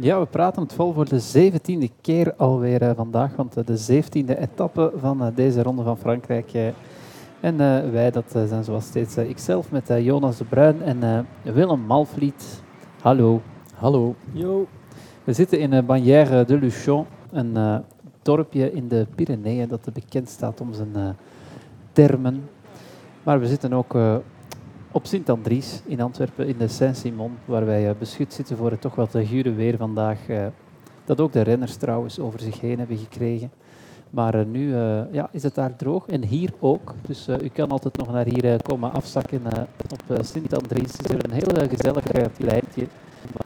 Ja, we praten het vol voor de zeventiende keer alweer uh, vandaag, want uh, de zeventiende etappe van uh, deze Ronde van Frankrijk. en wij, dat zijn zoals steeds ikzelf met Jonas de Bruin en Willem Malvliet. Hallo. Hallo. Yo. We zitten in Bagnères de Luchon, een dorpje in de Pyreneeën dat bekend staat om zijn termen. Maar we zitten ook op Sint-Andries in Antwerpen, in de Saint-Simon, waar wij uh, beschut zitten voor het toch wat gure weer vandaag. Uh, dat ook de renners trouwens over zich heen hebben gekregen. Maar uh, nu ja, is het daar droog en hier ook. Dus u kan altijd nog naar hier komen afzakken op Sint-Andries. Is er een heel gezellig pleintje.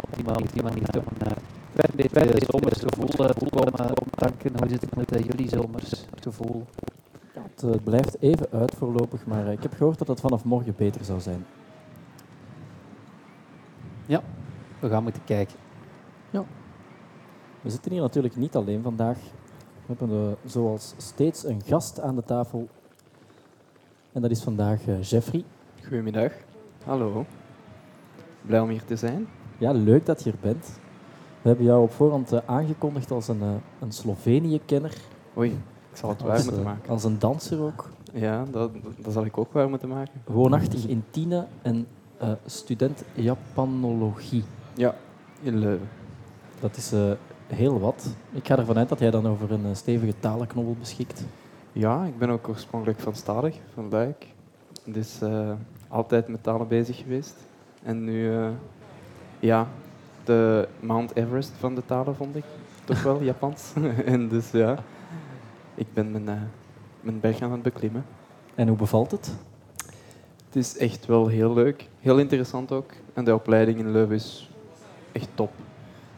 Op die manier, die manier toch een klein beetje zomersgevoel tanken. Hoe zit het met jullie zomersgevoel? Het uh, blijft even uit voorlopig, maar uh, ik heb gehoord dat het vanaf morgen beter zou zijn. Ja, we gaan moeten kijken. Ja. We zitten hier natuurlijk niet alleen vandaag. We hebben uh, zoals steeds een gast aan de tafel. En dat is vandaag Jeffrey. Goedemiddag. Hallo. Blij om hier te zijn. Ja, leuk dat je hier bent. We hebben jou op voorhand aangekondigd als een, een Slovenië-kenner. Oei, ik zal het waar moeten maken. Als een danser ook. Ja, dat, dat zal ik ook waar moeten maken. Woonachtig in Tiene en uh, student Japanologie. Ja, in Leuven. Dat is uh, heel wat. Ik ga ervan uit dat jij dan over een stevige talenknobbel beschikt. Ja, ik ben ook oorspronkelijk van Stadig, van Luik. Dus uh, altijd met talen bezig geweest. En nu, ja, de Mount Everest van de talen vond ik toch wel Japans. en dus ja, ik ben mijn, uh, mijn berg aan het beklimmen. En hoe bevalt het? Het is echt wel heel leuk. Heel interessant ook. En de opleiding in Leuven is echt top.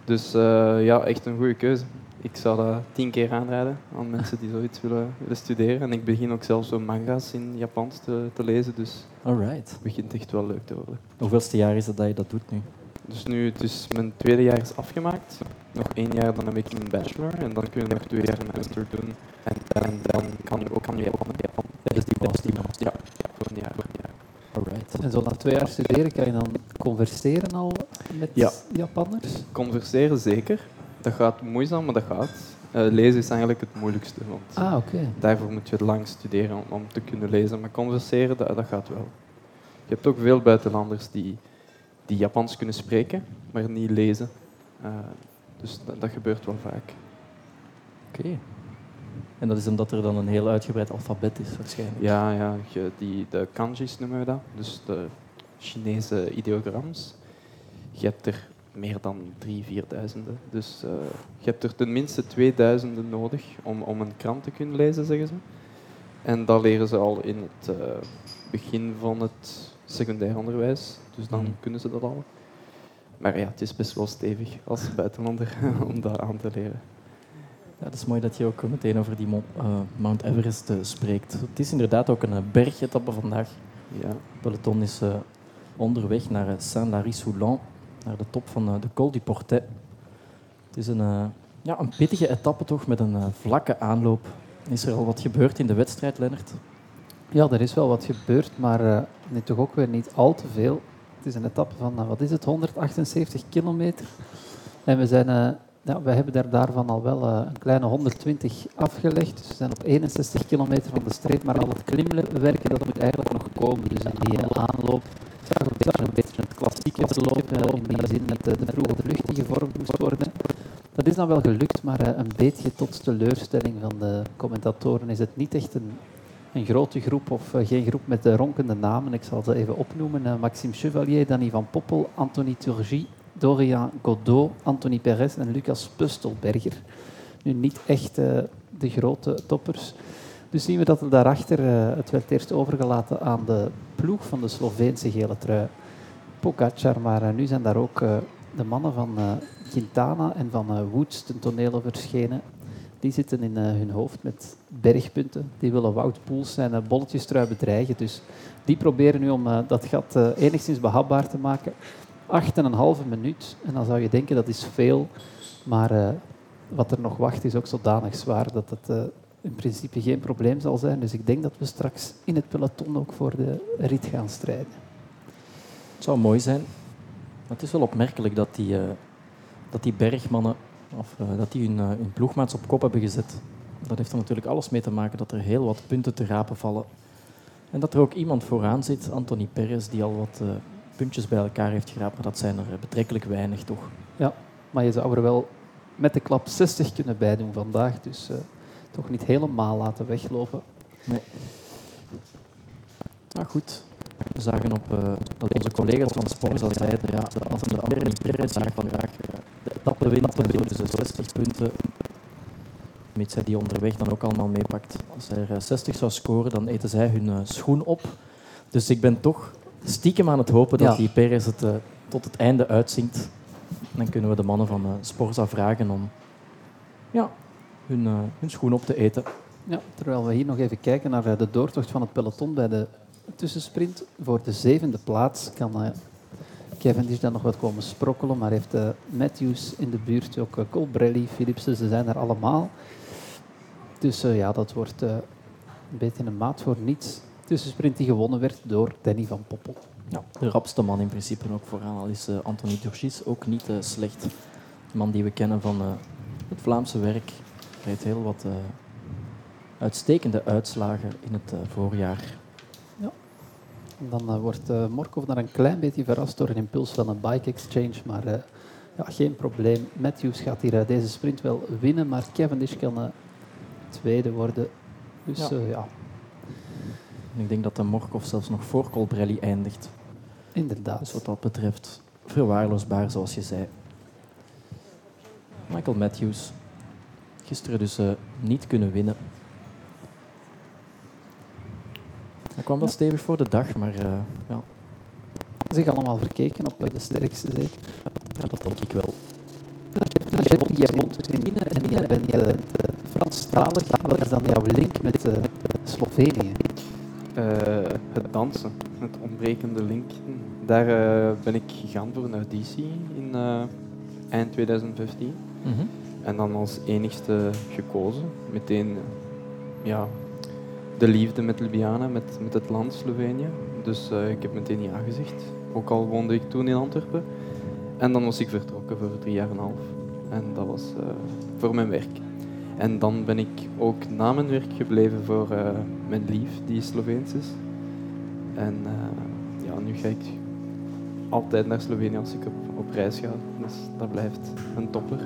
Dus uh, ja, echt een goede keuze. Ik zou dat tien keer aanraden aan mensen die zoiets willen, willen studeren. En ik begin ook zelfs zo manga's in Japans te, te lezen. Dus Alright. het begint echt wel leuk te worden. Hoeveelste jaar is het dat je dat doet nu? Dus nu, dus mijn tweede jaar is afgemaakt. Nog één jaar, dan heb ik mijn bachelor. En dan kun je nog twee jaar een master doen. En dan, dan kan je ook aan Japan. Japan. Dus die was die Ja, ja, voor een jaar. Voor een jaar. Alright. En zo na twee jaar studeren kan je dan converseren al met ja. Japanners? Converseren zeker. Dat gaat moeizaam, maar dat gaat. Uh, lezen is eigenlijk het moeilijkste. Want ah, okay. daarvoor moet je lang studeren om, om, te kunnen lezen. Maar converseren, dat, dat gaat wel. Je hebt ook veel buitenlanders die die Japans kunnen spreken, maar niet lezen. Uh, dus dat, dat, gebeurt wel vaak. Oké. En dat is omdat er dan een heel uitgebreid alfabet is, waarschijnlijk. Ja, ja die, de kanjis noemen we dat. Dus de Chinese ideograms. Je hebt er meer dan drie, vierduizenden. Dus uh, je hebt er tenminste 2000 nodig om, om een krant te kunnen lezen, zeggen ze. En dat leren ze al in het uh, begin van het secundair onderwijs. Dus dan mm. kunnen ze dat al. Maar ja, het is best wel stevig als buitenlander om dat aan te leren. Ja, het is mooi dat je ook meteen over die uh, Mount Everest uh, spreekt. Het is inderdaad ook een bergetappe vandaag. Ja. peloton is uh, onderweg naar Saint-Lary-Soulan, naar de top van de Col du Portet. Het is een, ja, een pittige etappe toch, met een vlakke aanloop. Is er al wat gebeurd in de wedstrijd, Lennart? Ja, er is wel wat gebeurd, maar uh, toch ook weer niet al te veel. Het is een etappe van, uh, wat is het, 178 kilometer. En we, zijn, uh, ja, we hebben daar daarvan al wel een kleine 120 afgelegd. Dus we zijn op 61 kilometer van de streep, maar al het klimwerken dat moet eigenlijk nog komen. Dus in die aanloop zag een beetje, een beetje het klassieke verloop, in die zin de, de vroege lucht die gevormd moest worden. Dat is dan wel gelukt, maar een beetje tot teleurstelling van de commentatoren is het niet echt een een grote groep of uh, geen groep met de ronkende namen. Ik zal ze even opnoemen. Uh, Maxime Chevalier, Danny van Poppel, Anthony Turgy, Dorian Godot, Anthony Perez en Lucas Pustelberger. Nu niet echt uh, de grote toppers. Dus zien we dat er daarachter, het werd eerst overgelaten aan de ploeg van de Sloveense gele trui. Pogacar, maar nu zijn daar ook de mannen van Quintana en van Woods ten toneel verschenen die zitten in uh, hun hoofd met bergpunten. Die willen Wout Poels zijn uh, bolletjestrui bedreigen. Dus die proberen nu om uh, dat gat enigszins behapbaar te maken. Acht en een halve minuut. En dan zou je denken dat is veel. Maar wat er nog wacht is ook zodanig zwaar dat het in principe geen probleem zal zijn. Dus ik denk dat we straks in het peloton ook voor de rit gaan strijden. Het zou mooi zijn. Het is wel opmerkelijk dat die dat die bergmannen, of eh, dat die hun, uh, hun ploegmaats op kop hebben gezet. Dat heeft er natuurlijk alles mee te maken dat er heel wat punten te rapen vallen. En dat er ook iemand vooraan zit, Anthony Perez, die al wat uh, puntjes bij elkaar heeft geraapt. Maar dat zijn er betrekkelijk weinig, toch? Ja, maar je zou er wel met de klap 60 kunnen bijdoen vandaag. Dus toch niet helemaal laten weglopen. Nee. Nou goed, zagen op uh, dat onze collega's van Sport al zeiden, ja, als de andere niet zagen van graag uh, de etappe wint, dan dus 60 punten. Mits hij die onderweg dan ook allemaal meepakt. Als hij er 60 zou scoren, dan eten zij hun uh, schoen op. Dus ik ben toch stiekem aan het hopen dat ja. die Perez het tot het einde uitzinkt. Dan kunnen we de mannen van Sporza vragen om ja, hun, hun schoen op te eten. Ja, terwijl we hier nog even kijken naar de doortocht van het peloton bij de tussensprint. Voor de zevende plaats kan uh, Cavendish dan nog wat komen sprokkelen, maar heeft uh, Matthews in de buurt, ook uh, Colbrelli, Philipsen, ze zijn er allemaal. Dus ja, dat wordt een beetje een maat voor niets. Tussensprint die gewonnen werd door Danny van Poppel. Ja, de rapste man in principe ook vooraan, al is Anthony Durchis ook niet slecht. De man die we kennen van het Vlaamse werk. Heeft heel wat uitstekende uitslagen in het voorjaar. Dan uh, wordt uh, Morkov daar een klein beetje verrast door een impuls van een bike exchange. Maar uh, ja, geen probleem. Matthews gaat hier deze sprint wel winnen, maar Cavendish kan tweede worden. Dus ja. ja. Ik denk dat de Morkov zelfs nog voor Colbrelli eindigt. Inderdaad. Dus wat dat betreft verwaarloosbaar, zoals je zei. Michael Matthews. Gisteren dus niet kunnen winnen. Hij kwam wel stevig voor de dag, maar uh, ja. Zich allemaal verkeken op de sterkste zeker? Ja, dat denk ik wel. Jij woont in en jij bent uh, Franstalig. Wat is dan jouw link met uh, Slovenië? Uh, het dansen, het ontbrekende link. Daar ben ik gegaan voor een auditie in eind 2015. Mm -hmm. En dan als enigste gekozen. Meteen ja, de liefde met Ljubljana, met, met het land Slovenië. Dus uh, ik heb meteen ja gezegd. Ook al woonde ik toen in Antwerpen. En dan was ik vertrokken voor drie jaar en een half. En dat was uh, voor mijn werk. En dan ben ik ook na mijn werk gebleven voor uh, mijn lief, die Sloveens is. En ja, nu ga ik altijd naar Slovenië als ik op, op reis ga. Dus dat blijft een topper.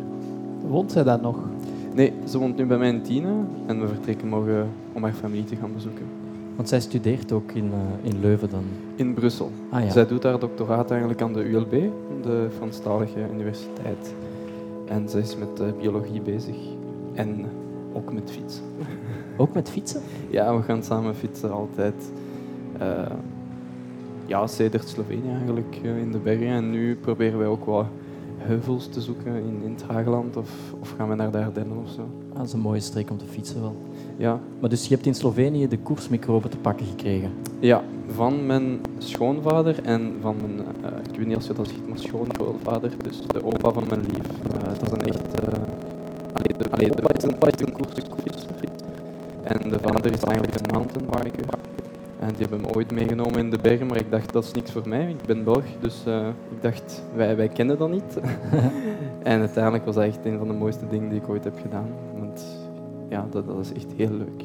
Woont zij daar nog? Nee, ze woont nu bij mij in Tiene en we vertrekken morgen om haar familie te gaan bezoeken. Want zij studeert ook in, uh, in Leuven dan? In Brussel. Ah, ja. Zij doet haar doctoraat eigenlijk aan de ULB, de Franstalige Universiteit. En zij is met uh, biologie bezig. En ook met fietsen. Ook met fietsen? Ja, we gaan samen fietsen altijd. Uh, ja, sedert Slovenië eigenlijk in de bergen. En nu proberen wij ook wat heuvels te zoeken in, in het Hageland of, of gaan we naar de Ardennen of zo. Ah, dat is een mooie streek om te fietsen wel. Ja. Maar dus je hebt in Slovenië de koersmicroben te pakken gekregen? Ja, van mijn schoonvader en van mijn, uh, ik weet niet als je dat ziet, maar schoongrootvader, dus de opa van mijn lief. Uh, dat is een echt, uh, allee, de, allee, de opa is een, een. En de vader is eigenlijk een mountainbiker. En die hebben me ooit meegenomen in de bergen, maar ik dacht, dat is niks voor mij. Ik ben Belg, dus uh, ik dacht, wij, wij kennen dat niet. en uiteindelijk was dat echt een van de mooiste dingen die ik ooit heb gedaan. Want ja, dat, dat is echt heel leuk.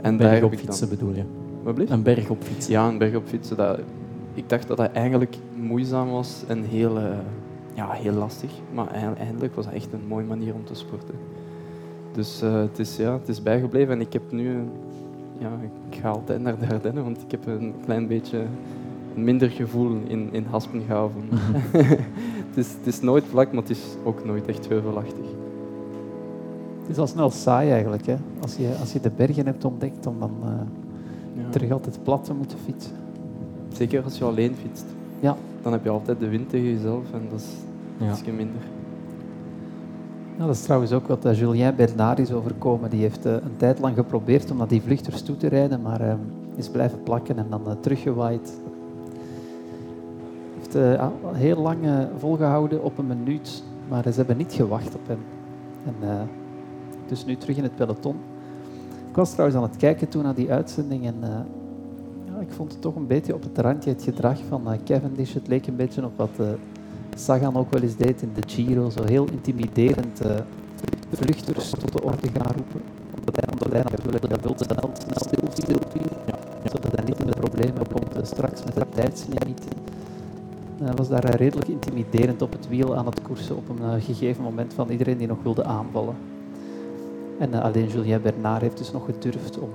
En een berg op fietsen bedoel je? Wat bleef? Een berg op fietsen? Ja, een berg op fietsen. Dat, ik dacht dat dat eigenlijk moeizaam was en heel, uh, ja, heel lastig. Maar eindelijk was dat echt een mooie manier om te sporten. Dus uh, het, is, ja, het is bijgebleven en ik heb nu ja, ik ga altijd naar de Ardennen, want ik heb een klein beetje een minder gevoel in, in Haspengaven. het, is, het is nooit vlak, maar het is ook nooit echt heuvelachtig. Het is al snel saai eigenlijk. Hè? Als, je, als je de bergen hebt ontdekt, om dan uh, ja. terug altijd plat te moeten fietsen. Zeker als je alleen fietst. Ja. Dan heb je altijd de wind tegen jezelf en dat is ja. ietsje minder. Nou, dat is trouwens ook wat uh, Julien Bernard is overkomen. Die heeft uh, een tijd lang geprobeerd om naar die vluchters toe te rijden, maar uh, is blijven plakken en dan teruggewaaid. Heeft heel lang volgehouden op een minuut, maar ze hebben niet gewacht op hem. En dus nu terug in het peloton. Ik was trouwens aan het kijken toen naar die uitzending en ja, ik vond het toch een beetje op het randje het gedrag van Cavendish. Het leek een beetje op wat Sagan ook wel eens deed in de Giro, zo heel intimiderend eh, vluchters tot de orde gaan roepen. Omdat hij, omdat hij natuurlijk dat wil snel, stil, stil ja, zodat hij niet in de problemen komt eh, straks met de tijdslimiet. Hij was daar redelijk intimiderend op het wiel aan het koersen op een eh, gegeven moment van iedereen die nog wilde aanvallen. En alleen Julien Bernard heeft dus nog gedurfd om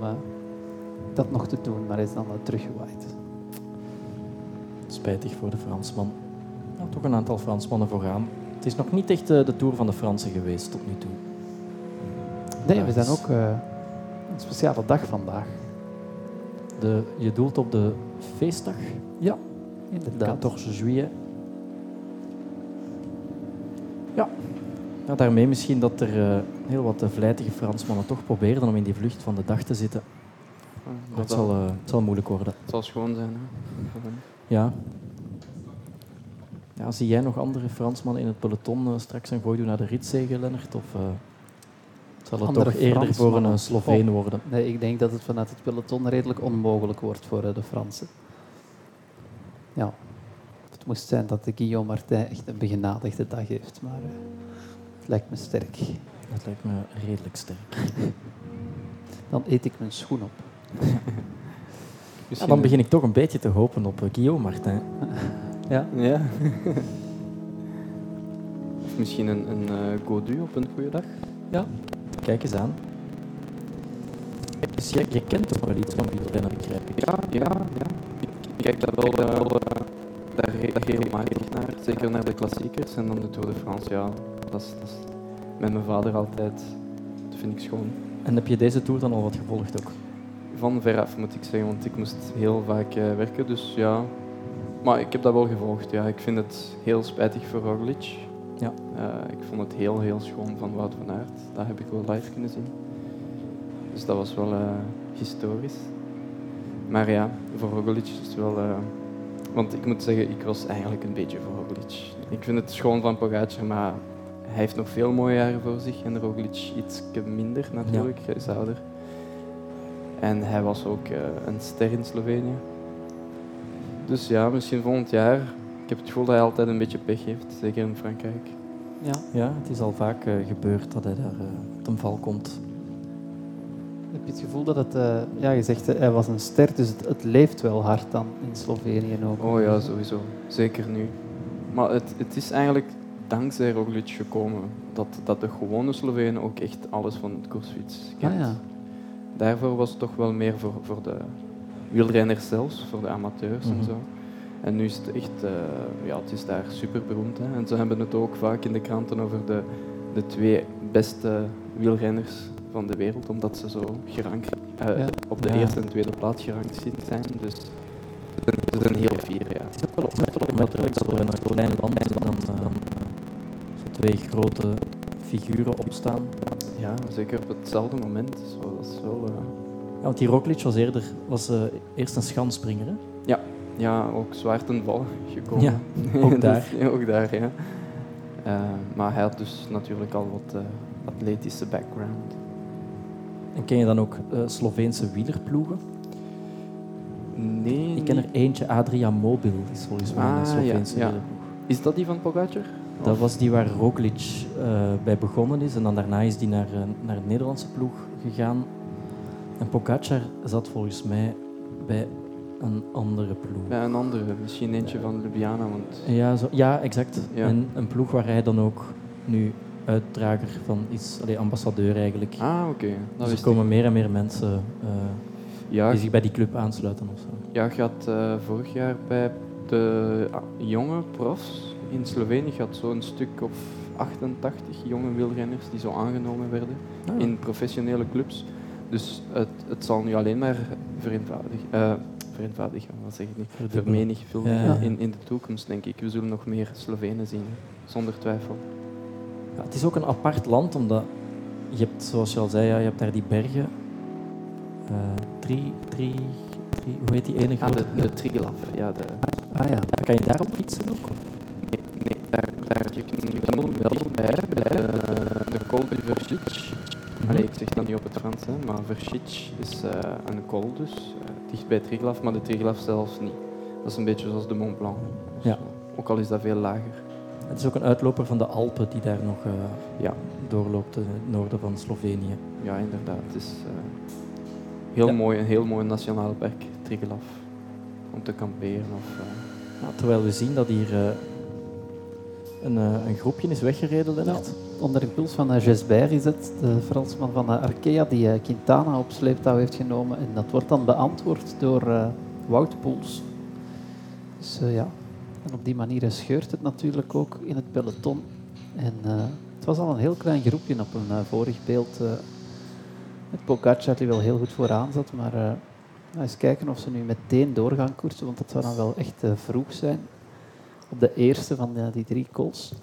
dat nog te doen, maar hij is dan teruggewaaid. Spijtig voor de Fransman. Ja, toch een aantal Fransmannen vooraan. Het is nog niet echt eh, de Tour van de Fransen geweest tot nu toe. Nee, we zijn dus- ook eh, een speciale dag vandaag. De, je doelt op de feestdag, Ja, inderdaad. 14 juillet. Ja. ja, daarmee misschien dat er eh, heel wat vlijtige Fransmannen toch probeerden om in die vlucht van de dag te zitten. Dat zal, eh, het zal moeilijk worden. het zal schoon zijn. Hè? Ja. Ja. Zie jij nog andere Fransmannen in het peloton eh, straks een gooi doen naar de ritzege, Lennart? Of eh, zal het Andere toch eerder voor een Sloveen worden? Nee, ik denk dat het vanuit het peloton redelijk onmogelijk wordt voor eh, de Fransen. Ja, het moest zijn dat de Guillaume Martin echt een begenadigde dag heeft, maar het lijkt me sterk. Dat lijkt me redelijk sterk. Dan eet ik mijn schoen op. Ja, dan begin ik toch een beetje te hopen op Guillaume Martin. Ja, Ja. of misschien een, een eh, Godu op een goede dag. Ja, kijk eens aan. Dus jij kent toch wel iets van wielrennen, begrijp ik? Ja, ja, ja. Ik, ik kijk daar wel eh, daar he- regelmatig naar. Zeker naar de klassiekers en dan de Tour de France. Ja, dat is, dat is met mijn vader altijd. Dat vind ik schoon. En heb je deze Tour dan al wat gevolgd ook? Van veraf moet ik zeggen, want ik moest heel vaak eh, werken. Dus ja. Maar ik heb dat wel gevolgd. Ja. Ik vind het heel spijtig voor Roglic. Ja. Eh, ik vond het heel, heel schoon van Wout van Aert. Dat heb ik wel live kunnen zien. Dus dat was wel eh, historisch. Maar ja, voor Roglic is het wel... eh, want ik moet zeggen, ik was eigenlijk een beetje voor Roglic. Ik vind het schoon van Pogacar, maar hij heeft nog veel mooie jaren voor zich. En Roglic iets minder natuurlijk, hij is ouder. En hij was ook een ster in Slovenië. Dus ja, misschien volgend jaar. Ik heb het gevoel dat hij altijd een beetje pech heeft, zeker in Frankrijk. ja. Ja, het is al vaak eh, gebeurd dat hij daar eh, ten val komt. Heb je het gevoel dat het, eh, ja, je zegt hij was een ster, dus het, het leeft wel hard dan in Slovenië ook. Oh ja, sowieso. Zeker nu. Maar het, het is eigenlijk dankzij Roglic gekomen dat, dat de gewone Slovenen ook echt alles van het koersfiets kent. Ah, ja. Daarvoor was het toch wel meer voor, voor de wielrenners zelfs, voor de amateurs Mhm. en zo. En nu is het echt, eh, ja, het is daar super beroemd. Hè. En ze hebben het ook vaak in de kranten over de, de twee beste wielrenners van de wereld, omdat ze zo gerankt, eh, Ja. op de Ja. eerste en tweede plaats gerankt zijn. Dus ze zijn heel fier, ja. Het is ook wel opmerkelijk dat er in een klein land dan eh, twee grote figuren opstaan. Ja, zeker op hetzelfde moment. Zo, dat is wel, eh, Ja, want die Roglic was eerder was, eh, eerst een schanspringer. Hè? ja, ook zwaar ten val gekomen. Ja, ook Dus- daar. ja, ook daar, ja. Eh, maar hij had dus natuurlijk al wat eh, atletische background. En ken je dan ook Sloveense wielerploegen? Nee, Ik ken er eentje, Adria Mobil, is volgens mij Ah, een ja, Sloveense ja. wielerploeg. Is dat die van Pogacar? Dat was die waar Roglic bij begonnen is. En dan daarna is die naar, naar de Nederlandse ploeg gegaan. En Pogacar zat volgens mij bij een andere ploeg. Bij een andere, misschien eentje van Ljubljana. Want Ja, zo, ja exact. Ja. En een ploeg waar hij dan ook nu uitdrager van is, allee, ambassadeur eigenlijk. Ah, oké. Dat dus er komen ik. meer en meer mensen eh, Ja, die zich bij die club aansluiten of zo. ja, je had eh, vorig jaar bij de ah, jonge profs in Slovenië had zo'n stuk of 88 jonge wielrenners die zo aangenomen werden. Ah, ja. in professionele clubs. Dus het, het zal nu alleen maar vereenvoudigen. eh vereenvoudigen, wat zeg ik? Verdubbelen. Vermenigvuldigen Ja. in, in de toekomst, denk ik. We zullen nog meer Slovenen zien, zonder twijfel. Ja, het is ook een apart land, omdat je hebt, zoals je al zei, ja, je hebt daar die bergen. Eh, drie, drie, drie, hoe heet die ene Ah, grote? de, de Triglav, ja. De, Ah ja. Kan je daarop fietsen ook? nee, nee, daar, daar je wel, bij, bij de, de Vercic. Allee, ik zeg dat niet op het Frans, hè, maar Vercic is eh, een col dus, eh, dicht bij Triglav, maar de Triglav zelfs niet. Dat is een beetje zoals de Mont Blanc. Dus, Ja. eh, Ook al is dat veel lager. Het is ook een uitloper van de Alpen die daar nog Ja, doorloopt in het noorden van Slovenië. ja inderdaad. Het is heel Ja. mooi, een heel mooi nationaal park, Triglav. Om te kamperen of... Ja, terwijl we zien dat hier een, een groepje is weggereden, Lennart. Onder impuls van uh, Jesbert is het, de Fransman van uh, Arkea, die eh, Quintana op sleeptouw heeft genomen. En dat wordt dan beantwoord door eh, Wout Poels. Dus eh, ja, en op die manier scheurt het natuurlijk ook in het peloton. En het was al een heel klein groepje op een vorig beeld. met Pogacar die wel heel goed vooraan zat, maar nou, eens kijken of ze nu meteen door gaan koersen, want dat zou dan wel echt vroeg zijn. Op de eerste van die drie calls.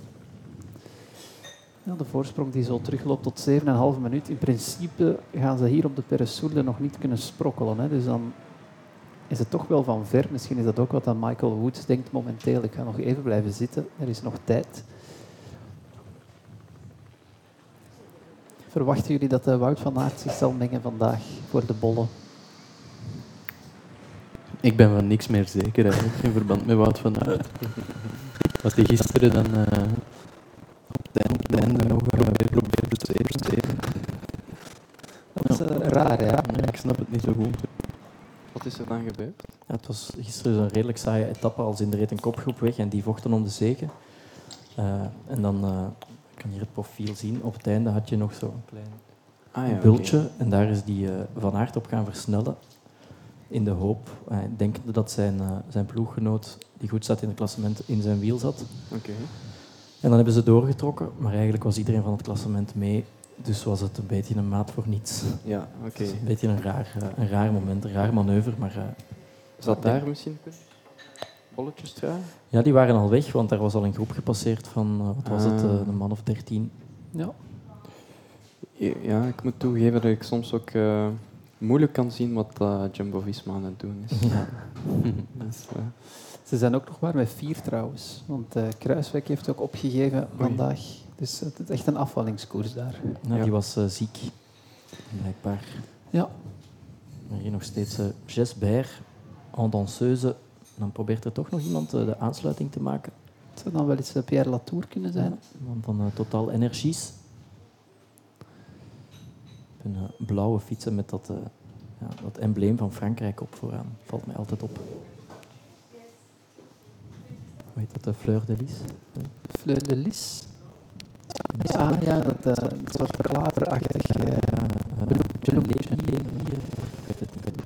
De voorsprong die zo terugloopt tot 7,5 minuut. In principe gaan ze hier op de Peresourde nog niet kunnen sprokkelen. Hè. Dus dan is het toch wel van ver. Misschien is dat ook wat aan Michael Woods denkt momenteel. Ik ga nog even blijven zitten. Er is nog tijd. Verwachten jullie dat de Wout van Aert zich zal mengen vandaag voor de bollen? Ik ben van niks meer zeker eigenlijk, in verband met Wout van Aert. Wat hij gisteren dan eh, op het einde, op het einde nog uh, weer probeerde te presteren. Dat is eh, raar, ja. Ja, ik snap het niet zo goed. wat is er dan gebeurd? Ja, het was gisteren een redelijk saaie etappe als in de reed een kopgroep weg en die vochten om de zege. Eh, en dan uh, kan hier het profiel zien. Op het einde had je nog zo'n klein Ah, ja, bultje en daar is die uh, Van Aert op gaan versnellen. In de hoop, uh, denkende dat zijn, uh, zijn ploeggenoot, die goed zat in het klassement, in zijn wiel zat. Oké. En dan hebben ze doorgetrokken, maar eigenlijk was iedereen van het klassement mee. Dus was het een beetje een maat voor niets. Ja, oké. Dus een beetje een raar, uh, een raar moment, een raar manoeuvre. Maar, uh, Zat daar misschien bolletjes trui? Ja, die waren al weg, want daar was al een groep gepasseerd van, uh, wat was het, Ah. een man of dertien. Ja, Ja, ik moet toegeven dat ik soms ook uh, moeilijk kan zien wat uh, Jumbo-Visma aan het doen is. Ja. Dus, uh, Ze zijn ook nog maar met vier trouwens. Want uh, Kruiswijk heeft ook opgegeven Oei. vandaag. Dus het is echt een afvallingskoers daar. Nou, Ja. Die was uh, ziek, blijkbaar. Ja, Maar hier nog steeds uh, Jesbert, en danseuse. Dan probeert er toch nog iemand uh, de aansluiting te maken. het zou dan wel eens Pierre Latour kunnen zijn. Ja, man van uh, Total Energies. Een uh, blauwe fietsen met dat, uh, ja, dat embleem van Frankrijk op vooraan. Valt mij altijd op. Hoe heet dat? De Fleur de Lis? Fleur de Lis. Ah ja, dat uh, een soort klaverachtig. Uh, bloempje. Ik weet het niet.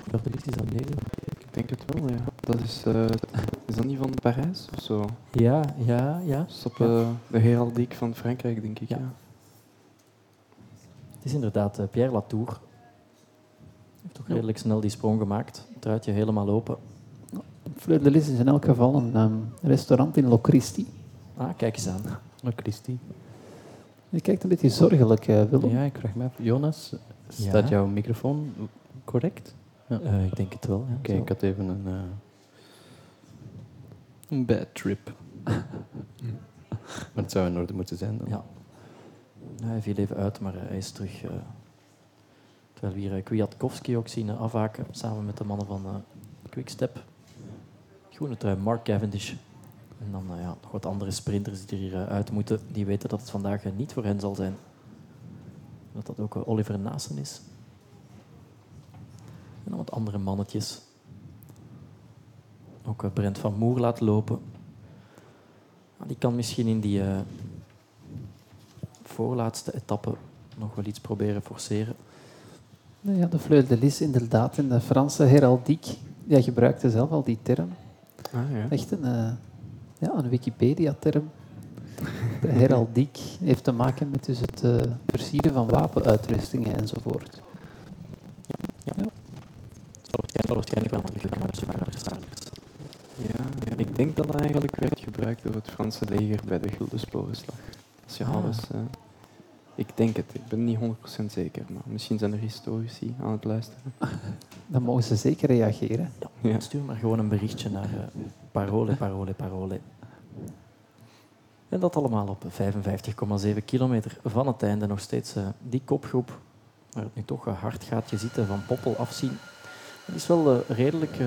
Fleur de Lis is dat lelie? ik denk het wel, ja. Dat is, uh, is dat niet van Parijs of zo? Ja, ja, ja. Dat is op uh, de heraldiek van Frankrijk, denk ik. Ja. Ja. Het is inderdaad uh, Pierre Latour. Hij heeft toch redelijk snel die sprong gemaakt. Het truitje helemaal open. Fleur de Lis is in elk geval een um, restaurant in Locristi. Ah, kijk eens aan. Christy. Je kijkt een beetje zorgelijk, uh, Willem. Ja, ik vraag me af. Jonas, staat jouw microfoon correct? Ja. Uh, ik denk het wel. Ja, Oké, okay, ik had even een, uh, een bad trip. maar het zou in orde moeten zijn dan. Ja. ja hij viel even uit, maar hij is terug. Uh, terwijl we hier Kwiatkowski ook zien afhaken, samen met de mannen van uh, Quickstep. Groene trui, Mark Cavendish. En dan uh, ja, nog wat andere sprinters die er hier uh, uit moeten, die weten dat het vandaag niet voor hen zal zijn. Dat dat ook Oliver Naassen is. En dan wat andere mannetjes. Ook Brent van Moer laten lopen. Ah, die kan misschien in die voorlaatste etappe nog wel iets proberen forceren. Ja, de Fleur de Lis inderdaad in de Franse heraldiek. Jij gebruikte zelf al die term. Ah, ja. Echt een, uh, ja, een Wikipedia-term. De heraldiek heeft te maken met dus het uh, versieren van wapenuitrustingen enzovoort. Ja. ja. Het zal waarschijnlijk wel. Ja, ja, ik denk dat dat eigenlijk werd gebruikt door het Franse leger bij de Gulden Sporenslag. Als je Ah. alles... Uh, ik denk het, ik ben niet 100% zeker, maar misschien zijn er historici aan het luisteren. Dan mogen ze zeker reageren. Ja, ja. Stuur maar gewoon een berichtje naar uh, parole, parole, parole. En dat allemaal op 55,7 kilometer van het einde. Nog steeds uh, die kopgroep, waar het nu toch uh, hard gaat. Je ziet Van Poppel afzien. Dat is wel uh, redelijk uh,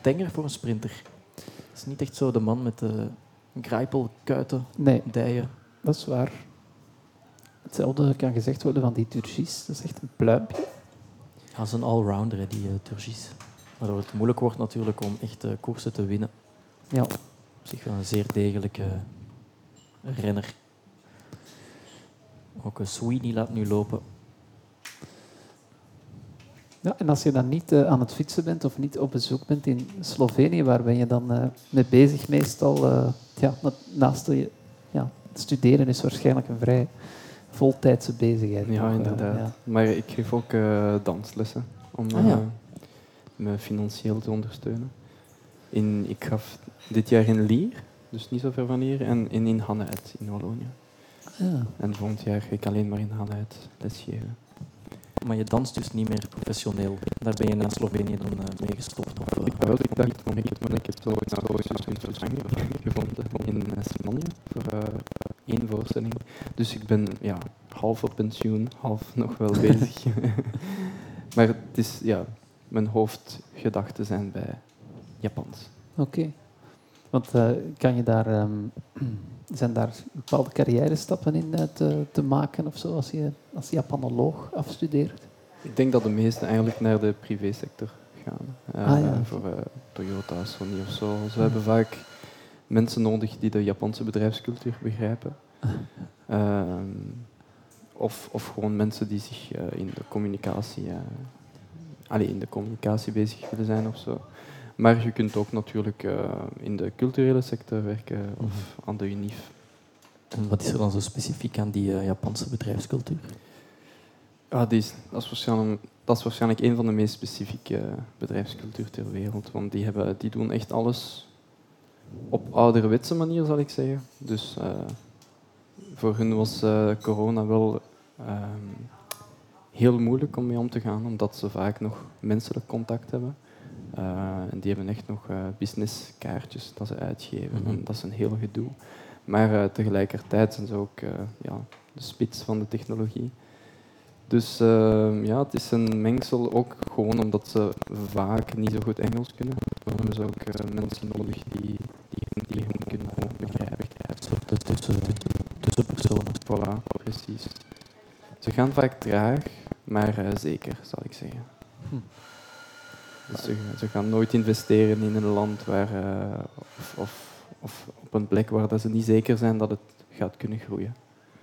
tenger voor een sprinter. Het is niet echt zo de man met de, grijpel, kuiten, Nee, dijen. dat is waar. Hetzelfde kan gezegd worden van die turgis. Dat is echt een pluimpje. Ja, dat is een allrounder, die uh, Turgis. Waardoor het moeilijk wordt natuurlijk om echt uh, koersen te winnen. Ja. Op zich wel een zeer degelijke renner. Ook een Sweeney laat nu lopen. Ja, en als je dan niet uh, aan het fietsen bent of niet op bezoek bent in Slovenië, waar ben je dan uh, mee bezig meestal? Uh, ja, naast je, ja, studeren is waarschijnlijk een vrij voltijdse bezigheid. Ja, nog, inderdaad. ja. Maar ik geef ook danslessen om Ah, ja. me financieel te ondersteunen. In, ik gaf dit jaar in Lier, dus niet zo ver van hier, en in, in Hannuit in Wallonië. Ja. En volgend jaar ga ik alleen maar in Hannuit lesgeven. Maar je danst dus niet meer professioneel. Daar ben je na Slovenië dan uh, mee gestopt. Of, uh, Ik, wel, ik dacht, ik, maar ik heb zo vervangen gevonden in uh, Spanje voor uh, één voorstelling. Dus ik ben ja, half op pensioen, half nog wel bezig. maar het is, ja, mijn hoofdgedachten zijn bij Japans. Oké. Okay. Want uh, kan je daar, um, zijn daar bepaalde carrière-stappen in uh, te, te, maken of zo, als je als Japanoloog afstudeert? Ik denk dat de meesten eigenlijk naar de privésector gaan. Uh, ah, ja. Voor Toyota, Sony of zo. Ze hebben vaak mensen nodig die de Japanse bedrijfscultuur begrijpen. Ehm, of, of gewoon mensen die zich in de communicatie, allee, in de communicatie bezig willen zijn of zo. Maar je kunt ook natuurlijk uh, in de culturele sector werken of mm -hmm. aan de UNIF. En wat is er dan zo specifiek aan die uh, Japanse bedrijfscultuur? Ja, die is, dat, is waarschijnlijk, dat is waarschijnlijk een van de meest specifieke bedrijfscultuur ter wereld. Want die, hebben, die doen echt alles op ouderwetse manier, zal ik zeggen. Dus uh, voor hun was corona wel heel moeilijk om mee om te gaan, omdat ze vaak nog menselijk contact hebben. Uh, en die hebben echt nog uh, businesskaartjes dat ze uitgeven. Mm -hmm. En dat is een heel gedoe. Maar uh, tegelijkertijd zijn ze ook ja, de spits van de technologie. Dus ja, het is een mengsel ook gewoon omdat ze vaak niet zo goed Engels kunnen. Dan hebben ze ook mensen nodig die, die, die hun kunnen begrijpen. Soort tussen, tussenpersonen. Voilà, precies. Ze gaan vaak traag, maar zeker, zal ik zeggen. Hm. Dus ze, ze, gaan nooit investeren in een land waar, uh, of, of, of, op een plek waar dat ze niet zeker zijn dat het gaat kunnen groeien.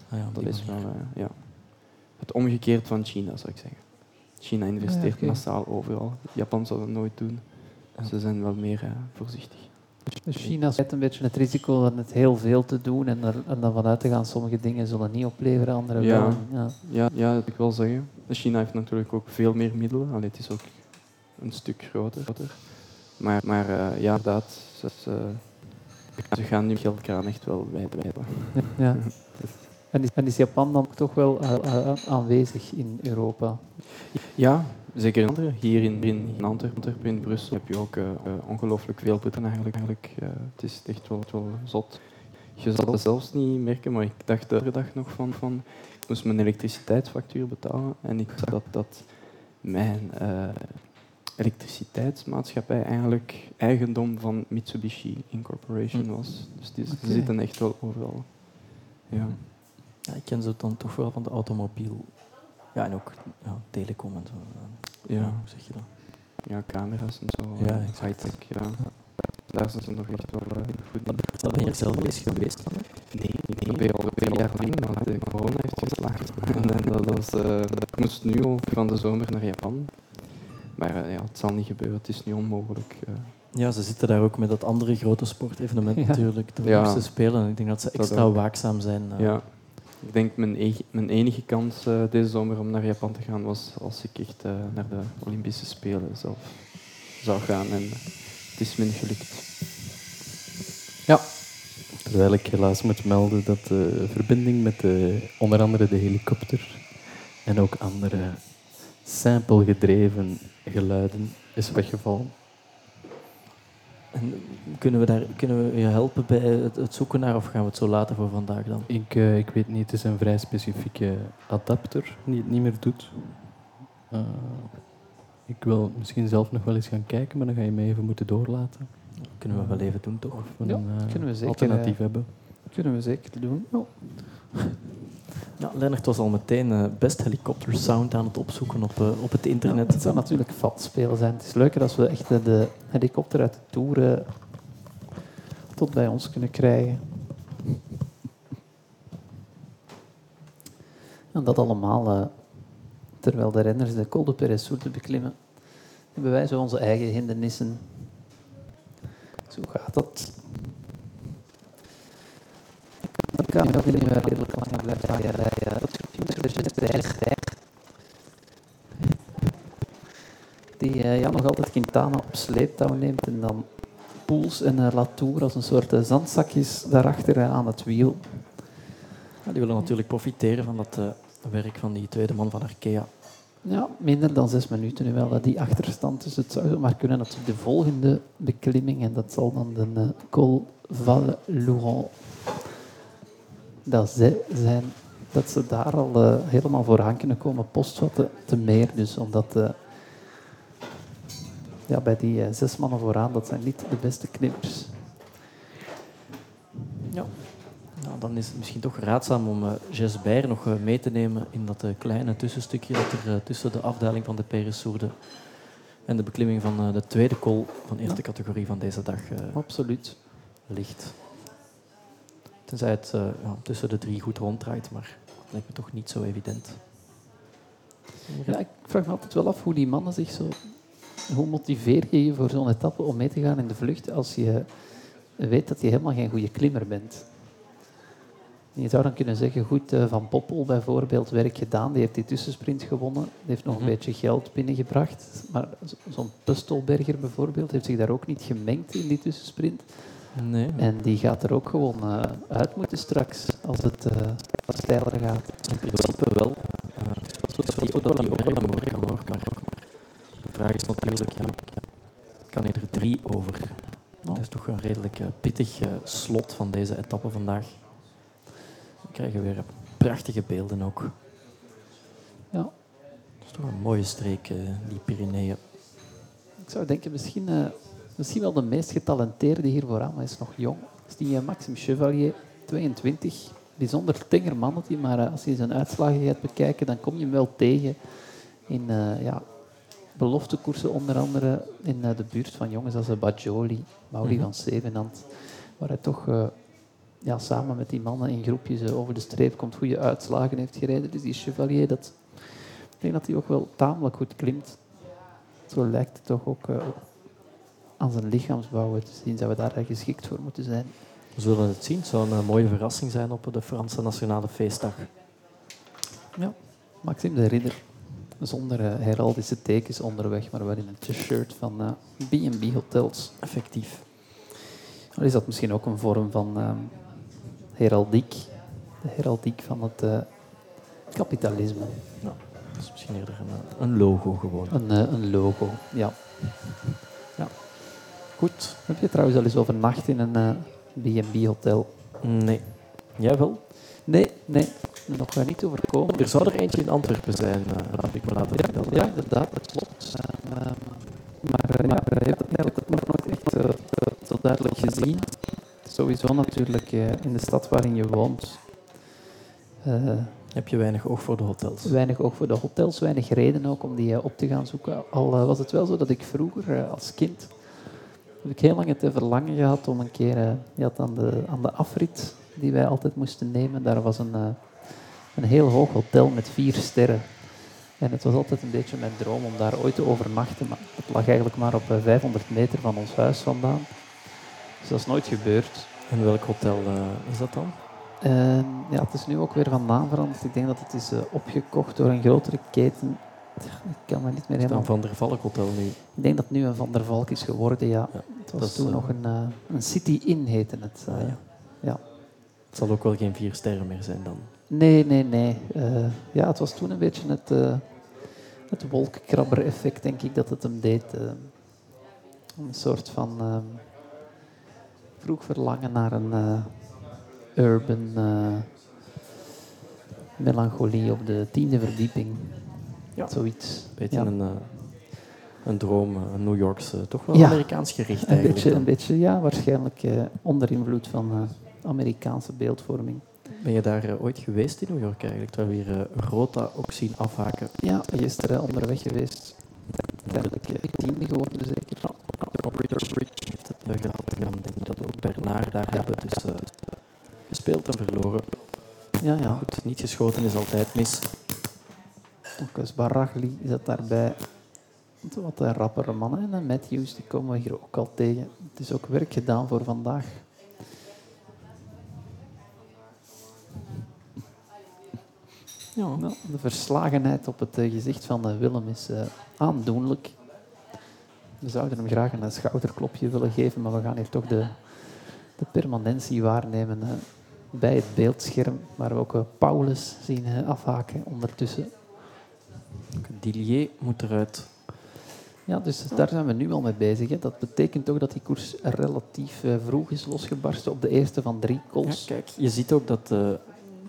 Ah ja, dat is wel uh, ja. het omgekeerd van China, zou ik zeggen. China investeert Ja, massaal overal. Japan zal dat nooit doen. Ze zijn wel meer uh, voorzichtig. Dus China heeft een beetje het risico om het heel veel te doen en, er, en dan vanuit te gaan, sommige dingen zullen niet opleveren, andere Ja. wel. Ja. Ja, ja, dat wil ik wel zeggen. China heeft natuurlijk ook veel meer middelen. Allee, het is ook een stuk groter. Maar, maar uh, ja, inderdaad, ze, ze, gaan nu geldkraan echt wel wijd wijden. Ja. En is, en is Japan dan toch wel uh, uh, aanwezig in Europa? Ja, zeker in andere. Hier in, in Antwerpen, in Brussel, heb je ook uh, ongelooflijk veel Britten eigenlijk. eigenlijk het is echt wel, wel zot. Je zal het zelfs niet merken, maar ik dacht de dag nog van, van ik moest mijn elektriciteitsfactuur betalen en ik zag dat, dat mijn elektriciteitsmaatschappij eigenlijk eigendom van Mitsubishi Incorporation was. Dus die, zitten echt wel overal. Ja. Ja, ik ken ze dan toch wel van de automobiel. Ja, en ook ja, telecom en zo. Ja. Hoe zeg je dat? ja, camera's en zo, Ja, eh, high-tech. Ja. Daar zijn ze nog echt wel eh, goed in. Wat ben je er zelf bezig geweest dan? Nee, nee, dat ben al twee jaar lang, maar de corona heeft geslagen. en dat was, eh, ik moest nu ook van de zomer naar Japan. Maar eh, ja, het zal niet gebeuren, het is nu onmogelijk. eh. Ja, ze zitten daar ook met dat andere grote sportevenement Ja. natuurlijk. De Ja. Olympische Spelen. En ik denk dat ze extra waakzaam zijn. eh. Ja. Ik denk mijn, mijn enige kans eh, deze zomer om naar Japan te gaan was als ik echt eh, naar de Olympische Spelen zelf zou gaan. En het is me niet gelukt. Terwijl ik helaas moet melden dat de verbinding met de, onder andere de helikopter en ook andere simpel gedreven geluiden is weggevallen. En kunnen, we daar, kunnen we je helpen bij het, het zoeken naar, of gaan we het zo laten voor vandaag dan? Ik, eh, ik weet niet, het is een vrij specifieke adapter die het niet meer doet. Eh, ik wil misschien zelf nog wel eens gaan kijken, maar dan ga je mij even moeten doorlaten. Kunnen we wel even doen, toch? Of we Ja, een eh, kunnen we zeker, alternatief hebben. Kunnen we zeker doen. Ja. Ja, Lennart was al meteen eh, best helikopter sound aan het opzoeken op, eh, op het internet. Het zou natuurlijk spelen zijn. Het is leuker als we echt de helikopter uit de Tour eh, tot bij ons kunnen krijgen. En dat allemaal eh, terwijl de renners de Col de Peressourde beklimmen. Hebben wij zo onze eigen hindernissen. Zo gaat dat. Kan je ook niet meer redelijk lang blijven rijden. Dat is de die eh, ja, nog altijd Quintana op sleeptouw neemt en dan Poels en uh, Latour als een soort eh, zandzakjes daarachter eh, aan het wiel. Ja, die willen natuurlijk profiteren van dat eh, werk van die tweede man van Arkea. Ja, minder dan zes minuten nu wel, eh, die achterstand. Dus het zou maar kunnen dat de volgende beklimming, en dat zal dan de eh, Col Val-Louron dat ze zijn, dat ze daar al eh, helemaal vooraan kunnen komen, postvatten te meer. Dus omdat eh, ja, bij die eh, zes mannen vooraan, dat zijn niet de beste knippers. Ja. Nou, dan is het misschien toch raadzaam om uh, Jesper nog mee te nemen in dat kleine tussenstukje dat er tussen de afdaling van de Peressourde en de beklimming van de tweede col van eerste ja. categorie van deze dag Absoluut. ligt. Tenzij het ja, tussen de drie goed ronddraait, maar dat lijkt me toch niet zo evident. Ja, ik vraag me altijd wel af hoe die mannen zich zo... Hoe motiveer je je voor zo'n etappe om mee te gaan in de vlucht als je weet dat je helemaal geen goede klimmer bent? Je zou dan kunnen zeggen, goed, uh, Van Poppel bijvoorbeeld, werk gedaan, die heeft die tussensprint gewonnen, die heeft nog een Mhm. beetje geld binnengebracht. Maar zo'n Pustelberger bijvoorbeeld heeft zich daar ook niet gemengd in die tussensprint. Nee, En die gaat er ook gewoon uh, uit moeten straks, als het uh, wat steiler gaat. in principe wel. Uh, het is wel dat die ook wel morgen hoor, maar de vraag is natuurlijk, ja, kan hij er drie over? Dat is toch een redelijk uh, pittig uh, slot van deze etappe vandaag. We krijgen weer prachtige beelden ook. Ja. Dat is toch een mooie streek, uh, die Pyreneeën. Ik zou denken, misschien, uh, misschien wel de meest getalenteerde hier vooraan, maar hij is nog jong. is die uh, Maxime Chevalier, 22. Bijzonder tenger mannetje, maar uh, als je zijn uitslagen gaat bekijken, dan kom je hem wel tegen in uh, ja, beloftekoersen, onder andere in uh, de buurt van jongens als Bajoli, Mauri mm -hmm. van Zevenand, waar hij toch uh, ja, samen met die mannen in groepjes over de streep komt, goede uitslagen heeft gereden. Dus die Chevalier, dat, ik denk dat hij ook wel tamelijk goed klimt. Zo lijkt het toch ook aan zijn lichaamsbouw te zien dat we daar geschikt voor moeten zijn. We zullen het zien. Het zou een mooie verrassing zijn op de Franse Nationale Feestdag. Ja, Maxime de Ridder. Zonder uh, heraldische tekens onderweg, maar wel in een t-shirt van uh, B&B Hotels. Effectief. Al is dat misschien ook een vorm van uh, heraldiek. De heraldiek van het kapitalisme. Ja, dat is misschien eerder een, een logo gewoon. Een, een logo, ja. Ja. Goed. Heb je trouwens al eens overnacht in een B&B hotel? Nee. Jij wel? Nee, nee. Nog uh, niet overkomen. Er zou er eentje in Antwerpen zijn, uh, heb ik me laten ja, vertellen. Ja, inderdaad, dat klopt. Uh, maar uh, ja, je hebt het eigenlijk nog nooit echt uh, zo duidelijk gezien. Sowieso natuurlijk in de stad waarin je woont. Heb je weinig oog voor de hotels? Weinig oog voor de hotels, weinig reden ook om die op te gaan zoeken. Al was het wel zo dat ik vroeger als kind heb ik heel lang het verlangen gehad om een keer, je had aan de, aan de afrit die wij altijd moesten nemen, daar was een, een heel hoog hotel met vier sterren. En het was altijd een beetje mijn droom om daar ooit te overnachten, maar het lag eigenlijk maar op 500 meter van ons huis vandaan. Dus dat is nooit gebeurd. En welk hotel uh, is dat dan? Uh, ja, het is nu ook weer van naam veranderd. Ik denk dat het is uh, opgekocht door een grotere keten. Ik kan me niet meer helemaal... Van der Valk Hotel nu? Ik denk dat het nu een Van der Valk is geworden, ja. ja het was toen nog een, uh, een City Inn heette het. Ah, ja. ja. Het zal ook wel geen vier sterren meer zijn dan? Nee, nee, nee. ja, het was toen een beetje het, het wolkkrabber-effect, denk ik, dat het hem deed. een soort van vroeg verlangen naar een urban melancholie op de tiende verdieping. Ja. Zoiets. Beetje ja. een een droom, een New Yorkse, toch wel Ja. Amerikaans gericht Een eigenlijk. beetje, een beetje, ja, waarschijnlijk eh, onder invloed van eh, Amerikaanse beeldvorming. Ben je daar eh, ooit geweest in New York eigenlijk? Terwijl we hier eh, Rota ook zien afhaken. Ja, gisteren onderweg geweest. Uiteindelijk eh, tiende geworden, zeker. Bridge heeft het eh. En dan denk ik dat we ook Bernard daar hebben. Dus eh, gespeeld en verloren. Ja, ja. Goed, niet geschoten is altijd mis. Ook eens Baragli zat daarbij. Wat eh, rappere mannen. En Matthews, die komen we hier ook al tegen. Het is ook werk gedaan voor vandaag. Ja, Nou, de verslagenheid op het eh, gezicht van eh, Willem is eh, aandoenlijk. We zouden hem graag een schouderklopje willen geven, maar we gaan hier toch de, de permanentie waarnemen bij het beeldscherm, waar we ook Paulus zien afhaken ondertussen. Dillier moet eruit. Ja, dus daar zijn we nu al mee bezig. Hè. Dat betekent toch dat die koers relatief eh, vroeg is losgebarsten op de eerste van drie Ja, calls. kijk, je ziet ook dat eh,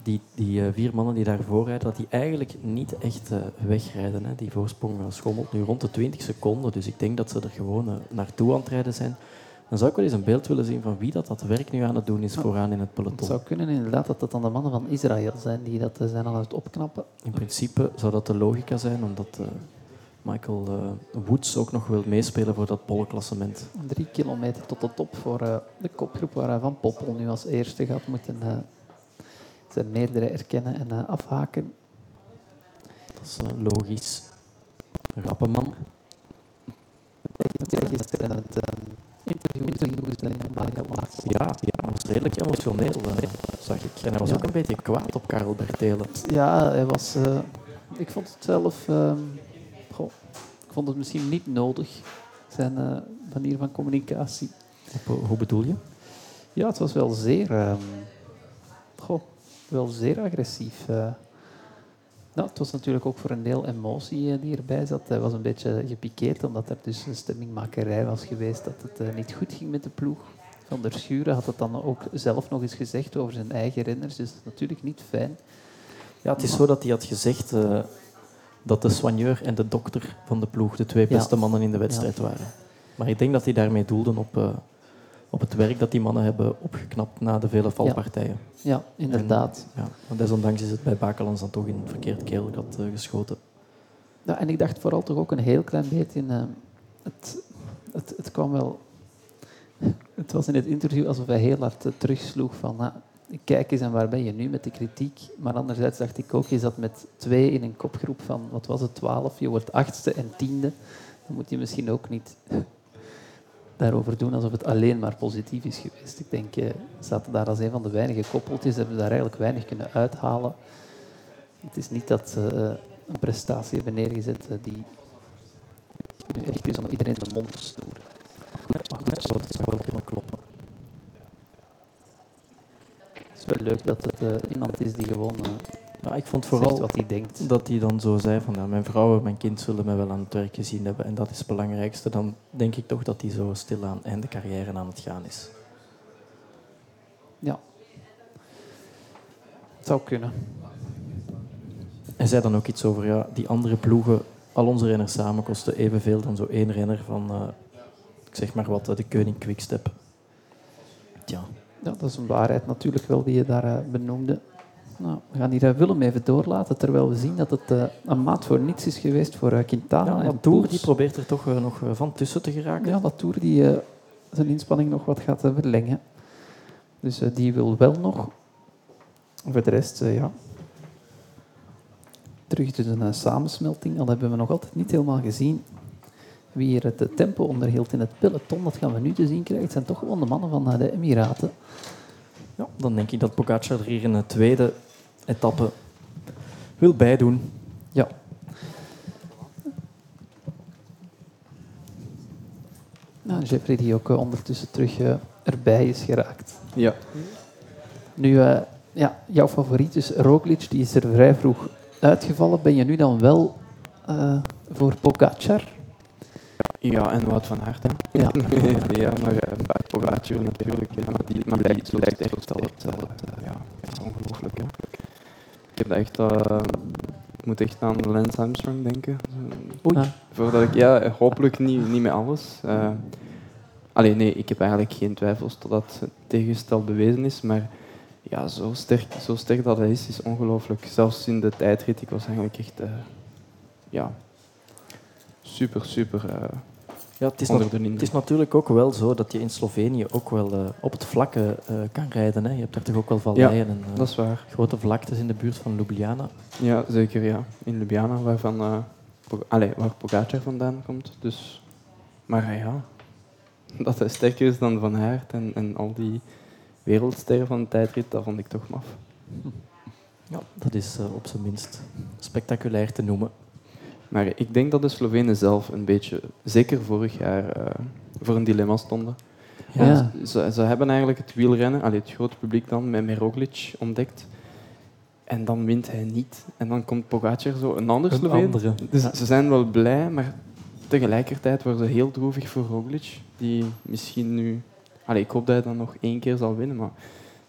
die, die eh, vier mannen die daarvoor rijden, dat die eigenlijk niet echt wegrijden. Hè. Die voorsprong schommelt nu rond de 20 seconden, dus ik denk dat ze er gewoon naartoe aan het rijden zijn. Dan zou ik wel eens een beeld willen zien van wie dat, dat werk nu aan het doen is vooraan in het Het peloton. zou kunnen inderdaad dat dat dan de mannen van Israël zijn die dat eh, zijn aan het opknappen. In principe zou dat de logica zijn, omdat eh, Michael eh, Woods ook nog wil meespelen voor dat pollenklassement. Drie kilometer tot de top voor de kopgroep waar Van Poppel nu als eerste gaat moeten zijn meerdere erkennen en afhaken. Dat is logisch. Heb gisteren het Ja, ja, hij was redelijk emotioneel, eh, zag ik. En hij was ook een beetje kwaad op Karel Bertelen. Ja, hij was... eh, ik vond het zelf... ehm, goh, ik vond het misschien niet nodig, zijn eh, manier van communicatie. Op, eh, hoe bedoel je? Ja, het was wel zeer... ehm, goh, wel zeer agressief. Nou, het was natuurlijk ook voor een deel emotie eh, die erbij zat. Hij was een beetje gepikeerd, omdat er dus een stemmingmakerij was geweest dat het eh, niet goed ging met de ploeg. Van der Schuren had het dan ook zelf nog eens gezegd over zijn eigen renners, dus dat is natuurlijk niet fijn. Ja, het is zo dat hij had gezegd eh, dat de soigneur en de dokter van de ploeg de twee Ja. beste mannen in de wedstrijd waren. Maar ik denk dat hij daarmee doelde op, op het werk dat die mannen hebben opgeknapt na de vele valpartijen. Ja, inderdaad. Ja, maar desondanks is het bij Bakelans dan toch in het verkeerd keelgat eh, geschoten. Ja, en ik dacht vooral toch ook een heel klein beetje in... eh, het, het, het kwam wel... Het was in het interview alsof hij heel hard eh, terugsloeg van... ah, kijk eens, en waar ben je nu met de kritiek? Maar anderzijds dacht ik ook, je zat met twee in een kopgroep van, wat was het, twaalf. Je wordt achtste en tiende. Dan moet je misschien ook niet daarover doen alsof het alleen maar positief is geweest. Ik denk, eh, zaten daar als een van de weinige koppeltjes, hebben we daar eigenlijk weinig kunnen uithalen. Het is niet dat ze eh, een prestatie hebben neergezet eh, die nu echt is om iedereen de mond te snoeren. Maar goed, zo, dat kloppen. Het is wel leuk dat het iemand is die gewoon Ja, ik vond vooral wat hij denkt. dat hij dan zo zei van ja, mijn vrouw en mijn kind zullen mij wel aan het werk gezien hebben en dat is het belangrijkste. Dan denk ik toch dat hij zo stilaan einde carrière aan het gaan is. Ja. Het zou kunnen. Hij zei dan ook iets over ja, die andere ploegen, al onze renners samen kosten evenveel dan zo één renner van, eh, ik zeg maar wat, eh, de Koning Quickstep. Tja, Ja, dat is een waarheid natuurlijk wel die je daar eh, benoemde. Nou, we gaan hier eh, Willem even doorlaten, terwijl we zien dat het eh, een maat voor niets is geweest voor eh, Quintana ja, Latour Poels. die probeert er toch nog van tussen te geraken. Ja, Latour die zijn inspanning nog wat gaat verlengen. Dus die wil wel nog. Voor de rest, ja. Terug dus een samensmelting. Al hebben we nog altijd niet helemaal gezien wie hier het tempo onderhield in het peloton. Dat gaan we nu te zien krijgen. Het zijn toch gewoon de mannen van de Emiraten. Ja, dan denk ik dat Pogacar er hier een tweede etappe wil bijdoen. Ja. Nou, Jeffrey die ook eh, ondertussen terug eh, erbij is geraakt. Ja. Nu, eh, ja, jouw favoriet is Roglic, die is er vrij vroeg uitgevallen. Ben je nu dan wel eh, voor Pogacar? Ja, en Wout van Aert, hè? Ja. ja, maar uh, Pogacar natuurlijk. Ja, maar die, maar die lijkt zo sterk dat het, uh, ja, dat is ongelooflijk, hè? Ik heb echt, uh, ik moet echt aan Lance Armstrong denken. Oei. Ah. Voordat ik, ja, hopelijk niet, niet met alles. Eh allee, nee, ik heb eigenlijk geen twijfels totdat het tegenstel bewezen is. Maar ja, zo sterk, zo sterk dat hij is, is ongelooflijk. Zelfs in de tijdrit, ik was eigenlijk echt eh, ja, super, super eh, Ja, het is, het is natuurlijk ook wel zo dat je in Slovenië ook wel eh, op het vlakke eh, kan rijden. Hè. Je hebt daar toch ook wel valleien en Dat is waar. grote vlaktes in de buurt van Ljubljana. Ja, zeker ja. In Ljubljana, waarvan, allee, waar Pogacar vandaan komt. Dus, maar ja, dat hij sterker is dan Van Aert en, en al die wereldsterren van de tijdrit, dat vond ik toch maf. Ja, dat is op zijn minst spectaculair te noemen. Maar ik denk dat de Slovenen zelf een beetje, zeker vorig jaar, eh, voor een dilemma stonden. Ja. Ze, ze hebben eigenlijk het wielrennen, allee, het grote publiek dan, met, met Roglic ontdekt. En dan wint hij niet. En dan komt Pogacar zo, een ander Een Sloveen. andere. Dus Ja. ze zijn wel blij, maar tegelijkertijd worden ze heel droevig voor Roglic. Die misschien nu... Allee, ik hoop dat hij dan nog één keer zal winnen, maar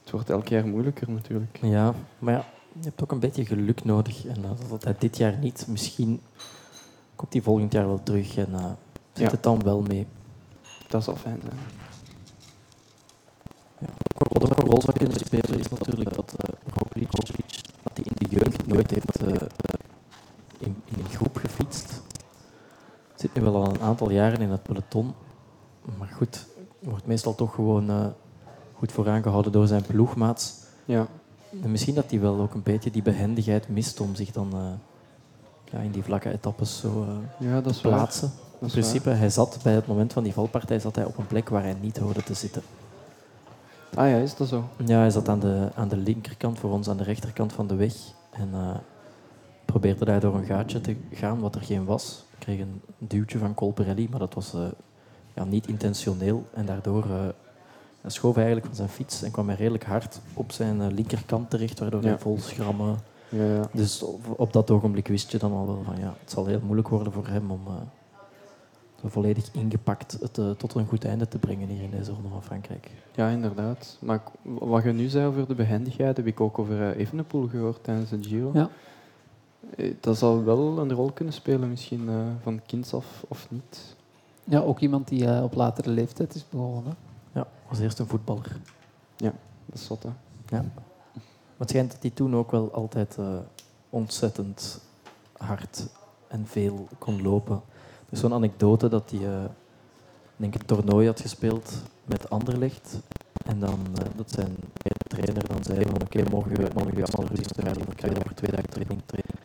het wordt elk jaar moeilijker natuurlijk. Ja, maar ja, je hebt ook een beetje geluk nodig. En uh, dat hij dit jaar niet, misschien komt hij volgend jaar wel terug en eh, zit Ja. het dan wel mee. Dat zal fijn zijn. Wat ook een rol zou kunnen spelen is natuurlijk dat uh, Roglic, dat hij in de jeugd nooit heeft eh, in, in een groep gefietst. Zit nu wel al een aantal jaren in het peloton. Maar goed, wordt meestal toch gewoon eh, goed vooraangehouden door zijn ploegmaats. Ja, misschien dat hij wel ook een beetje die behendigheid mist om zich dan eh, ja, in die vlakke etappes zo eh, ja dat te plaatsen. In principe, hij zat bij het moment van die valpartij zat hij op een plek waar hij niet hoorde te zitten. Ah ja, is dat zo? Ja, hij zat aan de, aan de linkerkant, voor ons aan de rechterkant van de weg. En eh, probeerde daar door een gaatje te gaan, wat er geen was. Ik kreeg een duwtje van Colperelli, maar dat was ja, niet intentioneel. En daardoor hij schoof hij eigenlijk van zijn fiets en kwam hij redelijk hard op zijn eh, linkerkant terecht, waardoor Ja. hij vol schrammen... Ja, ja. Dus op, op dat ogenblik wist je dan al wel van ja, het zal heel moeilijk worden voor hem om eh, zo volledig ingepakt het eh, tot een goed einde te brengen hier in deze ronde van Frankrijk. ja, inderdaad. Maar wat je nu zei over de behendigheid, heb ik ook over eh, Evenepoel gehoord tijdens de Giro. Ja. Eh, Dat zal wel een rol kunnen spelen, misschien eh, van kinds af of niet. ja, ook iemand die op latere leeftijd is begonnen. Ja, was eerst een voetballer. Dat is zot, hè. Ja. Maar het schijnt dat hij toen ook wel altijd eh, ontzettend hard en veel kon lopen. Er is zo'n anekdote dat hij eh, denk ik, een toernooi had gespeeld met Anderlecht. En dan eh, dat zijn trainer dan zei van oké, morgen, morgen je allemaal rustig rijden, dan krijg je over twee dagen training trainen.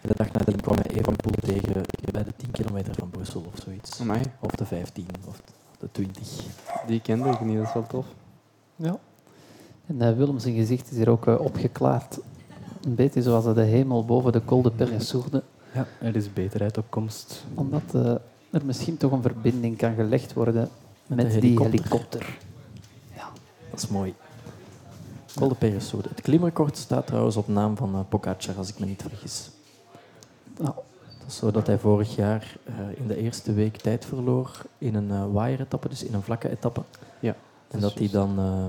En de dag nadien kwam hij Evenpoel tegen bij de 10 kilometer van Brussel of zoiets. Amai, Of de 15 of de 20. die kende ik niet, dat is wel tof. Ja. En uh, Willem zijn gezicht is hier ook uh, opgeklaard. Een beetje zoals de hemel boven de Col de Perressourde. Ja, er is beterheid op komst. Omdat uh, er misschien toch een verbinding kan gelegd worden met, die helikopter. Ja, dat is mooi. Col de Perressourde. Het klimrecord staat trouwens op naam van uh, Pogacar, als ik me niet vergis. Nou, Het is zo dat hij vorig jaar uh, in de eerste week tijd verloor in een uh, waaieretappe, dus in een vlakke etappe. Ja, En dat hij dan uh,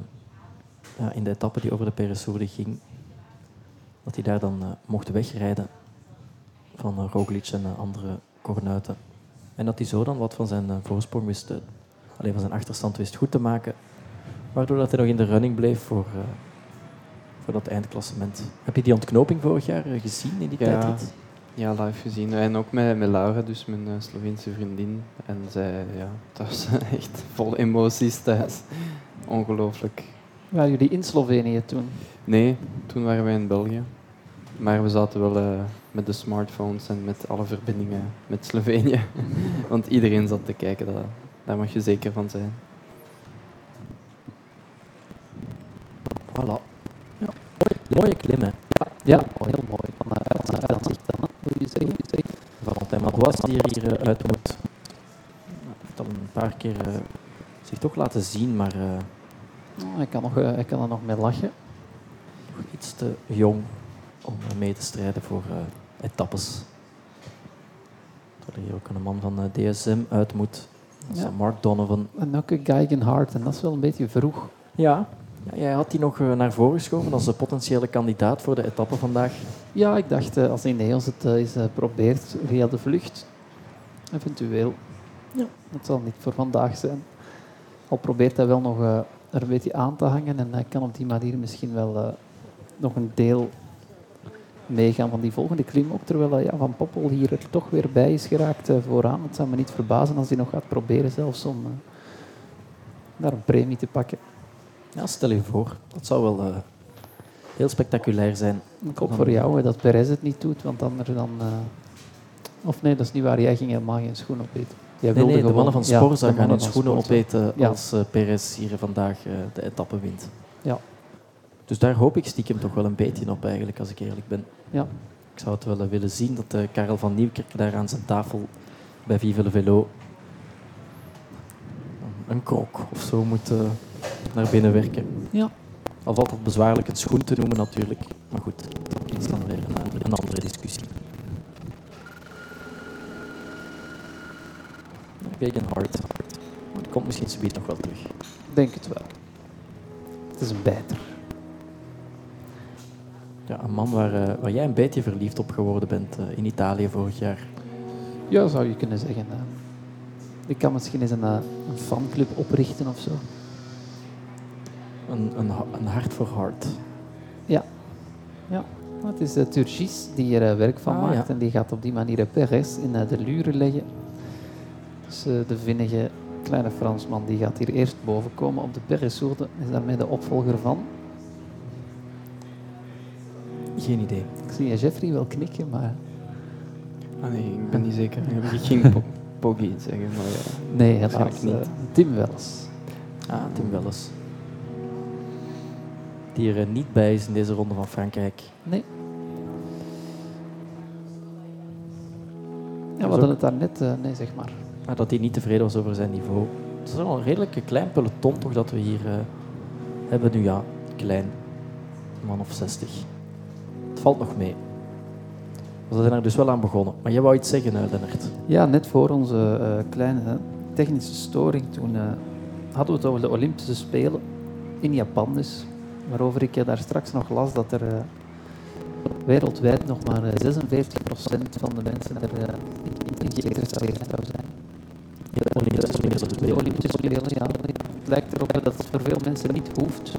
ja, in de etappe die over de Perressourde ging, dat hij daar dan mocht wegrijden van Roglic en andere kornuiten. En dat hij zo dan wat van zijn voorsprong wist, alleen van zijn achterstand wist goed te maken, waardoor dat hij nog in de running bleef voor, voor dat eindklassement. Heb je die ontknoping vorig jaar gezien in die Ja. tijdrit? Ja, live gezien. En ook met, met Laura, dus mijn uh, Sloveense vriendin. En zij, ja, dat was echt vol emoties thuis. Ongelooflijk. Waren jullie in Slovenië toen? Nee, toen waren wij in België. Maar we zaten wel uh, met de smartphones en met alle verbindingen met Slovenië. Want iedereen zat te kijken, dat, daar mag je zeker van zijn. Voilà. Ja. Mooie klimmen. Ja, oh, heel mooi. Van uitzicht Valentin Madouas die er hier uh, uit moet. Hij heeft al een paar keer uh, zich toch laten zien, maar uh, oh, hij, kan nog, hij kan er nog mee lachen. iets te jong om mee te strijden voor etappes. Dat er hier ook een man van DSM uit moet. Dat is Ja. Mark Donovan. En ook een Geigenhard, en dat is wel een beetje vroeg. Ja, ja jij had die nog uh, naar voren geschoven als een potentiële kandidaat voor de etappe vandaag. Ja, ik dacht, uh, als Ineos het eens uh, probeert via de vlucht, Eventueel. Ja. Het zal niet voor vandaag zijn. Al probeert hij wel nog eh, er een beetje aan te hangen en hij kan op die manier misschien wel eh, nog een deel meegaan van die volgende klim. Ook terwijl eh, ja, Van Poppel hier er toch weer bij is geraakt eh, vooraan. Het zou me niet verbazen als hij nog gaat proberen zelfs om eh, daar een premie te pakken. Ja, stel je voor. Dat zou wel eh, heel spectaculair zijn. Ik hoop voor jou hè, dat Perez het niet doet, want anders dan... eh, of nee, dat is niet waar. Jij ging helemaal geen schoen opeten. Jij Nee, de mannen van Sporza gaan hun schoenen Sporza. opeten Ja. als eh Perez hier vandaag de etappe wint. Ja. Dus daar hoop ik stiekem toch wel een beetje op eigenlijk, als ik eerlijk ben. Ja. Ik zou het wel willen zien dat Karel van Nieuwkerk daar aan zijn tafel bij Vive le Velo een krok of zo moet naar binnen werken. Ja. Al valt het bezwaarlijk een schoen te noemen natuurlijk. Maar goed, dat is dan weer een, eh, een andere discussie. Maar die komt misschien zoiets nog wel terug. Ik denk het wel. Het is een bijter. Ja, een man waar, eh, waar jij een beetje verliefd op geworden bent eh, in Italië vorig jaar. Ja, zou je kunnen zeggen. ik kan misschien eens een, een fanclub oprichten of zo. Een, een, een hart voor hart. Ja. ja. Maar Het is de Turgis die er eh, werk van Ah, maakt ja. en die gaat op die manier eh, Perez in eh, de luren leggen. Dus eh, de vinnige kleine Fransman die gaat hier eerst boven komen op de Perez-soerte. Is daarmee de opvolger van. Geen idee. Ik zie je Jeffrey wel knikken, maar Ah nee, ik ben niet zeker. Ik ging po Poggi zeggen, maar ja. nee, helaas. Eh, niet. Tim Wels. Ah, Tim Welles. Die er niet bij is in deze ronde van Frankrijk. Nee. Ja, we hadden het daar net, eh, nee zeg maar. Maar dat hij niet tevreden was over zijn niveau. Het is wel een redelijk klein peloton toch dat we hier eh, hebben nu. Ja, klein. Een man of 60. Het valt nog mee. We zijn er dus wel aan begonnen. Maar jij wou iets zeggen, Lennart. Ja, net voor onze kleine technische storing, toen hadden we het over de Olympische Spelen in Japan dus. Waarover ik eh, daar straks nog las dat er eh, wereldwijd nog maar eh, 46% van de mensen er in, in geïnteresseerd zou zijn. De Olympische Spelen. De Olympische Spelen, ja. Het lijkt erop dat het voor veel mensen niet hoeft.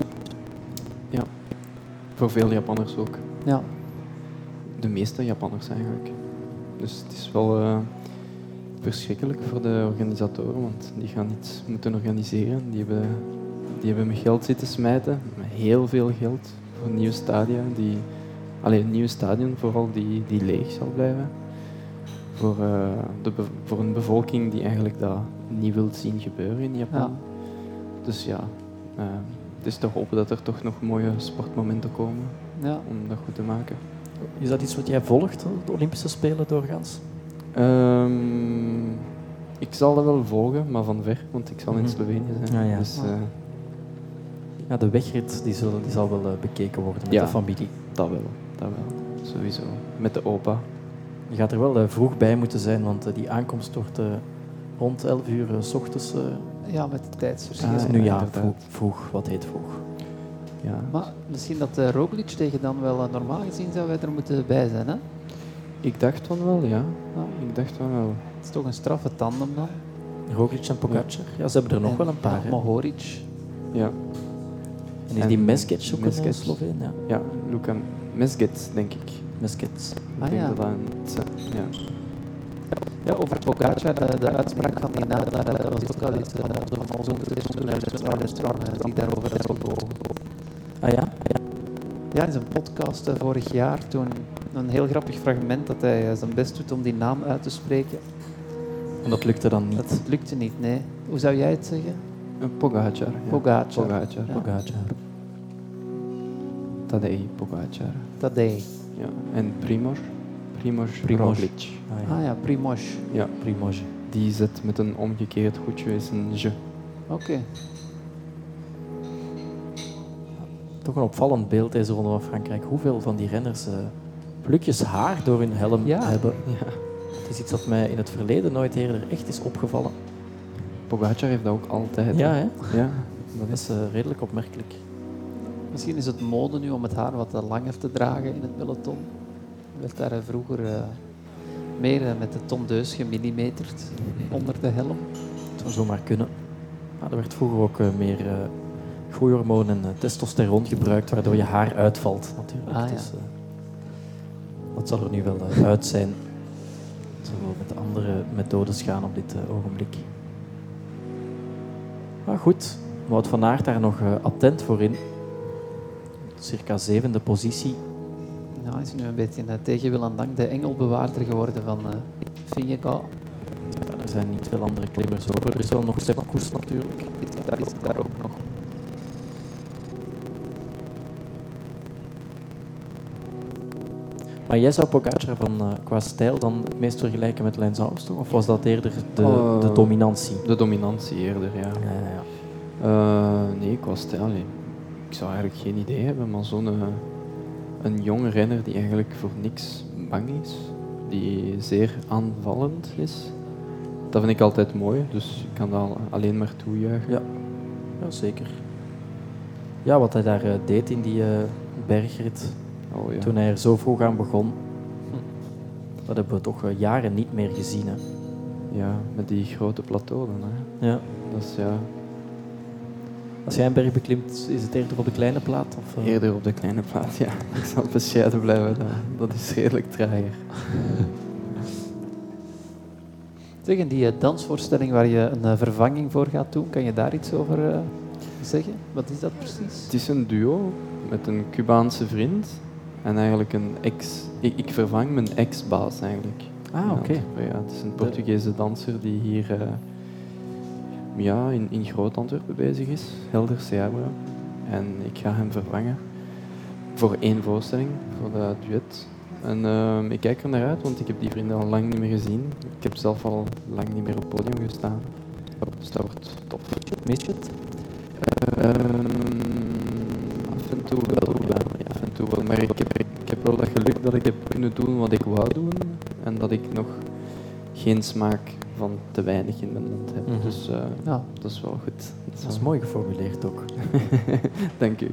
Voor veel Japanners ook. Ja, De meeste Japanners eigenlijk. Dus het is wel eh, verschrikkelijk voor de organisatoren, want die gaan iets moeten organiseren. Die hebben, die hebben met geld zitten smijten, heel veel geld, voor nieuwe stadia. Die, alleen een nieuwe stadion vooral die, die leeg zal blijven. Voor, eh, de, voor een bevolking die eigenlijk dat niet wil zien gebeuren in Japan. Ja. Dus ja, eh, het is te hopen dat er toch nog mooie sportmomenten komen ja. om dat goed te maken. Is dat iets wat jij volgt, de Olympische Spelen doorgaans? Ehm, ik zal dat wel volgen, maar van ver, want ik zal in Mhm. Slovenië zijn. Ah, ja. Dus Ah. Ja, de wegrit die, zullen, die zal wel eh, bekeken worden met Ja. de familie. dat wel, dat wel. Sowieso. Met de opa. Je gaat er wel eh, vroeg bij moeten zijn, want eh, die aankomst wordt eh, rond 11 uur s ochtends. eh, ja, met de tijdsverschil. Ah, nu ja, vroeg, vroeg. Wat heet vroeg? Ja. Maar misschien dat uh, Roglic tegen dan wel eh, normaal gezien zou wij er moeten bij zijn, hè? Ik dacht van wel, ja. Ja. Ik dacht van wel. Het is toch een straffe tandem dan. Roglic en Pogacar. Ja, ze hebben er nog En, wel een paar. ja. Mohoric. Ja, En is En die Mesgic ook een eh, Sloveen? Ja, ja Luka Mesget, denk ik. Ik Ah, ja. een- ja. Ja, over Pogacar, de, de uitspraak van die naam, daar eh, was ook al eh, de van onze journalist die daarover is gebogen. Ah ja? Ja, in zijn podcast eh, vorig jaar, toen een heel grappig fragment dat hij eh, zijn best doet om die naam uit te spreken. En dat lukte dan niet. Dat lukte niet, nee. Hoe zou jij het zeggen? Een Pogacar. Ja. Pogacar. Pogacar. Ja. Pogacar. Tadej Pogacar. Tadej. Ja. En Primoz. Primoz. Roglic. Ah, ja. Ah ja, Primoz. Ja. Primoz. Die zet met een omgekeerd goedje is een je. Oké. Toch een opvallend beeld deze ronde van Frankrijk. Hoeveel van die renners eh plukjes haar door hun helm Ja. hebben. Ja. Het is iets dat mij in het verleden nooit eerder echt is opgevallen. Pogacar heeft dat ook altijd. Ja, hè? Ja. Dat is eh, redelijk opmerkelijk. Misschien is het mode nu om het haar wat te langer te dragen in het peloton. Werd daar eh, vroeger eh, meer eh, met de tondeus gemillimeterd onder de helm. Het zou zomaar kunnen. Maar er werd vroeger ook eh, meer eh groeihormoon en eh, testosteron gebruikt, waardoor je haar uitvalt natuurlijk. Ah, ja. Dus, eh, dat zal er nu wel eh, uit zijn. Zal wel met andere methodes gaan op dit eh, ogenblik. Maar goed, Wout van Aert daar nog eh, attent voor in. Circa zevende positie. Ja, hij is nu een beetje tegen wil dank de engelbewaarder geworden van uh. Ja, er zijn niet veel andere klimmers over. Er is wel nog Sepp Koes natuurlijk. Daar is daar ook nog. Maar jij zou Pogacar van, uh, qua stijl dan het meest vergelijken met Armstrong? Of was dat eerder de, Oh. de dominantie? De dominantie eerder, ja. Ja. Eh, nee, qua stijl, nee. ik zou eigenlijk geen idee hebben, maar zo'n eh, een jonge renner die eigenlijk voor niks bang is, die zeer aanvallend is, dat vind ik altijd mooi, dus ik kan dat al- alleen maar toejuichen. Ja. Ja, zeker. Ja, wat hij daar eh, deed in die eh, bergrit, Oh, ja. toen hij er zo vroeg aan begon, dat hebben we toch eh, jaren niet meer gezien. Hè. ja, met die grote plateaus. dan, Hè. Ja. Dat is ja, Als jij een berg beklimt, is het eerder op de kleine plaat? Of, eh? eerder op de kleine plaat, ja. Ik zal bescheiden blijven, dat, dat is redelijk trager. Zeg, en die eh, dansvoorstelling waar je een vervanging voor gaat doen, kan je daar iets over eh, zeggen? Wat is dat precies? Het is een duo met een Cubaanse vriend en eigenlijk een ex... Ik, ik vervang mijn ex-baas eigenlijk. Ah, oké. Ja, het is een Portugese danser die hier eh, ja, in, in Groot-Antwerpen bezig is, Helder Seabra. En ik ga hem vervangen voor één voorstelling, voor de duet. En ehm, ik kijk er naar uit, want ik heb die vrienden al lang niet meer gezien. Ik heb zelf al lang niet meer op het podium gestaan. Dus dat wordt tof. Mis je het? Ehm, af en toe wel, ja, af en toe wel. Maar ik heb, ik heb wel dat geluk dat ik heb kunnen doen wat ik wou doen. En dat ik nog geen smaak van te weinig in mijn mond heb. Mhm. Dus eh, Ja, dat is wel goed. Dat is mooi geformuleerd ook. Dank u.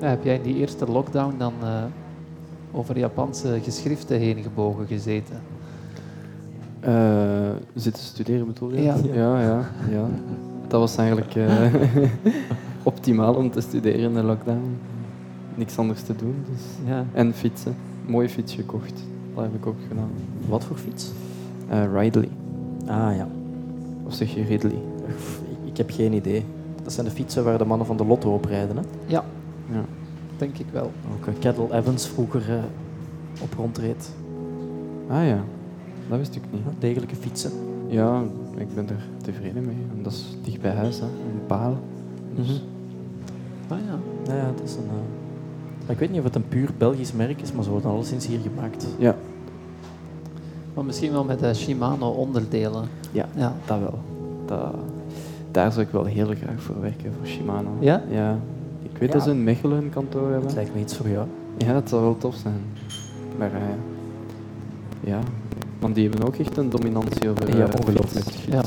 Ja, heb jij in die eerste lockdown dan eh, over Japanse geschriften heen gebogen gezeten? Eh, zitten studeren bedoel je? Ja. ja, ja. ja. Dat was eigenlijk eh, optimaal om te studeren in de lockdown. Niks anders te doen. Dus. Ja. En fietsen. Mooi fiets gekocht. Dat heb ik ook gedaan. Wat voor fiets? Eh, Ridley. Ah ja. Of zeg je Ridley? Ik, heb geen idee. Dat zijn de fietsen waar de mannen van de Lotto op rijden. Hè? ja, Ja. denk ik wel. Ook uh, Kettle Evans vroeger eh, op rondreed. Ah ja, dat wist ik niet. Degelijke fietsen. Ja, ik ben er tevreden mee. En dat is dicht bij huis, hè. een paal. Dus, Mhm. Ah ja. Ja, ja, het is een... eh, Ik weet niet of het een puur Belgisch merk is, maar ze worden alleszins hier gemaakt. Ja, Maar misschien wel met de Shimano onderdelen. ja, Ja. dat wel. Dat, daar zou ik wel heel graag voor werken, voor Shimano. Ja? Ja. Ik weet Ja. dat ze een Mechelen een kantoor hebben. Het lijkt me iets voor jou. Ja, dat zou wel tof zijn. Maar eh, ja, want die hebben ook echt een dominantie over Ja, eh, ongelooflijk. Ja.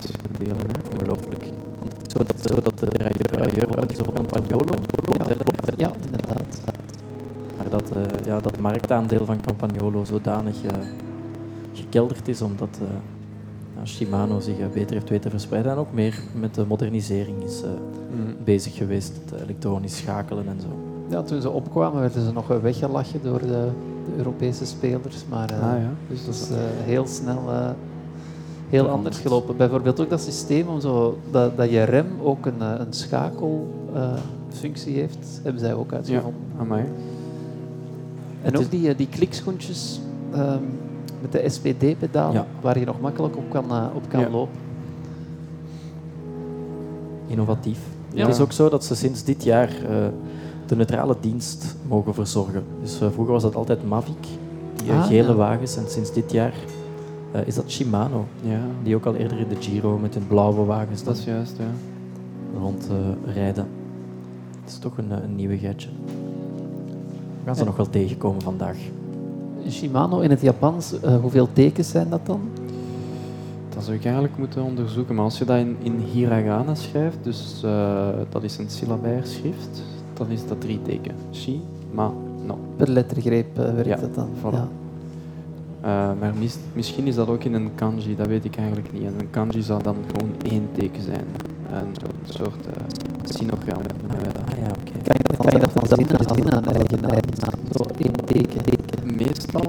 Ongelooflijk. Zodat, zodat de uit is op een Campagnolo. Ja, inderdaad. Maar dat, eh, ja, dat marktaandeel van Campagnolo zodanig eh, gekelderd is omdat eh, Shimano zich beter heeft weten verspreiden en ook meer met de modernisering is eh, Mm. bezig geweest. Het elektronisch schakelen en zo. Ja, toen ze opkwamen werden ze nog weggelachen door de, de Europese spelers. Maar eh, Ah ja, dus dat is eh, heel snel eh, heel Ja, anders gelopen. Bijvoorbeeld ook dat systeem om zo, dat, dat je rem ook een, eh, een schakelfunctie heeft, hebben zij ook ja, uitgevonden. amai. En ook die, eh, die klikschoentjes ehm, met de SPD-pedaal, Ja. waar je nog makkelijk op kan, eh, op kan Ja. lopen. Innovatief. Ja. Het is ook zo dat ze sinds dit jaar de neutrale dienst mogen verzorgen. Dus vroeger was dat altijd Mavic, die Ah, gele ja. wagens. En sinds dit jaar eh, is dat Shimano, Ja, die ook al eerder in de Giro met hun blauwe wagens dat is juist, ja. rondrijden. Het is toch een, eh, een nieuwigheidje. We gaan ze En- nog wel tegenkomen vandaag. Shimano in het Japans, eh, hoeveel tekens zijn dat dan? Dat zou ik eigenlijk moeten onderzoeken. Maar als je dat in, in hiragana schrijft, dus eh, dat is een syllabair schrift, dan is dat drie teken. Shi, ma, no. Per lettergreep eh, werkt Ja, dat dan. voilà. Ja. Eh, maar mis- misschien is dat ook in een kanji, dat weet ik eigenlijk niet. En een kanji zou dan gewoon één teken zijn. Een soort uh, sinogram noemen wij dat. Ah ja, oké. Kan je dat, kan je dat dan zinnen als zinnen aan eigen naam? Zo één teken. Meestal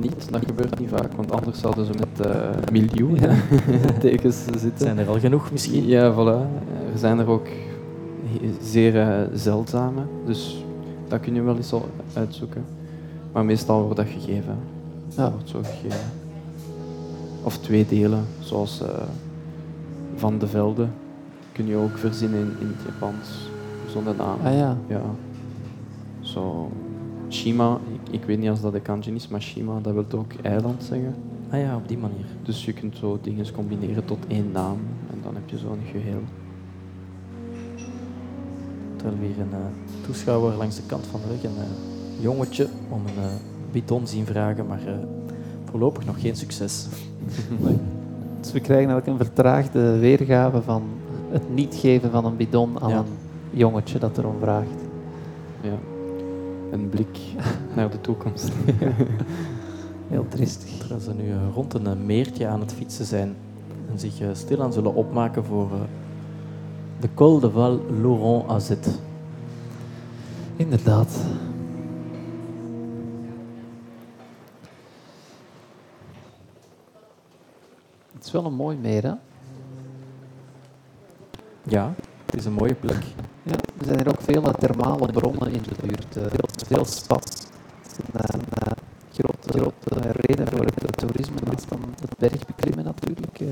niet, dat gebeurt niet vaak, want anders zouden ze met eh, miljoenen tekens zitten. Zijn er al genoeg misschien? Ja, voilà. Er zijn er ook zeer eh, zeldzame, dus dat kun je wel eens al uitzoeken. Maar meestal wordt dat gegeven. Ja. Dat wordt zo gegeven. Of twee delen, zoals eh, Van de Velde. Kun je ook verzinnen in, in het Japans, zonder naam. Ah ja. Ja. Zo. Shima, ik, ik weet niet als dat de kanji is, maar Shima, dat wil ook eiland zeggen. Ah ja, op die manier. Dus je kunt zo dingen combineren tot één naam en dan heb je zo'n geheel. Terwijl we hier een eh, toeschouwer langs de kant van de weg, een eh, jongetje, om een eh, bidon zien vragen, maar eh, voorlopig nog geen succes. Dus we krijgen eigenlijk een vertraagde weergave van het niet geven van een bidon aan Ja. een jongetje dat erom vraagt. Ja. Een blik naar de toekomst. Heel triestig. Terwijl ze nu eh, rond een eh, meertje aan het fietsen zijn en zich eh, stilaan zullen opmaken voor eh, de Col de Val Laurent Azet. Inderdaad. Is wel een mooi meer, hè? Ja, het is een mooie plek. Ja, er zijn ook veel thermale bronnen in de buurt. eh, Veel, veel stad. Het is een eh, grote, grote reden voor het toerisme, naast dan het bergbeklimmen natuurlijk. eh,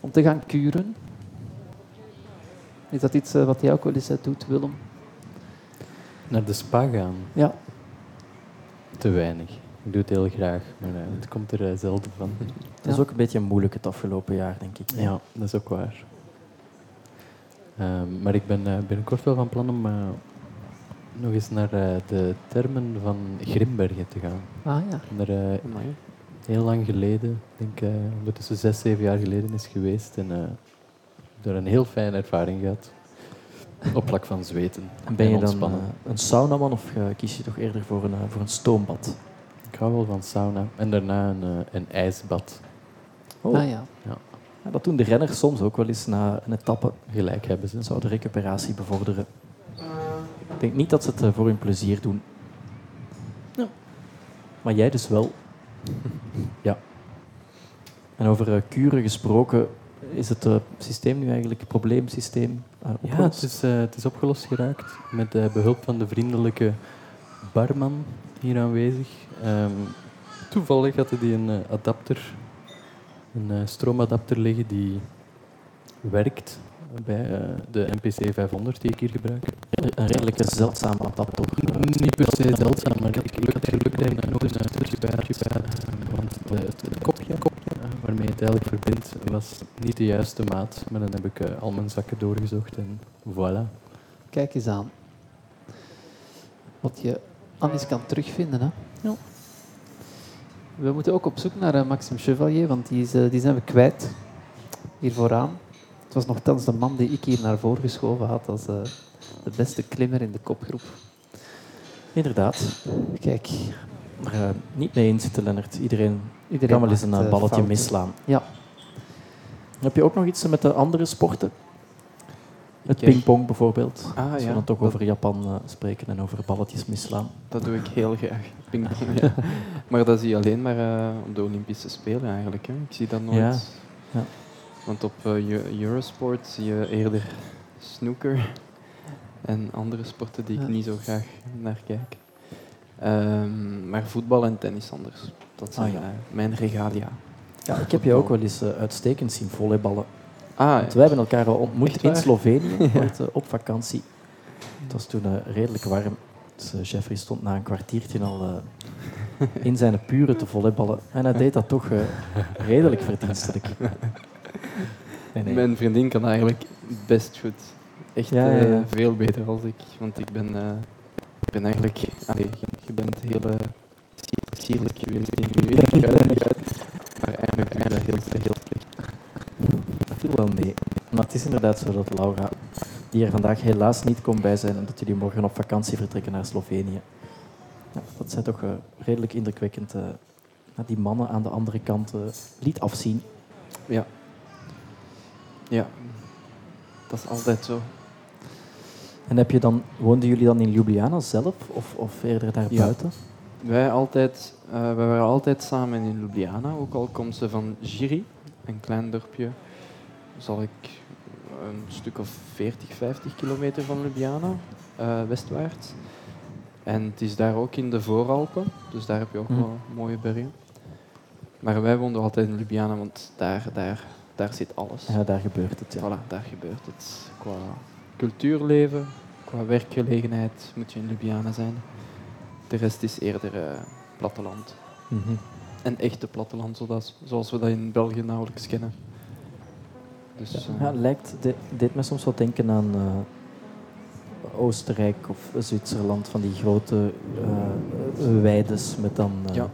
om te gaan kuren. Is dat iets wat jij ook wel eens doet, Willem? Naar de spa gaan, Ja. te weinig. Ik doe het heel graag, maar eh, het komt er eh, zelden van. Het is ook een beetje moeilijk het afgelopen jaar, denk ik. Ja, dat is ook waar. Ehm, maar ik ben eh, binnenkort wel van plan om eh, nog eens naar eh, de termen van Grimbergen te gaan. Ah ja. Ik er eh, heel lang geleden, ik denk eh, ondertussen zes, zeven jaar geleden is geweest. En eh daar een heel fijne ervaring gehad. Op vlak van zweten. En ben je dan ontspannen. eh, een saunaman of kies je toch eerder voor een, voor een stoombad? Ik hou wel van sauna. En daarna een, eh, een ijsbad. Oh. Ah ja. Ja, dat doen de renners soms ook wel eens na een etappe. Gelijk hebben ze. Zou de recuperatie bevorderen. Ik denk niet dat ze het eh, voor hun plezier doen. Ja. Maar jij dus wel. Ja. En over eh, kuren gesproken, is het eh, systeem nu eigenlijk het probleemsysteem Ja, het is, eh, het is opgelost geraakt met eh, behulp van de vriendelijke barman hier aanwezig. Ehm, toevallig had hij een eh, adapter, een eh, stroomadapter liggen die werkt bij eh, de NPC 500 die ik hier gebruik. Een redelijke zeldzame adapter. Niet per se zeldzaam, maar ik ik had geluk dat ik nog een stukje bij had. Want de- het kopje, kopje waarmee het eigenlijk verbindt was niet de juiste maat. Maar dan heb ik al mijn zakken doorgezocht en voilà. Kijk eens aan. Wat je anders kan terugvinden. Hè? Ja. We moeten ook op zoek naar eh, Maxime Chevalier, want die, is, eh, die zijn we kwijt. Hier vooraan. Het was nogthans de man die ik hier naar voren geschoven had als eh, de beste klimmer in de kopgroep. Inderdaad. Kijk, Maar eh, niet mee eens zitten, Lennart. Iedereen iedereen kan wel eens een balletje fouten. misslaan. Ja. Heb je ook nog iets met de andere sporten? Eh, pingpong bijvoorbeeld. Ah, Als we ja. dan toch Dat- over Japan eh, spreken en over balletjes misslaan. Dat doe ik heel graag. Pingpong, ja. Maar dat zie je alleen maar eh, op de Olympische Spelen eigenlijk. Hè. Ik zie dat nooit. Ja, ja. Want op eh, Eu- Eurosport zie je eerder snooker en andere sporten die ik niet zo graag naar kijk. Ehm, maar voetbal en tennis anders. Dat zijn Ah, eh, mijn regalia. Ja, ik heb je ook wel eens uitstekend zien volleyballen. Ah, Want wij hebben elkaar al ontmoet in? Slovenië eh, op vakantie. Het was toen eh, redelijk warm. Dus eh, Jeffrey stond na een kwartiertje al eh, in zijn pure te volleyballen. En hij deed dat toch eh, redelijk verdienstelijk. Nee, nee. Mijn vriendin kan eigenlijk best goed. Echt Ja, eh, veel beter als ik. Want ik ben, eh, ik ben eigenlijk... Allee, je, bent heel eh, sier- sierlijk geweest in je. Maar eigenlijk doe je heel, heel Dat wel mee. Maar het is inderdaad zo dat Laura die er vandaag helaas niet kon bij zijn, omdat jullie morgen op vakantie vertrekken naar Slovenië. Ja, dat zijn toch eh, redelijk indrukwekkend. eh, dat die mannen aan de andere kant eh, liet afzien. Ja. Ja. Dat is altijd zo. En heb je dan, woonden jullie dan in Ljubljana zelf of, of verder daar Ja. buiten? Wij, altijd, wij waren altijd samen in Ljubljana, ook al komt ze van Giri, een klein dorpje, zal ik een stuk of 40, 50 kilometer van Ljubljana, eh, westwaarts. En het is daar ook in de Vooralpen, dus daar heb je ook Mhm. wel mooie bergen. Maar wij woonden altijd in Ljubljana, want daar, daar, daar zit alles. Ja, daar gebeurt het. Ja. Voilà, daar gebeurt het. Qua cultuurleven, qua werkgelegenheid moet je in Ljubljana zijn. De rest is eerder eh, platteland. Mhm. Een echte platteland, zoals, zoals we dat in België nauwelijks kennen. Dus, eh, Ja, lijkt, de- deed me soms wat denken aan eh, Oostenrijk of Zwitserland, van die grote eh weides met dan eh Ja,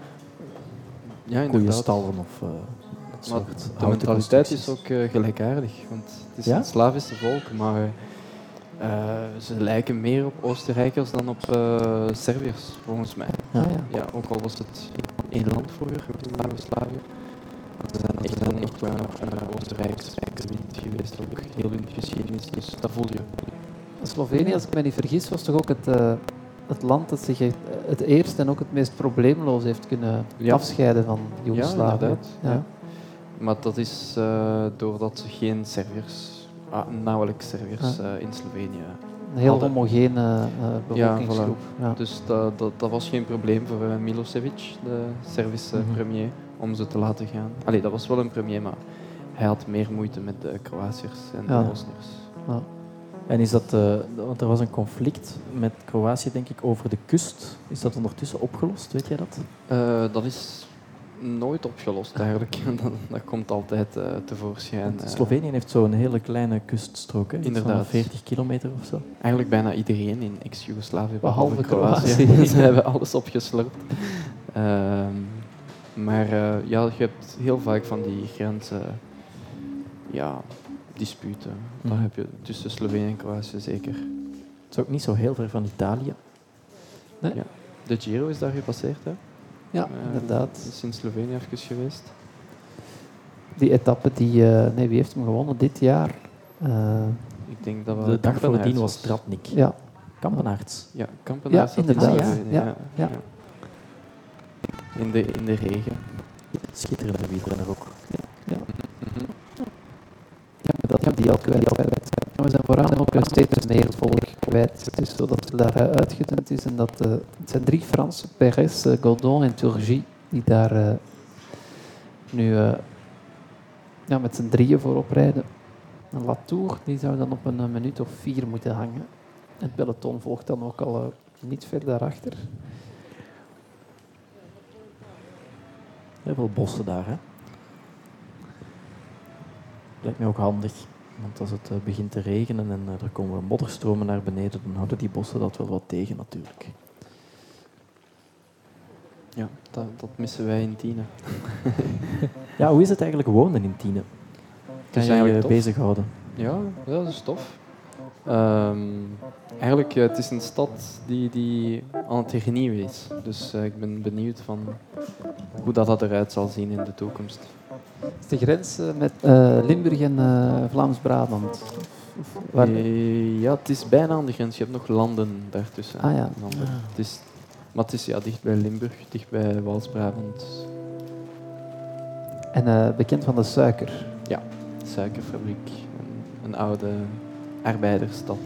ja, koeienstallen of dat Maar soort de mentaliteit is ook gelijkaardig, want het is Ja? een Slavische volk, maar ze lijken meer op Oostenrijkers dan op Serviërs, volgens mij. Ja. Ah, ja. Ja, ook al was het één land vroeger, Joegoslavië. Ze zijn echt uh, Oostenrijks gebied geweest, ook heel hun geschiedenis, dus dat voel je. Slovenië, als ik me niet vergis, was toch ook het, eh, het land dat zich echt, eh, het eerst en ook het meest probleemloos heeft kunnen Ja. afscheiden van Joegoslavië. Ja. ja. Maar dat is eh, doordat ze geen Serviërs, ah, nauwelijks Serviërs Ja. eh, in Slovenië. Een heel Hadden. homogene eh, bevolkingsgroep. Ja, Dus dat, dat, dat was geen probleem voor Milosevic, de Servische Mhm. premier, om ze te laten gaan. Allee, dat was wel een premier, maar hij had meer moeite met de Kroatiërs en Ja. de Bosniërs. Ja. En is dat, eh, want er was een conflict met Kroatië, denk ik, over de kust. Is dat ondertussen opgelost? Weet jij dat? Eh, dat is nooit opgelost eigenlijk. dat, dat komt altijd eh, tevoorschijn. Want. Slovenië heeft zo'n hele kleine kuststrook, hè? Inderdaad. 40 kilometer of zo. Eigenlijk bijna iedereen in ex-Jugoslavië, Behalve Kroatië. Kroatië. Ze hebben alles opgeslurpt. Maar eh, ja, je hebt heel vaak van die grenzen, ja, disputen. Dat Mhm. heb je tussen Slovenië en Kroatië zeker. Het is ook niet zo heel ver van Italië. De Giro is daar gepasseerd, hè? ja Eh, inderdaad. Dat is in Slovenië even geweest. Die etappe, die, eh, nee, wie heeft hem gewonnen dit jaar? Ik denk dat we De dag voordien was Tratnik. ja, Kampenaarts. Ja, Kampenaerts Ja, zat in inderdaad. Slovenië, Ja, ja. In, de, in de regen. Schitterende wielrenner ook. ja. Ja, dat hebben die al kwijt. En we zijn vooraan ook een steeds meer volk kwijt. Het is zo dat het daar eh, uitgedund is. En dat, eh, het zijn drie Fransen, Perez, eh, Godon en Turgy, die daar eh, nu eh, ja, met z'n drieën voor oprijden. En Latour die zou dan op een eh, minuut of vier moeten hangen. En het peloton volgt dan ook al eh, niet ver daarachter. Heel veel bossen daar, hè? Lijkt mij ook handig. Want als het eh, begint te regenen en eh, er komen modderstromen naar beneden, dan houden die bossen dat wel wat tegen natuurlijk. Ja, dat, dat missen wij in Tiene. Ja, hoe is het eigenlijk wonen in Tiene? Kan je je bezighouden? Ja, dat is tof. Ehm, eigenlijk, eh, het is een stad die, die aan het hernieuwen is. Dus eh, ik ben benieuwd van hoe dat, dat eruit zal zien in de toekomst. Is de grens eh, met Limburg en Vlaams-Brabant. Waar- ja, het is bijna aan de grens. Je hebt nog landen daartussen. Ah, ja. Landen. Het is, maar het is ja, dicht bij Limburg, dicht bij Waals-Brabant. En bekend van de suiker. Suikerfabriek, een, een oude arbeidersstad.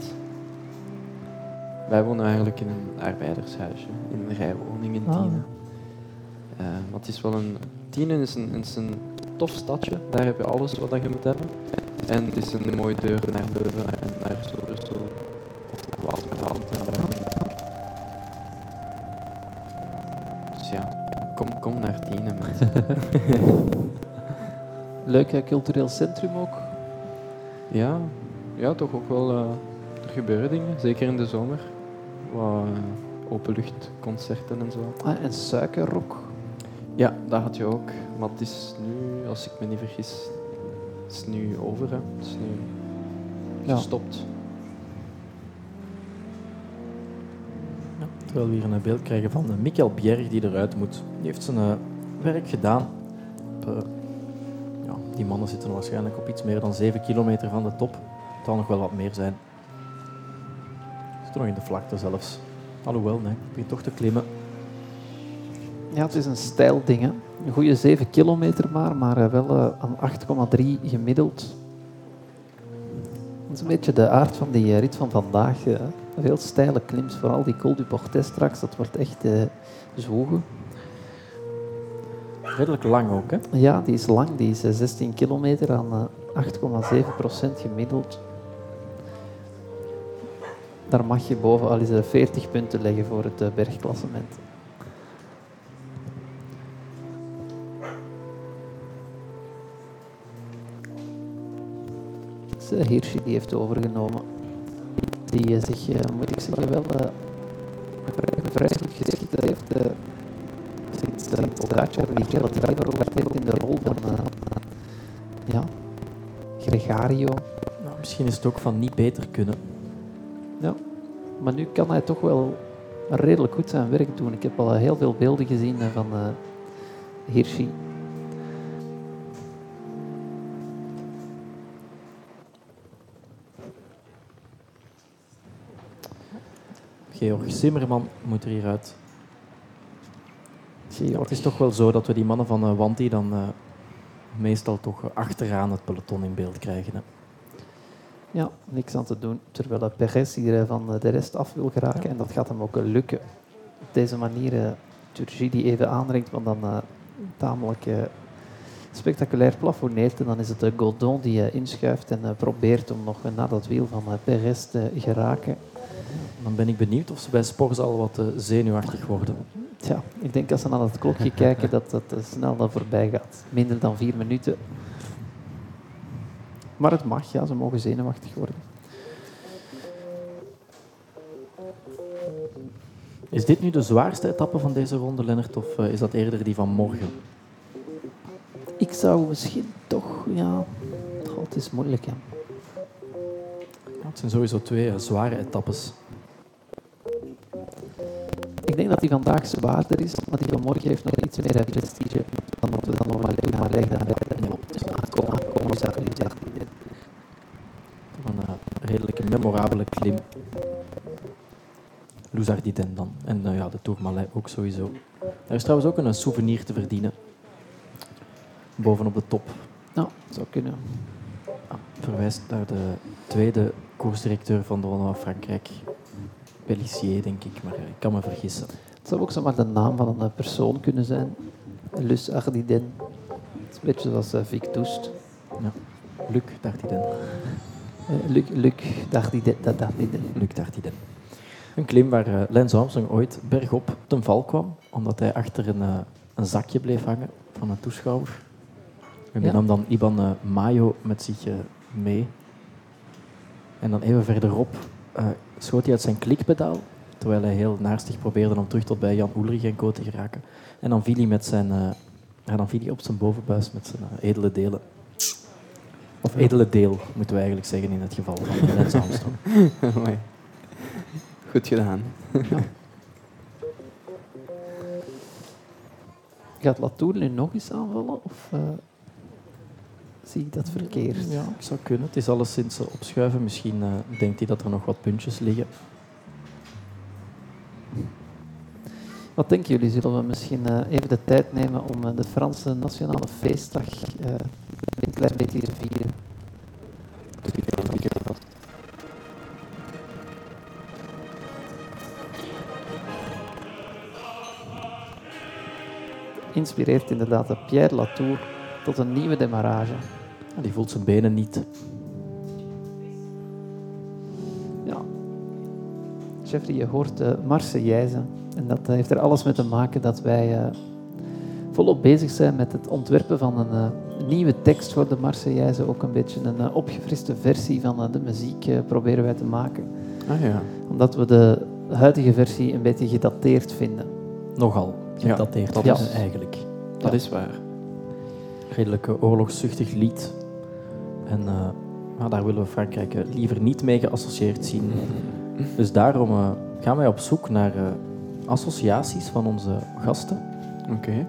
Wij wonen eigenlijk in een arbeidershuisje, in een rijwoning in Ah. Tiene. Eh, maar het is wel een... Tiene is een, is een tof stadje, daar heb je alles wat je moet hebben. En het is een mooie deur naar Leuven en naar Brussel of. Dus ja, kom, kom naar Tiene, mensen. Leuk eh, cultureel centrum ook. Ja, ja, toch ook wel. Eh, er gebeuren dingen, zeker in de zomer. Wat eh, openluchtconcerten en zo. Ah, en suikerrok. Ja, dat had je ook. Maar het is nu, als ik me niet vergis, het is nu over. Hè. Het is nu gestopt. Terwijl we hier een beeld krijgen van eh, Mikkel Bjerg die eruit moet. Die heeft zijn werk gedaan. Ja, die mannen zitten waarschijnlijk op iets meer dan 7 kilometer van de top. Het zal nog wel wat meer zijn. Zit nog in de vlakte zelfs. Alhoewel, nee, ik begin toch te klimmen. Ja, het is een stijl ding. Hè. Een goede 7 kilometer maar, maar wel aan 8,3 gemiddeld. Dat is een beetje de aard van die rit van vandaag. Hè. Veel steile klims, vooral die Col du Portet straks, dat wordt echt uh, zwoegen. Redelijk lang ook, hè? Ja, die is lang. Die is 16 kilometer aan uh, 8,7 procent gemiddeld. Daar mag je boven al eens 40 punten leggen voor het uh, bergklassement. Hirschi die heeft overgenomen die zich, uh, moet ik zeggen, wel uh, goed geschikt heeft uh, uh, Pogacar die veroverd heeft in de rol van ja, Gregario. Nou, misschien is het ook van niet beter kunnen. Ja, maar nu kan hij toch wel redelijk goed zijn werk doen. Ik heb al heel veel beelden gezien van Hirschi. Georg Zimmerman moet er hieruit. Georg. Het is toch wel zo dat we die mannen van uh, Wanti dan uh, meestal toch achteraan het peloton in beeld krijgen. Hè. Ja, niks aan te doen. Terwijl Perez hier van de rest af wil geraken. Ja. En dat gaat hem ook lukken. Op deze manier uh, Turgi die even aanrengt, want dan uh, tamelijk uh, spectaculair plafonneert. En dan is het uh, Godon die inschuift en probeert om nog naar dat wiel van Perez te geraken. Dan ben ik benieuwd of ze bij Sporzal wat uh, zenuwachtig worden. Ja, ik denk als ze naar het klokje kijken dat dat uh, snel dan voorbij gaat. Minder dan vier minuten. Maar het mag, ja, ze mogen zenuwachtig worden. Is dit nu de zwaarste etappe van deze ronde, Lennart, of uh, is dat eerder die van morgen? Ik zou misschien toch, ja... God, het is moeilijk, hè. Ja, het zijn sowieso twee uh, zware etappes. Ik denk dat die vandaag zwaarder is, maar die van morgen heeft nog iets meer prestige dan wat we dan normaal leggen echt Een redelijke memorabele klim. Louzardiden dan. En uh, ja, de Tourmalet ook sowieso. Er is trouwens ook een souvenir te verdienen. Bovenop de top. Nou, zou kunnen. Ah, verwijst naar de tweede koersdirecteur van de Ronde van Frankrijk. Pellissier, denk ik, maar ik kan me vergissen. Het zou ook zomaar de naam van een persoon kunnen zijn. Lus Ardiden. Het is een beetje zoals Vic Toest. Ja. Luc Dardiden. Uh, Luc, Luc Dardiden. Dardiden. Luc Dardiden. Een klim waar uh, Lance Armstrong ooit bergop ten val kwam, omdat hij achter een, uh, een zakje bleef hangen van een toeschouwer. En die ja. nam dan Iban Mayo met zich mee. En dan even verderop schoot hij uit zijn klikpedaal, terwijl hij heel naarstig probeerde om terug tot bij Jan Ulrich en Co te geraken. En dan viel hij, met zijn, dan viel hij op zijn bovenbuis met zijn edele delen. Of edele deel, moeten we eigenlijk zeggen in het geval van Lance Armstrong. Mooi. Goed gedaan. Ja. Gaat Latour nu nog eens aanvallen? Of uh, zie ik dat verkeerd? Ja, ik zou kunnen. Het is alleszins uh, opschuiven. Misschien uh, denkt hij dat er nog wat puntjes liggen. Wat denken jullie? Zullen we misschien even de tijd nemen om de Franse Nationale Feestdag een klein beetje te vieren? inspireert inderdaad Pierre Latour tot een nieuwe demarrage. Die voelt zijn benen niet. Ja. Jeffrey, je hoort de Marseillaise. En dat heeft er alles mee te maken dat wij uh, volop bezig zijn met het ontwerpen van een nieuwe tekst voor de Marseillaise. Ook een beetje een uh, opgefriste versie van de muziek proberen wij te maken. Ah, ja. Omdat we de huidige versie een beetje gedateerd vinden. Nogal gedateerd, ja, dat is eigenlijk. Dat ja. is waar. Redelijk oorlogszuchtig lied. En uh, nou, daar willen we Frankrijk liever niet mee geassocieerd zien. Dus daarom uh, gaan wij op zoek naar associaties van onze gasten Oké. eh,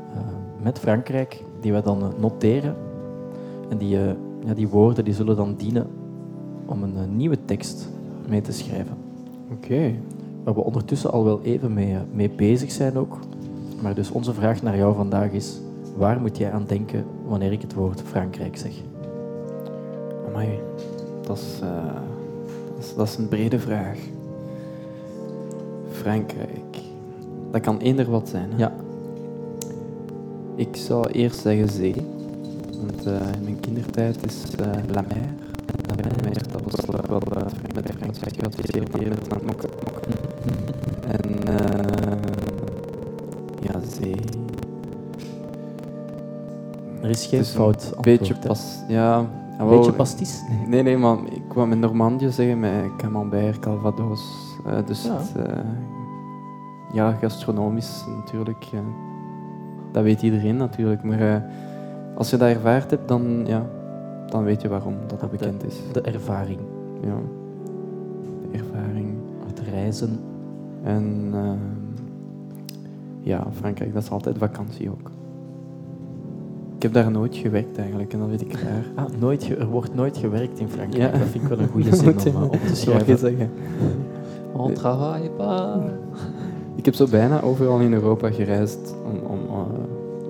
met Frankrijk, die wij dan eh, noteren. En die, eh, ja, die woorden die zullen dan dienen om een eh, nieuwe tekst mee te schrijven. Oké. Waar we ondertussen al wel even mee, mee bezig zijn ook. Maar dus onze vraag naar jou vandaag is, waar moet jij aan denken wanneer ik het woord Frankrijk zeg? Amai. Dat is, dat is, dat is een brede vraag. Frankrijk. Dat kan eender wat zijn. Hè? Ja. Ik zou eerst zeggen zee. Want eh, in mijn kindertijd is eh, La Mer. La Mer, dat was wel wel eh, met Frankrijk geassocieerd het land Mokken. En eh, ja, zee. Er is geen een fout antwoord. Beetje hè. pas. Ja, Een wel, beetje pastis? Nee. Nee, nee, maar ik kwam in Normandië zeggen met Camembert, Calvados. Eh, dus Ja. het, eh, ja, gastronomisch natuurlijk. Dat weet iedereen natuurlijk. Maar eh, als je dat ervaard hebt, dan, ja, dan weet je waarom dat dat De- bekend is. De ervaring, Ja. De ervaring. het reizen. En eh, ja, Frankrijk, dat is altijd vakantie ook. Ik heb daar nooit gewerkt eigenlijk en dat weet ik graag. Ah, nooit ge- er wordt nooit gewerkt in Frankrijk. Ja. Dat vind ik wel een goede zin om, eh, op te schrijven. zeggen. On travaille pas. Ik heb zo bijna overal in Europa gereisd om, om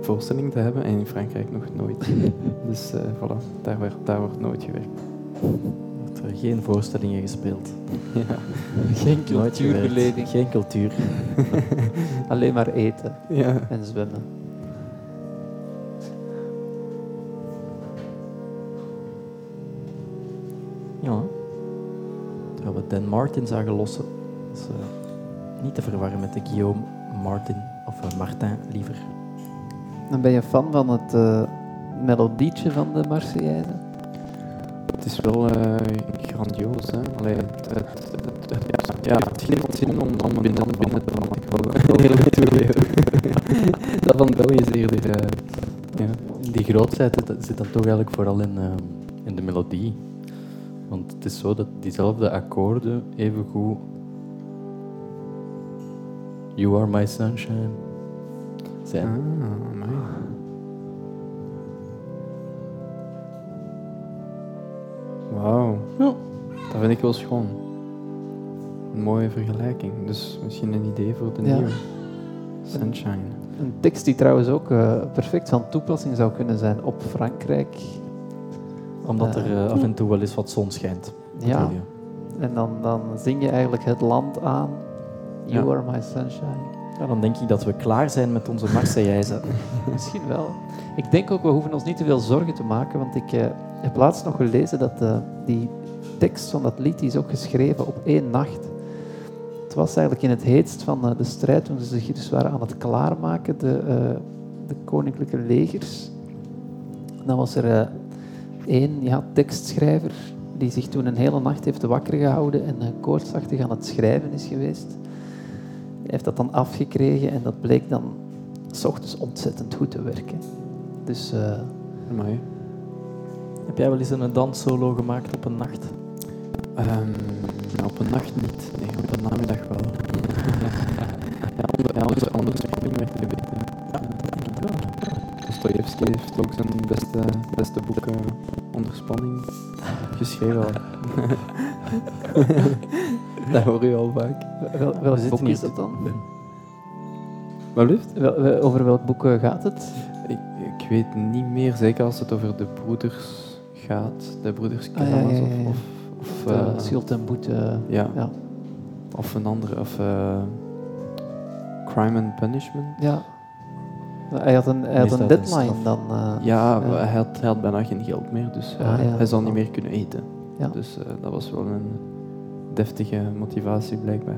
voorstellingen te hebben en in Frankrijk nog nooit. dus eh voilà, daar, werd, daar wordt nooit gewerkt. Er er geen voorstellingen gespeeld. Ja. Geen cultuurbeleving. Geen cultuur. Alleen maar eten ja. en zwemmen. Ja. Terwijl we Dan Martin zagen lossen. Eh, niet te verwarren met de Guillaume Martin, of eh, Martin liever. Dan ben je fan van het eh, melodietje van de Marseillaise? Het is wel eh, grandioos, hè. Allee, het, het, het, het- ja, het geeft zin om, om binnen, binnen te komen. Ik wil wel heel goed toegeven. Dat van België is eerder... eh, ja. Die grootheid zit- zit dan toch eigenlijk vooral in, ehm, in de melodie. Want het is zo dat diezelfde akkoorden even goed. You are my sunshine. Zijn. Ah, vind ik wel schoon. Een mooie vergelijking. Dus misschien een idee voor de Ja. nieuwe. Sunshine. Een tekst die trouwens ook eh, perfect van toepassing zou kunnen zijn op Frankrijk. Omdat er Eh, eh, af en toe wel eens wat zon schijnt. Ja, en dan, dan zing je eigenlijk het land aan. You Ja. are my sunshine. Ja, dan denk ik dat we klaar zijn met onze Marseillaise. Misschien wel. Ik denk ook, we hoeven ons niet te veel zorgen te maken, want ik eh, heb laatst nog gelezen dat eh, die tekst van dat lied is ook geschreven op één nacht. Het was eigenlijk in het heetst van eh, de strijd, toen ze zich dus waren aan het klaarmaken, de, eh, de koninklijke legers. Dan was er eh, één ja, tekstschrijver die zich toen een hele nacht heeft wakker gehouden en uh, koortsachtig aan het schrijven is geweest. Hij heeft dat dan afgekregen en dat bleek dan s ochtends ontzettend goed te werken. Dus eh, Amai. Heb jij wel eens een danssolo gemaakt op een nacht? Ehm, op een nacht niet. Nee, op een namiddag wel. ja, onder, ja, onder andere spring werd het beter. Ja. Dostoevsky heeft ook zijn beste, beste boeken onder spanning geschreven. al. dat hoor je al vaak. wel, welk zitten boek is dat dan? Wat? Wel, over welk boek eh, gaat het? Ik, ik weet niet meer, zeker als het over de broeders gaat. De broeders Ah, ja, ja, Karamazov ja, ja. of... of De eh, Schuld en Boete. ja, Ja. of een andere, of eh, Crime and Punishment. ja. Hij had een, hij had een deadline dan. eh, Ja, Ja. Hij, had, hij had bijna geen geld meer, dus Ah, ja. hij zal niet meer kunnen eten. Ja. Dus eh, dat was wel een deftige motivatie blijkbaar.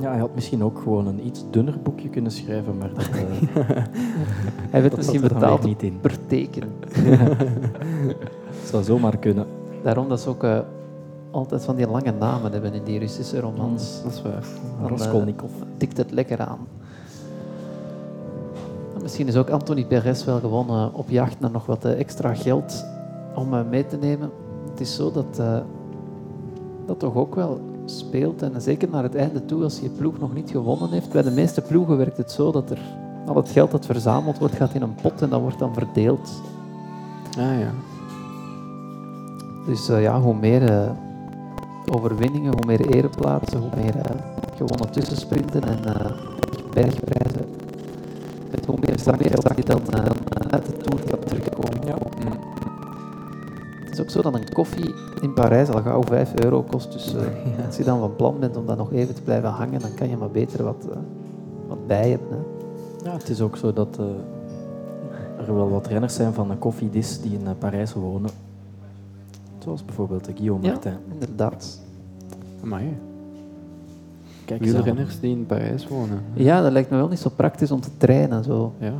Ja, hij had misschien ook gewoon een iets dunner boekje kunnen schrijven, maar dat, hij werd dat misschien er betaald niet in. per teken. Het zou zomaar kunnen. Daarom dat ze ook altijd van die lange namen hebben in die Russische romans. Dat is waar. Eh, Raskolnikov. tikt het lekker aan. En Misschien is ook Anthony Perez wel gewoon eh, op jacht naar nog wat eh, extra geld om mee te nemen. Het is zo dat, dat toch ook wel speelt, en zeker naar het einde toe, als je ploeg nog niet gewonnen heeft, bij de meeste ploegen werkt het zo dat er al het geld dat verzameld wordt, gaat in een pot en dat wordt dan verdeeld. Ah ja. Dus ja, hoe meer overwinningen, hoe meer ereplaatsen, hoe meer eh, gewonnen tussensprinten en eh, bergprijzen. Met hoe meer geld je dan eh, uit de Tour gaat terugkomen. Ja. Mm. Het is ook zo dat een koffie in Parijs al gauw 5 euro kost. Dus als je dan van plan bent om dan nog even te blijven hangen, dan kan je maar beter wat, wat bij hebben. Hè. Ja, het is ook zo dat er wel wat renners zijn van een koffiedis die in Parijs wonen. Zoals bijvoorbeeld de Guillaume Ja. Martin. Inderdaad. Amai. Kijk. Wielrenners die in Parijs wonen. Ja, dat lijkt me wel niet zo praktisch om te trainen. Zo. Ja.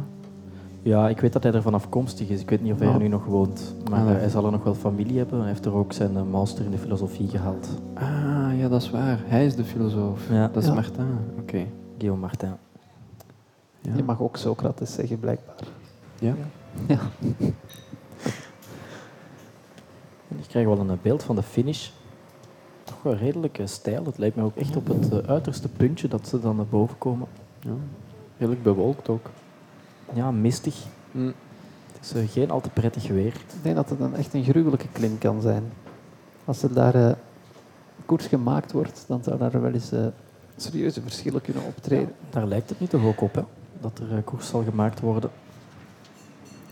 Ja, ik weet dat hij er vanaf komstig is. Ik weet niet of hij er nu nog woont. Maar Ah, hij zal er nog wel familie hebben. Hij heeft er ook zijn eh, master in de filosofie gehaald. Ah, ja, dat is waar. Hij is de filosoof. Ja. Dat is Ja. Martin. Oké. Guillaume Martin. Ja. Je mag ook Socrates zeggen, blijkbaar. Ja. Ja. Krijgen we wel een beeld van de finish. Toch wel redelijk eh, stijl. Het lijkt me ook echt op het eh, uiterste puntje dat ze dan naar boven komen. ja. Redelijk bewolkt ook. Ja, mistig. Mm. Het is eh, geen al te prettig weer. Ik denk dat het een, echt een gruwelijke klim kan zijn. Als er daar koers gemaakt wordt, dan zou daar wel eens serieuze verschillen kunnen optreden. Daar lijkt het nu toch ook op, hè? dat er eh, koers zal gemaakt worden.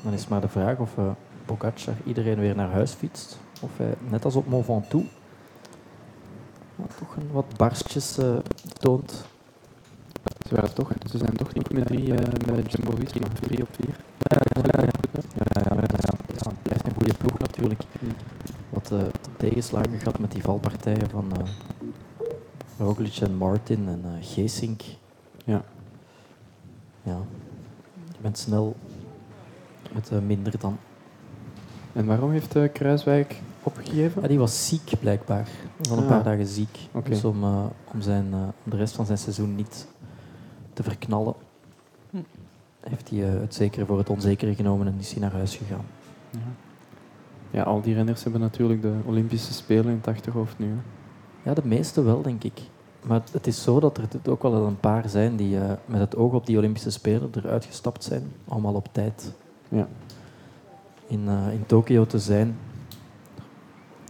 Dan is maar de vraag of eh Pogacar iedereen weer naar huis fietst. Of hij, net als op Mont Ventoux, ja, toch een wat barstjes eh, toont. Ze, waren toch, ze zijn toch niet met drie eh met Jumbo-Visma. Drie op vier. Ja, ja, ja, ja. ja, ja, ja, ja. Ja, het blijft een goede ploeg natuurlijk. Wat eh, tegenslagen gehad met die valpartijen van eh Roglic en Martin en eh Geesink. Ja. Ja, je bent snel met eh, minder dan. En waarom heeft eh, Kruiswijk opgegeven? Ja, die was ziek blijkbaar. Van een Ah. paar dagen ziek. Dus om, eh, om, zijn, eh, om de rest van zijn seizoen niet te verknallen, Hm. heeft hij eh, het zekere voor het onzekere genomen en is hij naar huis gegaan. Ja. ja, al die renners hebben natuurlijk de Olympische Spelen in het achterhoofd nu. hè. Ja, de meeste wel, denk ik. Maar het- is zo dat er ook wel een paar zijn die eh, met het oog op die Olympische Spelen eruit gestapt zijn. Allemaal op tijd. Ja. In, eh, in Tokio te zijn.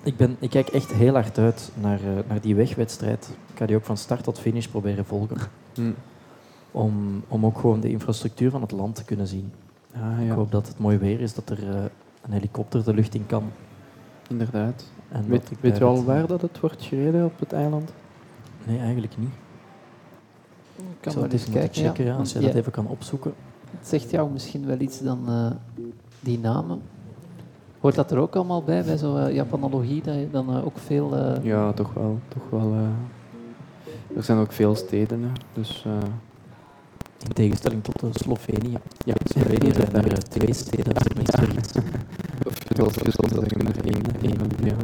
Ik, ben, ik kijk echt heel hard uit naar, eh, naar die wegwedstrijd. Ik ga die ook van start tot finish proberen volgen. Hm. Om, om ook gewoon de infrastructuur van het land te kunnen zien. Ah, Ik hoop dat het mooi weer is, dat er eh, een helikopter de lucht in kan. inderdaad. En Weet, weet je al waar dat het wordt gereden op het eiland? Nee, eigenlijk niet. Ik kan wel het eens kijken. checken, ja, als je Ja, dat even kan opzoeken. Het zegt jou misschien wel iets dan eh, die namen. Hoort dat er ook allemaal bij, bij zo'n eh, Japanologie, dat je dan eh, ook veel... eh, Ja, toch wel. Toch wel eh, er zijn ook veel steden, hè. dus eh, In tegenstelling tot Slovenië. ja, Slovenië zijn er eh, twee steden, als ik me. Of er één, één van die, ja.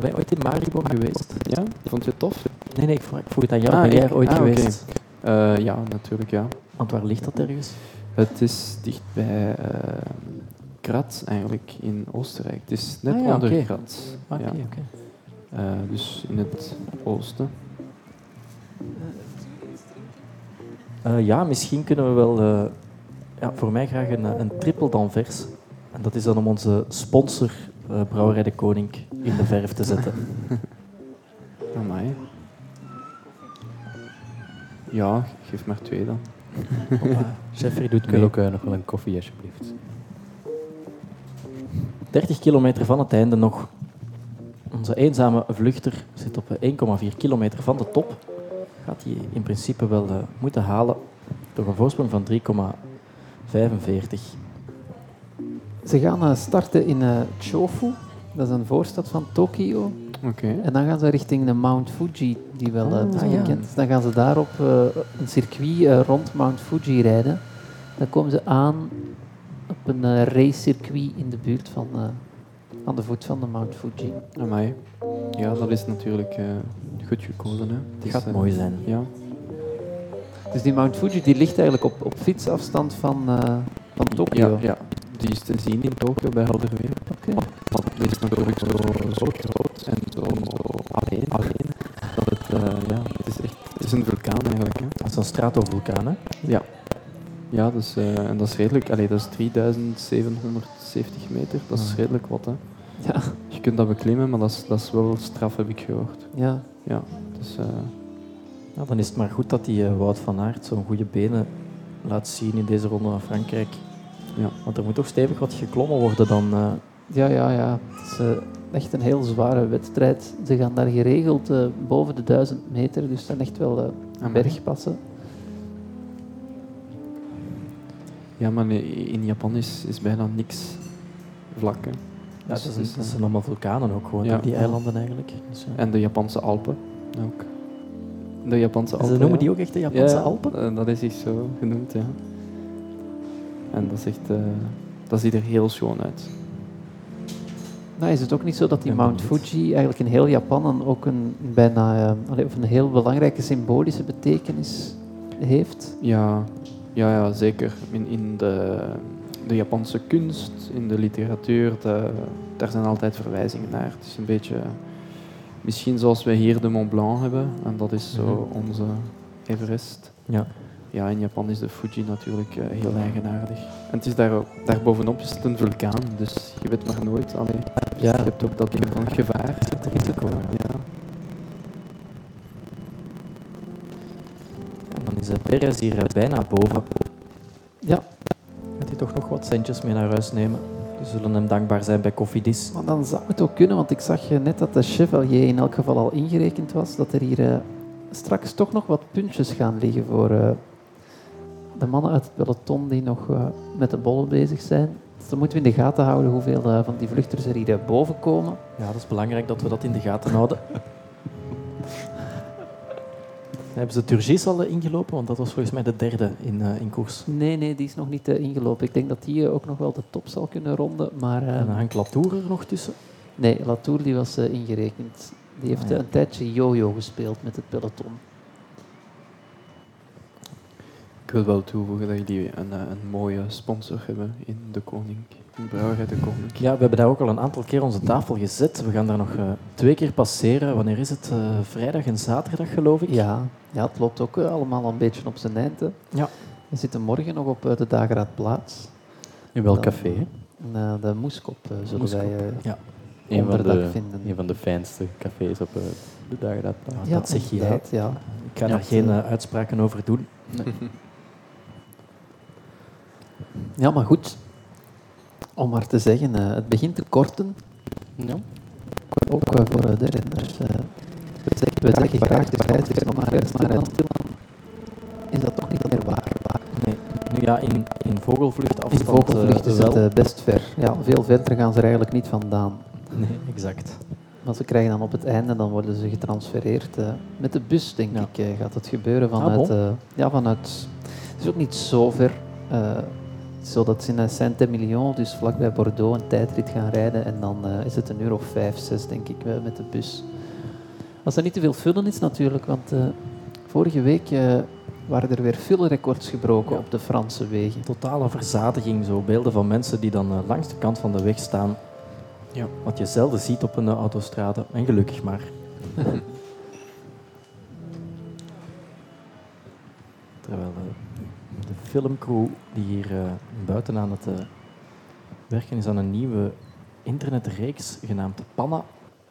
Ben je ooit in Maribor geweest? Ja, vond je het tof? Nee, nee, ik vroeg, ik vroeg het aan jou. Ah, ben jij er ooit ah, geweest? Eh, ja, natuurlijk, ja. Want waar ligt dat ergens? Het is dicht bij eh Graz eigenlijk, in Oostenrijk. Het is net Ah, ja, onder oké. Graz. Ja. oké. Eh, dus in het oosten. Eh, ja, misschien kunnen we wel... eh, ja, voor mij graag een, een triple d'Anvers. En dat is dan om onze sponsor, eh, Brouwerij de Koning, in de verf te zetten. Amai. Ja, geef maar twee dan. Jeffrey doet mee. ook nog wel een koffie, alsjeblieft. 30 kilometer van het einde nog. Onze eenzame vluchter zit op eh, 1,4 kilometer van de top. Gaat hij in principe wel eh, moeten halen door een voorsprong van 3,45. Ze gaan eh, starten in eh, Chofu, dat is een voorstad van Tokio. Oké. En dan gaan ze richting de Mount Fuji, die wel Ah, het is ja. bekend is. Dan gaan ze daar op eh, een circuit eh, rond Mount Fuji rijden. Dan komen ze aan op een eh, racecircuit in de buurt van, eh, aan de voet van de Mount Fuji. Amai. Ja, dat is natuurlijk eh, goed gekozen. Hè. Het is, Gaat mooi zijn. Ja. Dus die Mount Fuji die ligt eigenlijk op, op fietsafstand van, eh, van Tokio. Ja, ja, die is te zien in Tokio bij helder weer. Oké. Want het is natuurlijk zo, zo groot en zo, zo alleen, alleen dat het eh, is een vulkaan eigenlijk. Hè. Dat is een stratovulkaan, hè? Ja. Ja, dus, eh, en dat is redelijk. Allee, dat is 3770 meter. Dat is Ah. redelijk wat. Hè. Ja, Je kunt dat beklimmen, maar dat is, dat is wel straf, heb ik gehoord. ja. Ja, dus, eh, Ja, dan is het maar goed dat die eh, Wout van Aert zo'n goede benen laat zien in deze ronde van Frankrijk. Ja. Want er moet toch stevig wat geklommen worden dan. eh, Ja, ja, ja. Het is echt een heel zware wedstrijd. Ze gaan daar geregeld eh, boven de 1000 meter, dus zijn echt wel bergpassen. Ja, maar in Japan is, is bijna niks vlak. Hè. ja, Dus dat, is, dat eh, zijn allemaal vulkanen ook gewoon, Ja. die eilanden eigenlijk. Dus, eh, En de Japanse Alpen ook. De Japanse en Alpen. ze noemen ja. die ook echt de Japanse Ja, Alpen? eh, dat is echt zo genoemd, ja. En dat is echt... eh, dat ziet er heel schoon uit. Nou, is het ook niet zo dat die Mount. Fuji eigenlijk in heel Japan een, ook een bijna eh, allee, of een heel belangrijke symbolische betekenis heeft? Ja, ja, ja zeker. In, in de, de Japanse kunst, in de literatuur, de- daar zijn altijd verwijzingen naar. Het is een beetje... Misschien zoals wij hier de Mont Blanc hebben, en dat is zo onze Everest. Ja. Ja, in Japan is de Fuji natuurlijk eh, heel eigenaardig. En het is daar, daar bovenop is het een vulkaan, dus je weet maar nooit. Allee, Ja. Je hebt ook dat ding van gevaar. risico, Ja. Is eh, Perez hier bijna boven. Ja, Gaat hij toch nog wat centjes mee naar huis nemen? We zullen hem dankbaar zijn bij Koffiedis. maar dan zou het ook kunnen, want ik zag eh, net dat de Chevalier in elk geval al ingerekend was, dat er hier eh, straks toch nog wat puntjes gaan liggen voor eh, de mannen uit het peloton die nog met de bollen bezig zijn. Dus dan moeten we in de gaten houden hoeveel van die vluchters er hier boven komen. Ja, dat is belangrijk dat we dat in de gaten houden. Hebben ze Turgis al eh, ingelopen? Want dat was volgens mij de derde in, eh, in koers. Nee, nee, die is nog niet eh, ingelopen. Ik denk dat die ook nog wel de top zal kunnen ronden, maar... eh, En dan hangt Latour er nog tussen. Nee, Latour die was eh, ingerekend. Die heeft Ah, ja. een tijdje yo-yo gespeeld met het peloton. Ik wil wel toevoegen dat jullie een, een mooie sponsor hebben in De Koning. Brouwerij De. Ja, we hebben daar ook al een aantal keer onze tafel gezet. We gaan daar nog eh, twee keer passeren. Wanneer is het? Eh, vrijdag en zaterdag, geloof ik. Ja, ja het loopt ook eh, allemaal een beetje op zijn eind. hè. Ja. We zitten morgen nog op eh, de Dageraadplaats. In welk Dan- café? eh, de Moeskop zullen Moeskop, wij eh, ja. Een van, de, vinden. een van de fijnste cafés op eh, de Dageraadplaats. Ja, dat zeg jij. inderdaad, Ja. Ik ga Ja, daar geen uitspraken over doen. ja, maar goed. Om maar te zeggen, eh, het begint te korten. Ja. Ook eh, voor eh, de renners. we zeggen, we zeggen graag de scheidsrechter, maar eerst naar het is dat toch niet meer waar. Nee. Nu ja, in, in vogelvlucht In afstand vogelvlucht eh, is het wel. best ver. Ja, veel verder gaan ze er eigenlijk niet vandaan. Nee, exact. Maar ze krijgen dan op het einde, dan worden ze getransfereerd. met de bus, denk Ja. ik, gaat het gebeuren. Ah, Vanuit, ja, vanuit... Het is ook niet zo ver. Eh, het is zo dat ze in Saint-Emilion, dus vlakbij Bordeaux, een tijdrit gaan rijden. En dan eh, is het een uur of vijf, zes, denk ik, eh, met de bus. Als er niet te veel vullen is natuurlijk, want eh, vorige week eh, waren er weer veel records gebroken Ja. op de Franse wegen. Totale verzadiging, zo beelden van mensen die dan langs de kant van de weg staan. Ja. Wat je zelden ziet op een autostrade. En gelukkig maar. Terwijl filmcrew die hier eh, buiten aan het eh, werken is aan een nieuwe internetreeks genaamd Panna.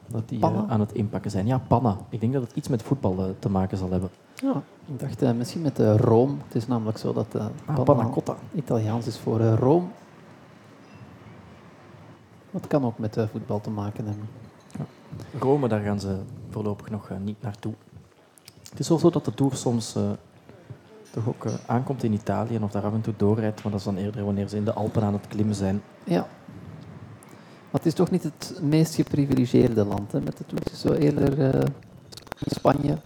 Dat die eh, aan het inpakken zijn. Ja, Panna. Ik denk dat het iets met voetbal te maken zal hebben. Ja, ik dacht misschien met Rome. Het is namelijk zo dat Ah, Panna Cotta. Italiaans is voor Rome. Dat kan ook met voetbal te maken hebben. Rome, daar gaan ze voorlopig nog niet naartoe. Het is wel zo dat de Tour soms toch ook eh, aankomt in Italië en of daar af en toe doorrijdt, maar dat is dan eerder wanneer ze in de Alpen aan het klimmen zijn. Ja. Maar het is toch niet het meest geprivilegeerde land hè, met de is zo eerder eh, Spanje.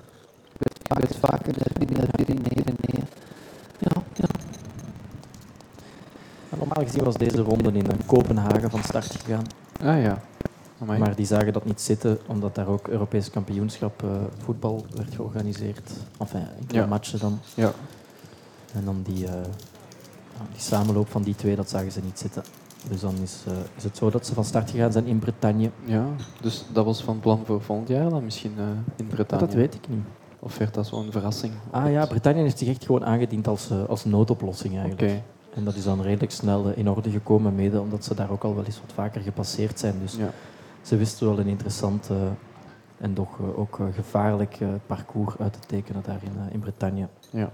Het gebeurt vaker de Pyreneeën. Ja, ja. Normaal gezien was deze ronde in Kopenhagen van start gegaan, Ah ja. Amai. maar die zagen dat niet zitten, omdat daar ook Europees kampioenschap eh, voetbal werd georganiseerd. Enfin, enkele Ja. matchen dan. Ja. En dan die, eh, die samenloop van die twee, dat zagen ze niet zitten. Dus dan is, eh, is het zo dat ze van start gegaan zijn in Bretagne. ja, dus dat was van plan voor volgend jaar dan misschien eh, in Bretagne. dat weet ik niet. Of werd dat zo'n verrassing? Ah ja, Brittannië heeft zich echt gewoon aangediend als, als noodoplossing Oké. eigenlijk. En dat is dan redelijk snel in orde gekomen, mede omdat ze daar ook al wel eens wat vaker gepasseerd zijn. Dus Ja. ze wisten wel een interessant en toch ook gevaarlijk parcours uit te tekenen daar in, in Bretagne. Ja.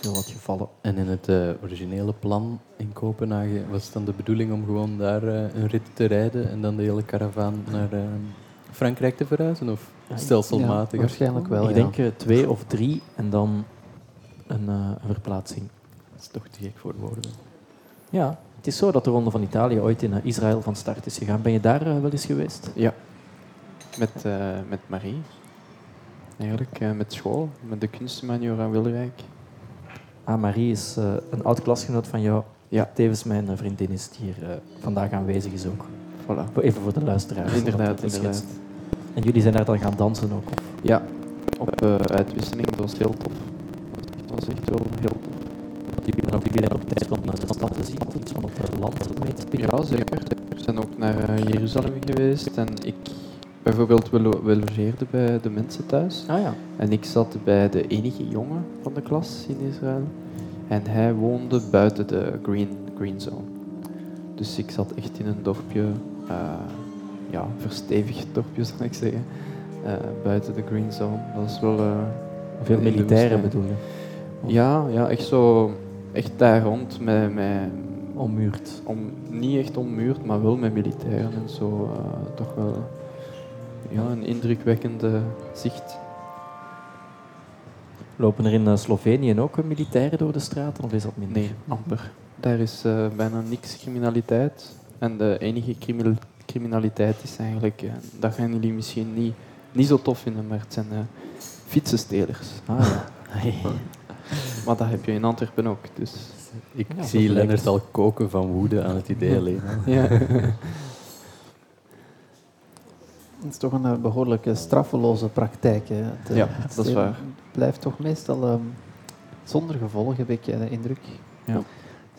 Heel wat gevallen. En in het eh, originele plan in Kopenhagen was het dan de bedoeling om gewoon daar eh, een rit te rijden en dan de hele karavaan naar eh, Frankrijk te verhuizen? Of stelselmatig? Ja, waarschijnlijk wel, ik ja. denk twee of drie en dan een, eh, een verplaatsing. Dat is toch te gek voor woorden. Ja, het is zo dat de Ronde van Italië ooit in Israël van start is gegaan. Ben je daar wel eens geweest? Ja. Met, eh, met Marie. Eigenlijk, eh, met school. Met de kunstmanier aan Wilrijk. Ah, Marie is eh, een oud klasgenoot van jou. Ja. Tevens mijn vriendin is die hier eh, vandaag aanwezig is ook. Voilà. Even voor de luisteraars. Inderdaad, Dat inderdaad. En jullie zijn daar dan gaan dansen ook? Of? Ja, op eh, uitwisseling. Dat was heel tof. Dat was echt wel heel tof. Jullie hebben jullie ook tijd van eh, de stad te zien of iets van het land mee te spelen? Ja, zeker. We zijn ook naar Jeruzalem geweest. En ik bijvoorbeeld we, lo- we logeerden bij de mensen thuis. Ah ja. En ik zat bij de enige jongen van de klas in Israël. En hij woonde buiten de green, green zone. Dus ik zat echt in een dorpje, eh, ja, verstevigd dorpje zou ik zeggen. eh, buiten de green zone. Dat is wel... eh, Veel militairen bedoel je? Ja, ja, echt zo... Echt daar rond met... met Ommuurd. om, niet echt ommuurd, maar wel met militairen en zo. toch wel ja, een indrukwekkende zicht. Lopen er in eh, Slovenië ook eh, militairen door de straten of is dat minder? Nee, amper. Daar is eh, bijna niks criminaliteit. En de enige crimi- criminaliteit is eigenlijk, eh, dat gaan jullie misschien niet, niet zo tof vinden, maar het zijn eh, fietsenstelers. Ah ja. Maar dat heb je in Antwerpen ook. Dus, Ik Ja, zie Lennart al koken van woede aan het idee alleen. ja. Het is toch een eh, behoorlijke straffeloze praktijk. Hè. Het, eh, Ja, het dat is waar. blijft toch meestal ehm, zonder gevolgen, heb ik eh, de indruk. Ja.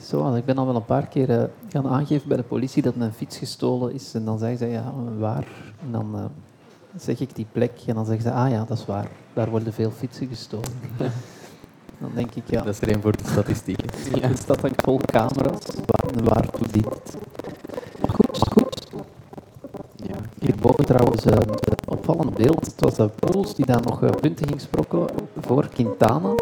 Zo, ik ben al wel een paar keer gaan aangeven bij de politie dat mijn fiets gestolen is. En dan zeggen ze, ja, waar? En dan zeg ik die plek en dan zeggen ze, ah ja, dat is waar. Daar worden veel fietsen gestolen. dan denk ik, ja, Dat is er een voor de statistieken. ja. de stad hangt vol camera's. Waar, waartoe dient het? Goed, goed. Ja. Hierboven trouwens een opvallend beeld. Het was de Pools die daar nog eh, punten ging sprokkelen voor Quintana.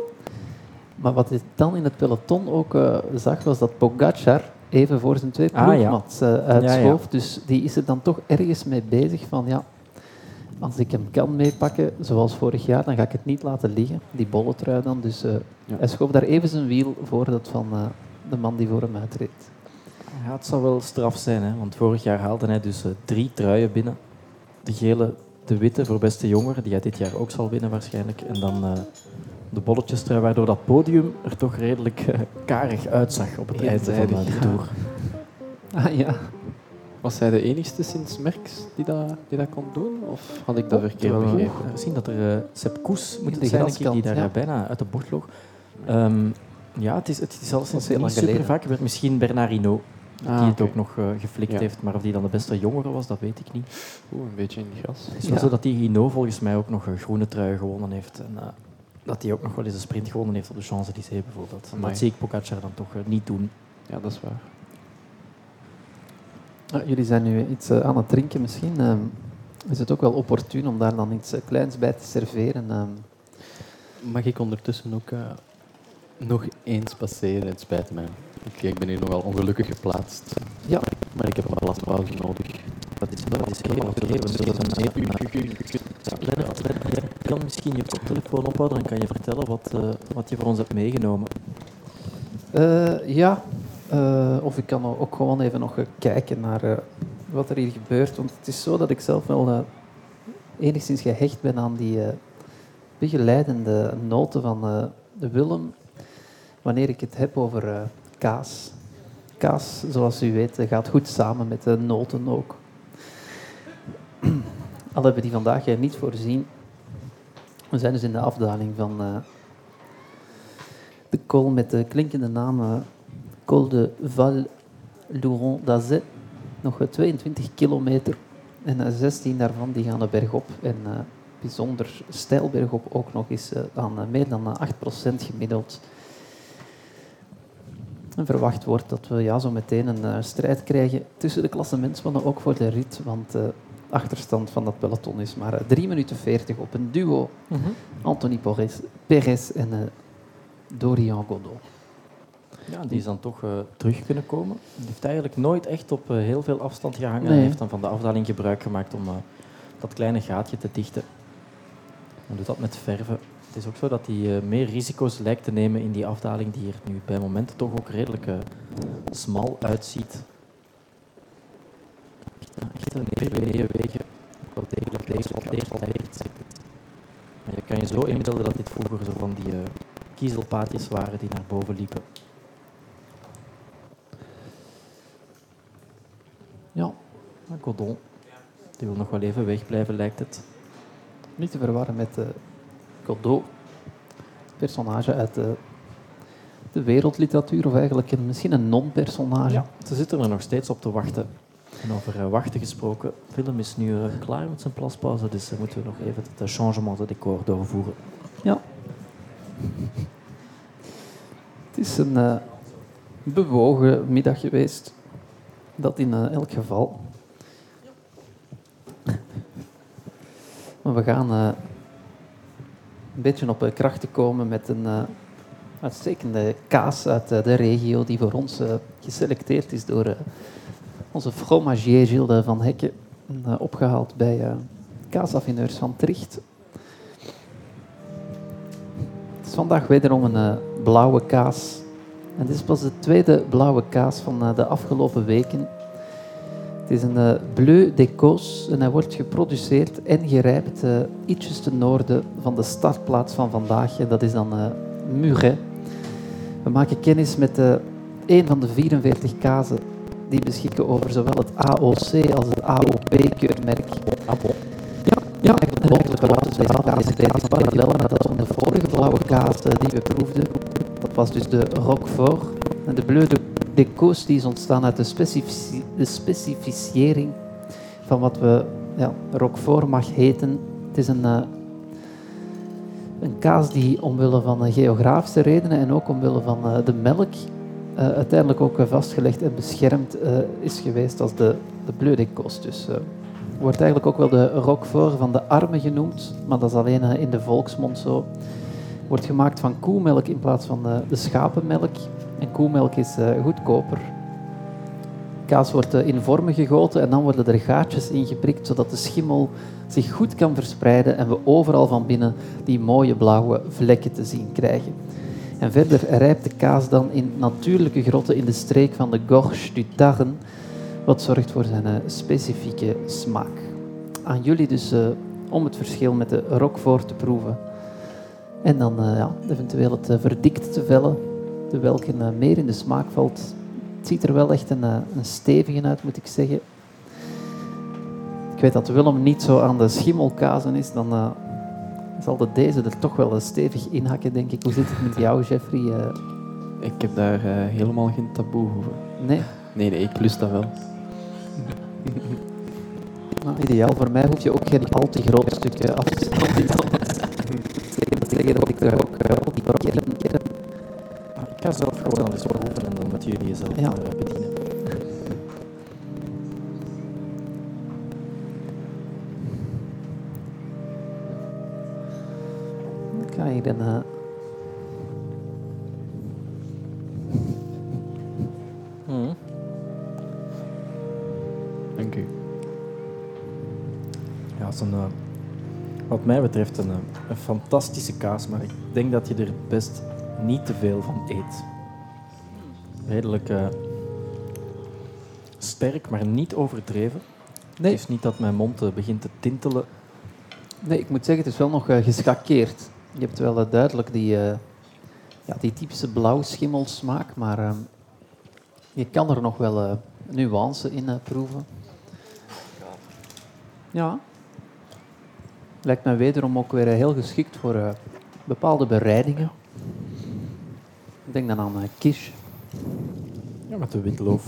Maar wat ik dan in het peloton ook eh, zag, was dat Pogacar even voor zijn twee Ah, ja. ploegmaats eh, uitschoof. Ja, Dus die is er dan toch ergens mee bezig van, ja, als ik hem kan meepakken, zoals vorig jaar, dan ga ik het niet laten liggen. Die bolletrui dan. Dus eh, hij schoof daar even zijn wiel voor dat van eh, de man die voor hem uitreed. Ja, het zal wel straf zijn, hè? want vorig jaar haalde hij dus eh, drie truien binnen. De gele, de witte voor beste jongeren, die hij dit jaar ook zal winnen waarschijnlijk. En dan eh, de bolletjestrui, waardoor dat podium er toch redelijk eh, karig uitzag op het einde van de ja. Tour. Ah ja, Was hij de enigste sinds Merckx die dat, die dat kon doen? Of had ik dat verkeerd Terwijl we begrepen? We zien dat er eh Sepp Koes moet het de zijn, die daar ja. bijna uit de bocht loog. Ehm, ja, het is, het is al sinds heel niet lang super geleden. vaak gebeurd. Misschien Bernard Hinault, Ah, die het ook nog eh, geflikt Ja. heeft. Maar of die dan de beste jongere was, dat weet ik niet. Oeh, een beetje in het gras. Het is wel Ja. zo dat die Hinault volgens mij ook nog een groene trui gewonnen heeft. En eh, dat hij ook nog wel eens een sprint gewonnen heeft op de Champs-Élysées bijvoorbeeld. Amai. dat zie ik Pogacar dan toch eh, niet doen. Ja, dat is waar. Ah, jullie zijn nu iets aan het drinken misschien. ehm, is het ook wel opportun om daar dan iets kleins bij te serveren? ehm? Mag ik ondertussen ook eh, nog eens passeren? Het spijt Ik, ik ben hier nogal ongelukkig geplaatst. Ja. Maar ik heb wel last pauze nodig. Dat is, dat is heel oké. We zullen een even... Ja, Lennart, Lennart, jij kan misschien je koptelefoon ophouden en kan je vertellen wat, eh, wat je voor ons hebt meegenomen. Eh, ja, Eh, of ik kan ook gewoon even nog kijken naar eh, wat er hier gebeurt. Want het is zo dat ik zelf wel eh, enigszins gehecht ben aan die eh, begeleidende noten van eh, de Willem. Wanneer ik het heb over eh, kaas. Kaas, zoals u weet, eh, gaat goed samen met de noten ook. Al hebben we die vandaag eh, niet voorzien. We zijn dus in de afdaling van eh, de col met de klinkende naam eh, Col de Val Louron d'Azet. Nog eh, 22 kilometer. En eh, 16 daarvan die gaan de berg op. En eh, bijzonder steil bergop ook nog eens eh, aan eh, meer dan eh, 8% gemiddeld. En verwacht wordt dat we ja, zo meteen een eh, strijd krijgen tussen de klassementsmannen, ook voor de rit, want de achterstand van dat peloton is maar eh, 3 minuten 40 op een duo. Anthony Perez, Perez en eh, Dorian Godot. Ja, die is dan toch eh, terug kunnen komen. Die heeft eigenlijk nooit echt op eh, heel veel afstand gehangen. Nee. Hij heeft dan van de afdaling gebruik gemaakt om eh, dat kleine gaatje te dichten. Hij doet dat met verven. Het is ook zo dat hij eh, meer risico's lijkt te nemen in die afdaling die er nu bij momenten toch ook redelijk eh, smal uitziet. Echt een hele wegen. Degelijk op deze tijd. Maar je kan je zo inbeelden dat dit vroeger zo van die eh, kiezelpaadjes waren die naar boven liepen. Ja, Godon, die wil nog wel even wegblijven, lijkt het. niet te verwarren met eh, Godot, personage uit de, de wereldliteratuur, of eigenlijk een, misschien een non-personage. Ze zitten er nog steeds op te wachten. En over eh, wachten gesproken, de film is nu eh, klaar met zijn plaspauze, dus moeten we nog even het changement de decor doorvoeren. Ja. Het is een eh, bewogen middag geweest. Dat in eh, elk geval. Maar we gaan eh, een beetje op eh, krachten komen met een eh, uitstekende kaas uit eh, de regio die voor ons geselecteerd is door onze fromagier Gilles de van Hekken. en, eh, opgehaald bij kaasaffineurs van Tricht. Het is vandaag wederom een blauwe kaas. En dit is pas de tweede blauwe kaas van de afgelopen weken. Het is een eh, Bleu d'Écosse en hij wordt geproduceerd en gerijpt eh, ietsjes ten noorden van de startplaats van vandaag. En dat is dan eh Muret. We maken kennis met een van de 44 kazen die beschikken over zowel het AOC als het AOP-keurmerk. Ja, ja, eigenlijk verlaten deze kaas deze parallel met dat van de vorige blauwe kaas die we proefden. Dat was dus de Roquefort. En de Bleu de d'Écosse die is ontstaan uit de, de specificering van wat we ja, Roquefort mag heten. Het is een, eh, een kaas die omwille van eh, geografische redenen en ook omwille van eh, de melk uiteindelijk ook vastgelegd en beschermd is geweest als de, de Bleu d'Écosse. Dus eh, wordt eigenlijk ook wel de Roquefort van de armen genoemd, maar dat is alleen in de volksmond zo. Wordt gemaakt van koemelk in plaats van de schapenmelk. En koemelk is eh, goedkoper. Kaas wordt eh, in vormen gegoten en dan worden er gaatjes in geprikt, zodat de schimmel zich goed kan verspreiden en we overal van binnen die mooie blauwe vlekken te zien krijgen. En verder rijpt de kaas dan in natuurlijke grotten in de streek van de Gorge du Tarn, wat zorgt voor zijn eh, specifieke smaak. Aan jullie dus om het verschil met de Roquefort te proeven. En dan ja, eventueel het verdikt te vellen, welke eh, meer in de smaak valt. Het ziet er wel echt een, eh, een stevige uit, moet ik zeggen. Ik weet dat Willem niet zo aan de schimmelkazen is, dan eh, zal de deze er toch wel stevig inhakken, denk ik. Hoe zit het met jou, Jeffrey? Ik heb daar helemaal geen taboe over. nee? Nee, nee, ik lust dat wel. Nou, ideaal. Voor mij hoef je ook geen al te groot stuk eh, af te snijden. Dat dat ik er ook eh, op die kern, kern Maar ik ga zelf gewoon eens proeven en dan moeten jullie jezelf Ja. eh, bedienen. Ik ga hier een... eh, Mhm. Dank u. Ja, het is een, eh, wat mij betreft een, eh, een fantastische kaas, maar ik denk dat je er best niet te veel van eet. Redelijk eh, sterk, maar niet overdreven. Nee. Het is niet dat mijn mond eh, begint te tintelen. Nee, ik moet zeggen, het is wel nog eh, geschakeerd. Je hebt wel duidelijk die, eh, ja, die typische blauwschimmelsmaak, maar ehm, je kan er nog wel eh, nuance in eh, proeven. Ja. Lijkt mij wederom ook weer heel geschikt voor eh, bepaalde bereidingen. Ik denk dan aan eh quiche. Ja, met de witloof.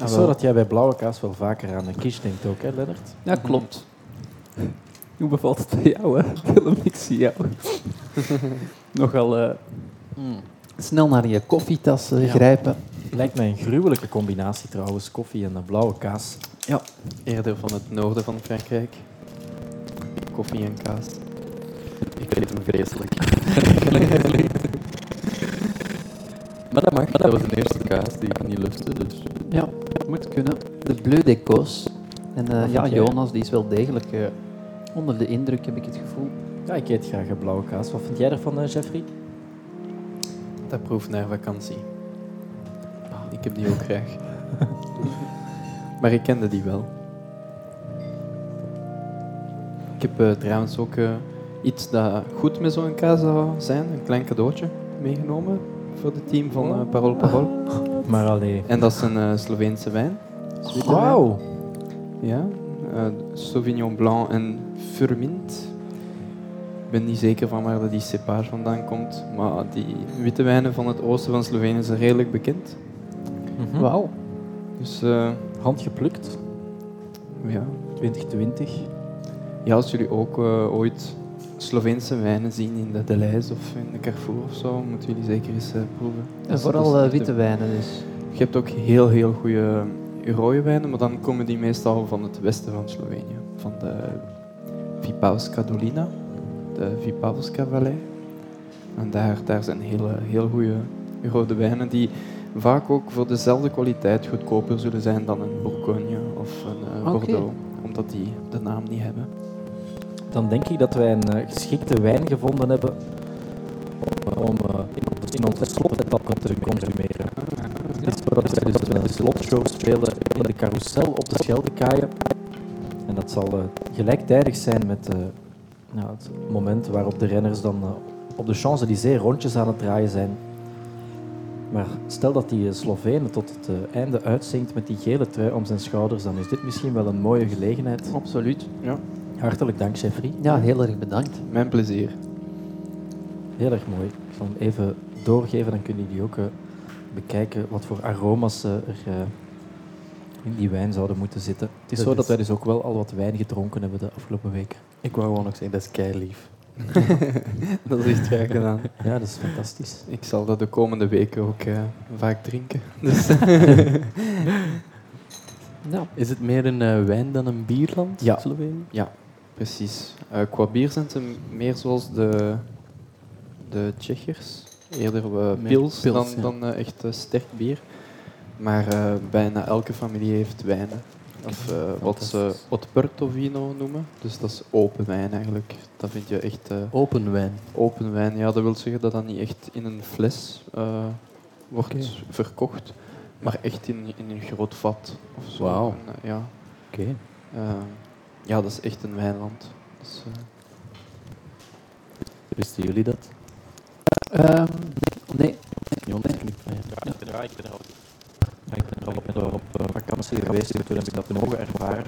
Ah, zo dat jij bij blauwe kaas wel vaker aan een quiche denkt ook, hè, Lennart? Ja, klopt. Hoe bevalt het bij jou, hè? Willem, ik zie jou. Nogal eh, snel naar je koffietas Ja. grijpen. Lijkt mij een gruwelijke combinatie trouwens, koffie en blauwe kaas. Eerder van het noorden van Frankrijk. Koffie en kaas. Ik vind hem vreselijk. maar dat mag, dat was de eerste kaas die ik niet lustte, dus... Ja, moet kunnen. De Bleu d'Écosse. En eh, ja? Jonas die is wel degelijk eh, onder de indruk, heb ik het gevoel. Ja, ik eet graag eh, blauwe kaas. Wat vind jij ervan, eh, Jeffrey? Dat proeft naar vakantie. Ik heb die ook graag. maar ik kende die wel. Ik heb trouwens ook iets dat goed met zo'n kaas zou zijn, een klein cadeautje meegenomen voor het team van eh Parol Parol. Maar allee. En dat is een eh, Sloveense wijn. Wauw. Ja, eh, Sauvignon Blanc en Furmint. Ik ben niet zeker van waar dat die cepage vandaan komt, maar die witte wijnen van het oosten van Slovenië zijn redelijk bekend. Mhm. Wauw. Dus eh, Handgeplukt, ja. 2020. ja, als jullie ook ooit Sloveense wijnen zien in de Deleuze of in de Carrefour of zo, moeten jullie zeker eens eh, proeven. En vooral dat is eh, witte wijnen dus. Je hebt ook heel, heel goede rode wijnen, maar dan komen die meestal van het westen van Slovenië. Van de Vipavska Dolina, de Vipavska Vallei. En daar, daar zijn hele, heel goede rode wijnen die vaak ook voor dezelfde kwaliteit goedkoper zullen zijn dan een Bourgogne of een eh. Bordeaux, omdat die de naam niet hebben. Dan denk ik dat wij een eh, geschikte wijn gevonden hebben om, om eh, in onze slotetappe te consumeren. Het is zo dat wij dus slotshow spelen in de carousel op de Scheldekaaien. En dat zal eh, gelijktijdig zijn met nou, het moment waarop de renners dan op de Champs-Élysées rondjes aan het draaien zijn. Maar stel dat die Slovenen tot het einde uitzinkt met die gele trui om zijn schouders, dan is dit misschien wel een mooie gelegenheid. Absoluut. Ja, Hartelijk dank, Jeffrey. Ja, heel erg bedankt. mijn plezier. Heel erg mooi. Ik zal hem even doorgeven, dan kunnen jullie ook eh, bekijken wat voor aroma's eh, er eh, in die wijn zouden moeten zitten. Het is Dat zo dat is- wij dus ook wel al wat wijn gedronken hebben de afgelopen weken. Ik wou gewoon nog zeggen, dat is kei lief. dat is echt graag gedaan. Ja, dat is fantastisch. Ik zal dat de komende weken ook eh, vaak drinken. Dus, Ja. Is het meer een eh, wijn dan een bierland, Ja. Slovenië? Precies. Eh, qua bier zijn ze meer zoals de, de Tsjechiërs. Eerder Meer pils, pils, dan, ja. dan eh, echt sterk bier. Maar bijna elke familie heeft wijnen. Of wat ze. Otperto vino noemen. Dus dat is open wijn eigenlijk. Dat vind je echt Open wijn. open wijn. Ja, dat wil zeggen dat dat niet echt in een fles wordt verkocht. Maar echt in, in een groot vat. Of zo. Wauw. Ja. Oké. Ja, dat is echt een wijnland. Dus, eh, Wisten jullie dat? Ehm, nee. Jonas knikt van ja. Ja, ik ben er al, ik ben er al op, op eh, vakantie geweest en toen heb ik dat mogen ervaren.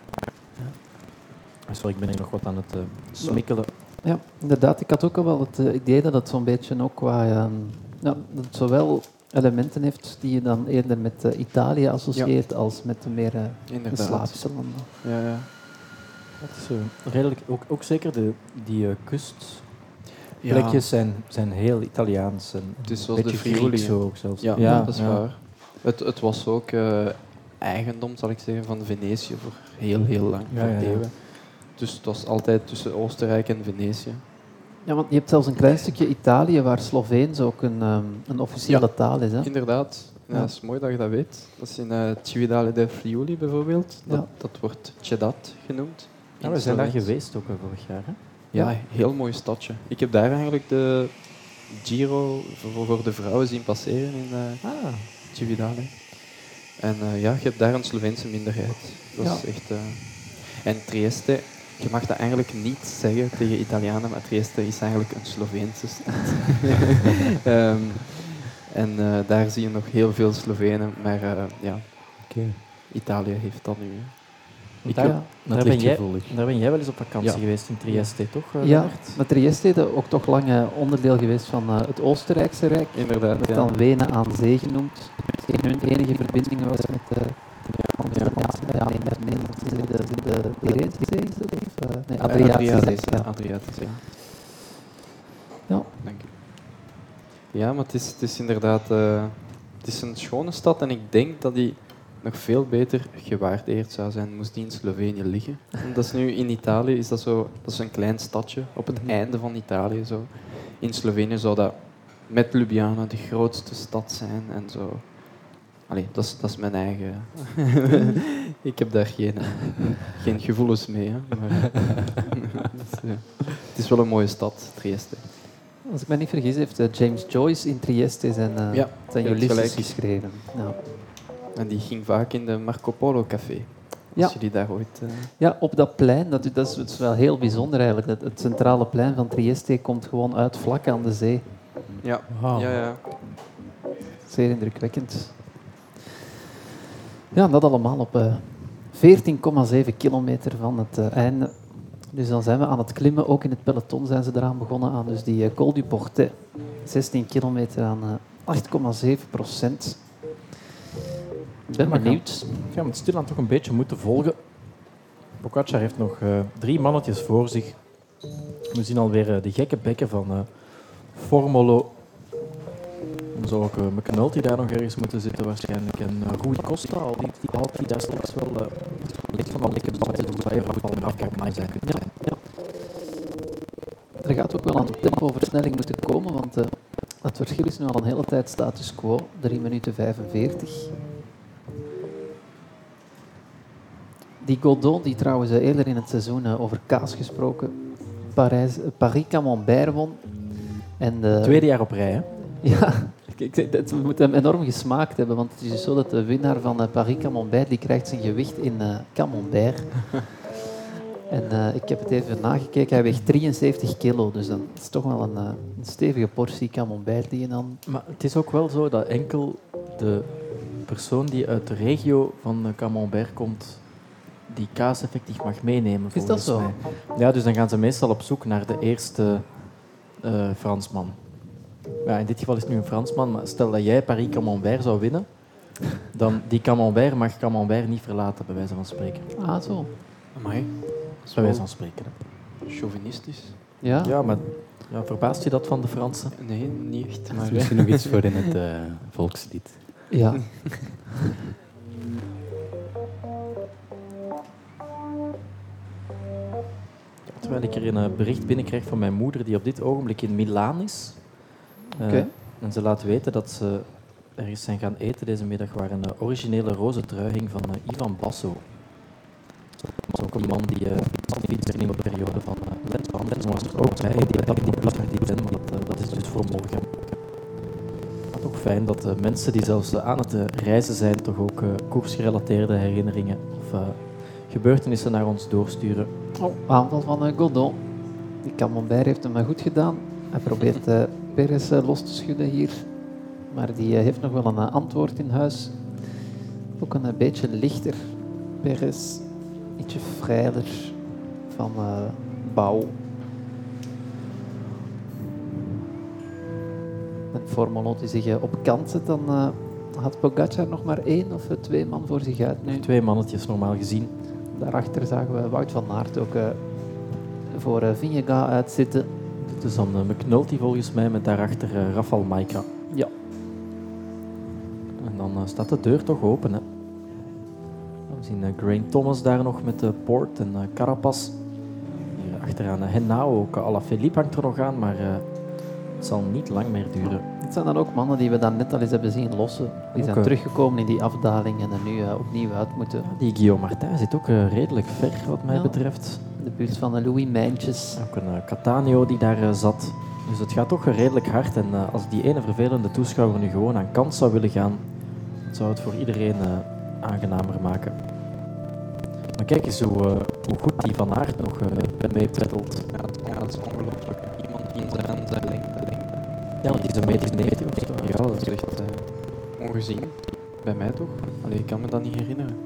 Sorry, ik ben hier nog wat aan het eh, smikkelen. Ja, inderdaad. Ik had ook al wel het idee dat het zo'n beetje ook qua... ehm, ja, dat het zowel elementen heeft die je dan eerder met Italië associeert als met de meer. Slavische landen. Ja, ja. Dat is eh, redelijk, ook, ook zeker de, die eh, kustplekjes Ja, zijn, zijn heel Italiaans. En Het is zoals een de beetje Friuli, hè. ook zelfs. ja, Ja, dat is ja. waar. Het, het was ook eh, eigendom, zal ik zeggen, van Venetië voor heel, heel lang. Ja, eeuwen. Dus het was altijd tussen Oostenrijk en Venetië. Ja, want je hebt zelfs een klein stukje Italië waar Sloveens ook een, ehm, een officiële taal is. Hè? Inderdaad. Ja, Ja. Dat is mooi dat je dat weet. Dat is in eh Cividale del Friuli bijvoorbeeld. Dat, Ja. dat wordt Cedat genoemd. Ja, we zijn daar geweest ook eh, vorig jaar. Hè? Ja, heel mooi stadje. Ik heb daar eigenlijk de Giro voor, de vrouwen zien passeren in eh Ah, Cividale. En eh, ja, je hebt daar een Sloveense minderheid. Dat is echt... eh, En Trieste, je mag dat eigenlijk niet zeggen tegen Italianen, maar Trieste is eigenlijk een Sloveense stad. Ehm, en daar zie je nog heel veel Slovenen, maar ja. Italië heeft dat nu. hè. Ik daar, heb- daar, ben jij, gevoelig. daar ben jij wel eens op vakantie Ja. geweest in Trieste, toch? eh, Ja, maar Trieste is ook toch lang eh, onderdeel geweest van eh, het Oostenrijkse Rijk. Inderdaad, Dat ja. dan Wenen aan zee genoemd. En hun enige verbinding was met de... Ja, ja, nee, met nee, de, de, de Theresië, is dat? Of, eh, nee, Adriatisch. Adriatisch, ja. Adriatisch, ja. Ja. Dank u. Ja, maar het is, het is inderdaad eh, het is een schone stad en ik denk dat die nog veel beter gewaardeerd zou zijn moest die in Slovenië liggen. En dat is nu in Italië is dat zo, dat is een klein stadje op het Mhm. einde van Italië zo. In Slovenië zou dat met Ljubljana de grootste stad zijn en zo. Allee, dat is, dat is mijn eigen. ik heb daar geen, geen gevoelens mee. Hè, maar, eh, het is wel een mooie stad, Trieste. Als ik me niet vergis, heeft eh, James Joyce in Trieste zijn, eh Ja, zijn geschreven. Ja. En die ging vaak in de Marco Polo café. Ja. Als jullie daar ooit... eh, ja, op dat plein, dat, dat, is, dat is wel heel bijzonder eigenlijk. Het, het centrale plein van Trieste komt gewoon uit vlak aan de zee. Ja. Ja, ja. Zeer indrukwekkend. Ja, dat allemaal op eh 14,7 kilometer van het eh, einde. Dus dan zijn we aan het klimmen. Ook in het peloton zijn ze eraan begonnen. Aan dus die eh, Col du Portet. 16 kilometer aan eh 8,7 procent. Ik ben benieuwd. Ik ga het stilaan toch een beetje moeten volgen. Pogacar heeft nog eh, drie mannetjes voor zich. We zien alweer eh, de gekke bekken van eh Formolo. Dan zou ook uh, McNulty daar nog ergens moeten zitten waarschijnlijk. En Rui Costa, al die, die, al die daar straks wel uh, licht van al dikke van de afkijk zijn kunt zijn. Er gaat ook wel aan de tempoversnelling moeten komen, want het verschil is nu al een hele tijd status quo. 3 minuten 45. Die Godot, die trouwens eh, eerder in het seizoen eh, over kaas gesproken, Parijs, eh, Paris-Camembert won. En de, Tweede jaar op rij, hè? Ja, ik, het moet hem enorm gesmaakt hebben, want het is dus zo dat de winnaar van eh, Paris-Camembert, die krijgt zijn gewicht in eh Camembert. En eh, ik heb het even nagekeken, hij weegt 73 kilo, dus dan is toch wel een, eh, een stevige portie Camembert die je dan... Maar het is ook wel zo dat enkel de persoon die uit de regio van eh, Camembert komt, die kaas effectief mag meenemen. Is dat volgens zo? mij. Ja, dus dan gaan ze meestal op zoek naar de eerste eh, Fransman. Ja, in dit geval is het nu een Fransman, maar stel dat jij Paris Camembert zou winnen, dan die Camembert mag Camembert niet verlaten, bij wijze van spreken. Ah, zo. Amai. Bij wijze van spreken. Hè. Chauvinistisch? Ja? Ja, maar ja, verbaast je dat van de Fransen? Nee, niet echt. Maar, is misschien nog iets voor in het eh, volkslied. Ja. Terwijl ik er een eh, bericht binnenkrijg van mijn moeder, die op dit ogenblik in Milaan is. Eh. En ze laat weten dat ze ergens zijn gaan eten deze middag waar een eh, originele roze hing van Ivan Basso. Dat is ook een man die uh, fietser in de periode van uh, Lens van Lens was er ook bij, die etappe die plus die ben, maar dat, dat is dus voor morgen. Maar toch fijn dat mensen die zelfs aan het reizen zijn, toch ook koersgerelateerde herinneringen of gebeurtenissen naar ons doorsturen. Oh, aanval van eh, Godot. Die Camembert heeft hem eh, goed gedaan. Hij probeert Perez eh, los te schudden hier. Maar die heeft nog wel een antwoord in huis. Ook een beetje lichter. Perez, ietsje vrijer van bouw. En Formolo die zich op kant zet, dan had Pogacar nog maar één of twee man voor zich uit nu. Twee mannetjes normaal gezien. Daarachter zagen we Wout van Aert ook eh, voor uh, Vingegaard uitzitten. Het is dan uh, McNulty volgens mij met daarachter Rafal Maika. Ja. En dan staat de deur toch open. Hè. We zien Grain Thomas daar nog met de Poort en Carapaz. Hier achteraan Henao, ook Alaphilippe hangt er nog aan, maar het zal niet lang meer duren. Het zijn dan ook mannen die we dan net al eens hebben zien lossen. Die zijn teruggekomen in die afdaling en er nu opnieuw uit moeten. Die Guillaume Martin zit ook redelijk ver wat mij Ja. betreft. De buurt van Louis Mijntjes. Ook een uh, Catania die daar uh, zat. Dus het gaat toch redelijk hard. En uh, als die ene vervelende toeschouwer nu gewoon aan kant zou willen gaan, zou het voor iedereen aangenamer maken. Maar kijk eens hoe, hoe goed die Van Aert nog mee peddelt. Ja, dat, dat is ongelooflijk. Iemand in zijn, zijn lengte. Ja, want die is een meter 90 of zo. Ja, dat is echt ongezien. Bij mij toch? Allee, ik kan me dat niet herinneren.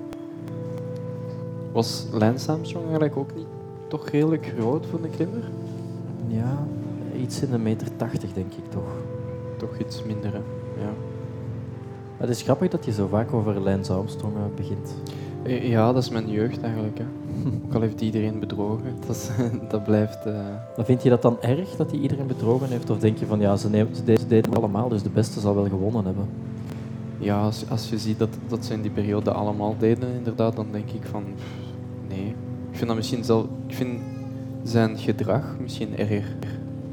Was Lance Armstrong eigenlijk ook niet toch redelijk groot voor een klimmer? Ja, iets in de meter 80 denk ik toch. Toch iets minder, hè? Ja. Het is grappig dat je zo vaak over Lance Armstrong uh, begint. Ja, dat is mijn jeugd eigenlijk. Hè. Ook al heeft iedereen bedrogen, dat, is- dat blijft... eh, Maar vind je dat dan erg dat hij iedereen bedrogen heeft? Of denk je van ja, ze, neem- ze de- ze deden het allemaal, dus de beste zal wel gewonnen hebben? ja, als, als je ziet dat, dat ze in die periode allemaal deden, inderdaad, dan denk ik van... pff, nee. Ik vind dat misschien zelf... Ik vind zijn gedrag misschien erger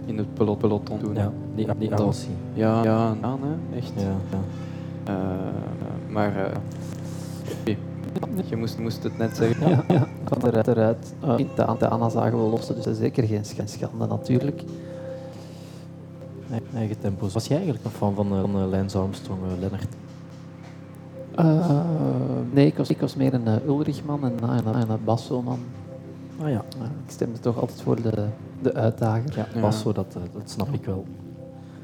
in het pelot- peloton doen. Ja, die, die Dat-. Ja, ja, echt. Ja, ja. Eh, maar... eh, oké. Je moest, moest het net zeggen. Ja, ja. Van eruit, eruit. Uh, de, de Anna zagen we lossen, dus dat is zeker geen sch- schande natuurlijk. Nee, eigen tempo. Was jij eigenlijk nog fan van, eh, van eh, Lance Armstrong, eh, Lennart? Eh, nee, ik was, ik was meer een uh, Ulrichman en uh, een, een Basso-man. Ah ja, Uh, ik stemde toch altijd voor de, de uitdager. ja, Ja. Basso, dat, eh, dat snap ik wel.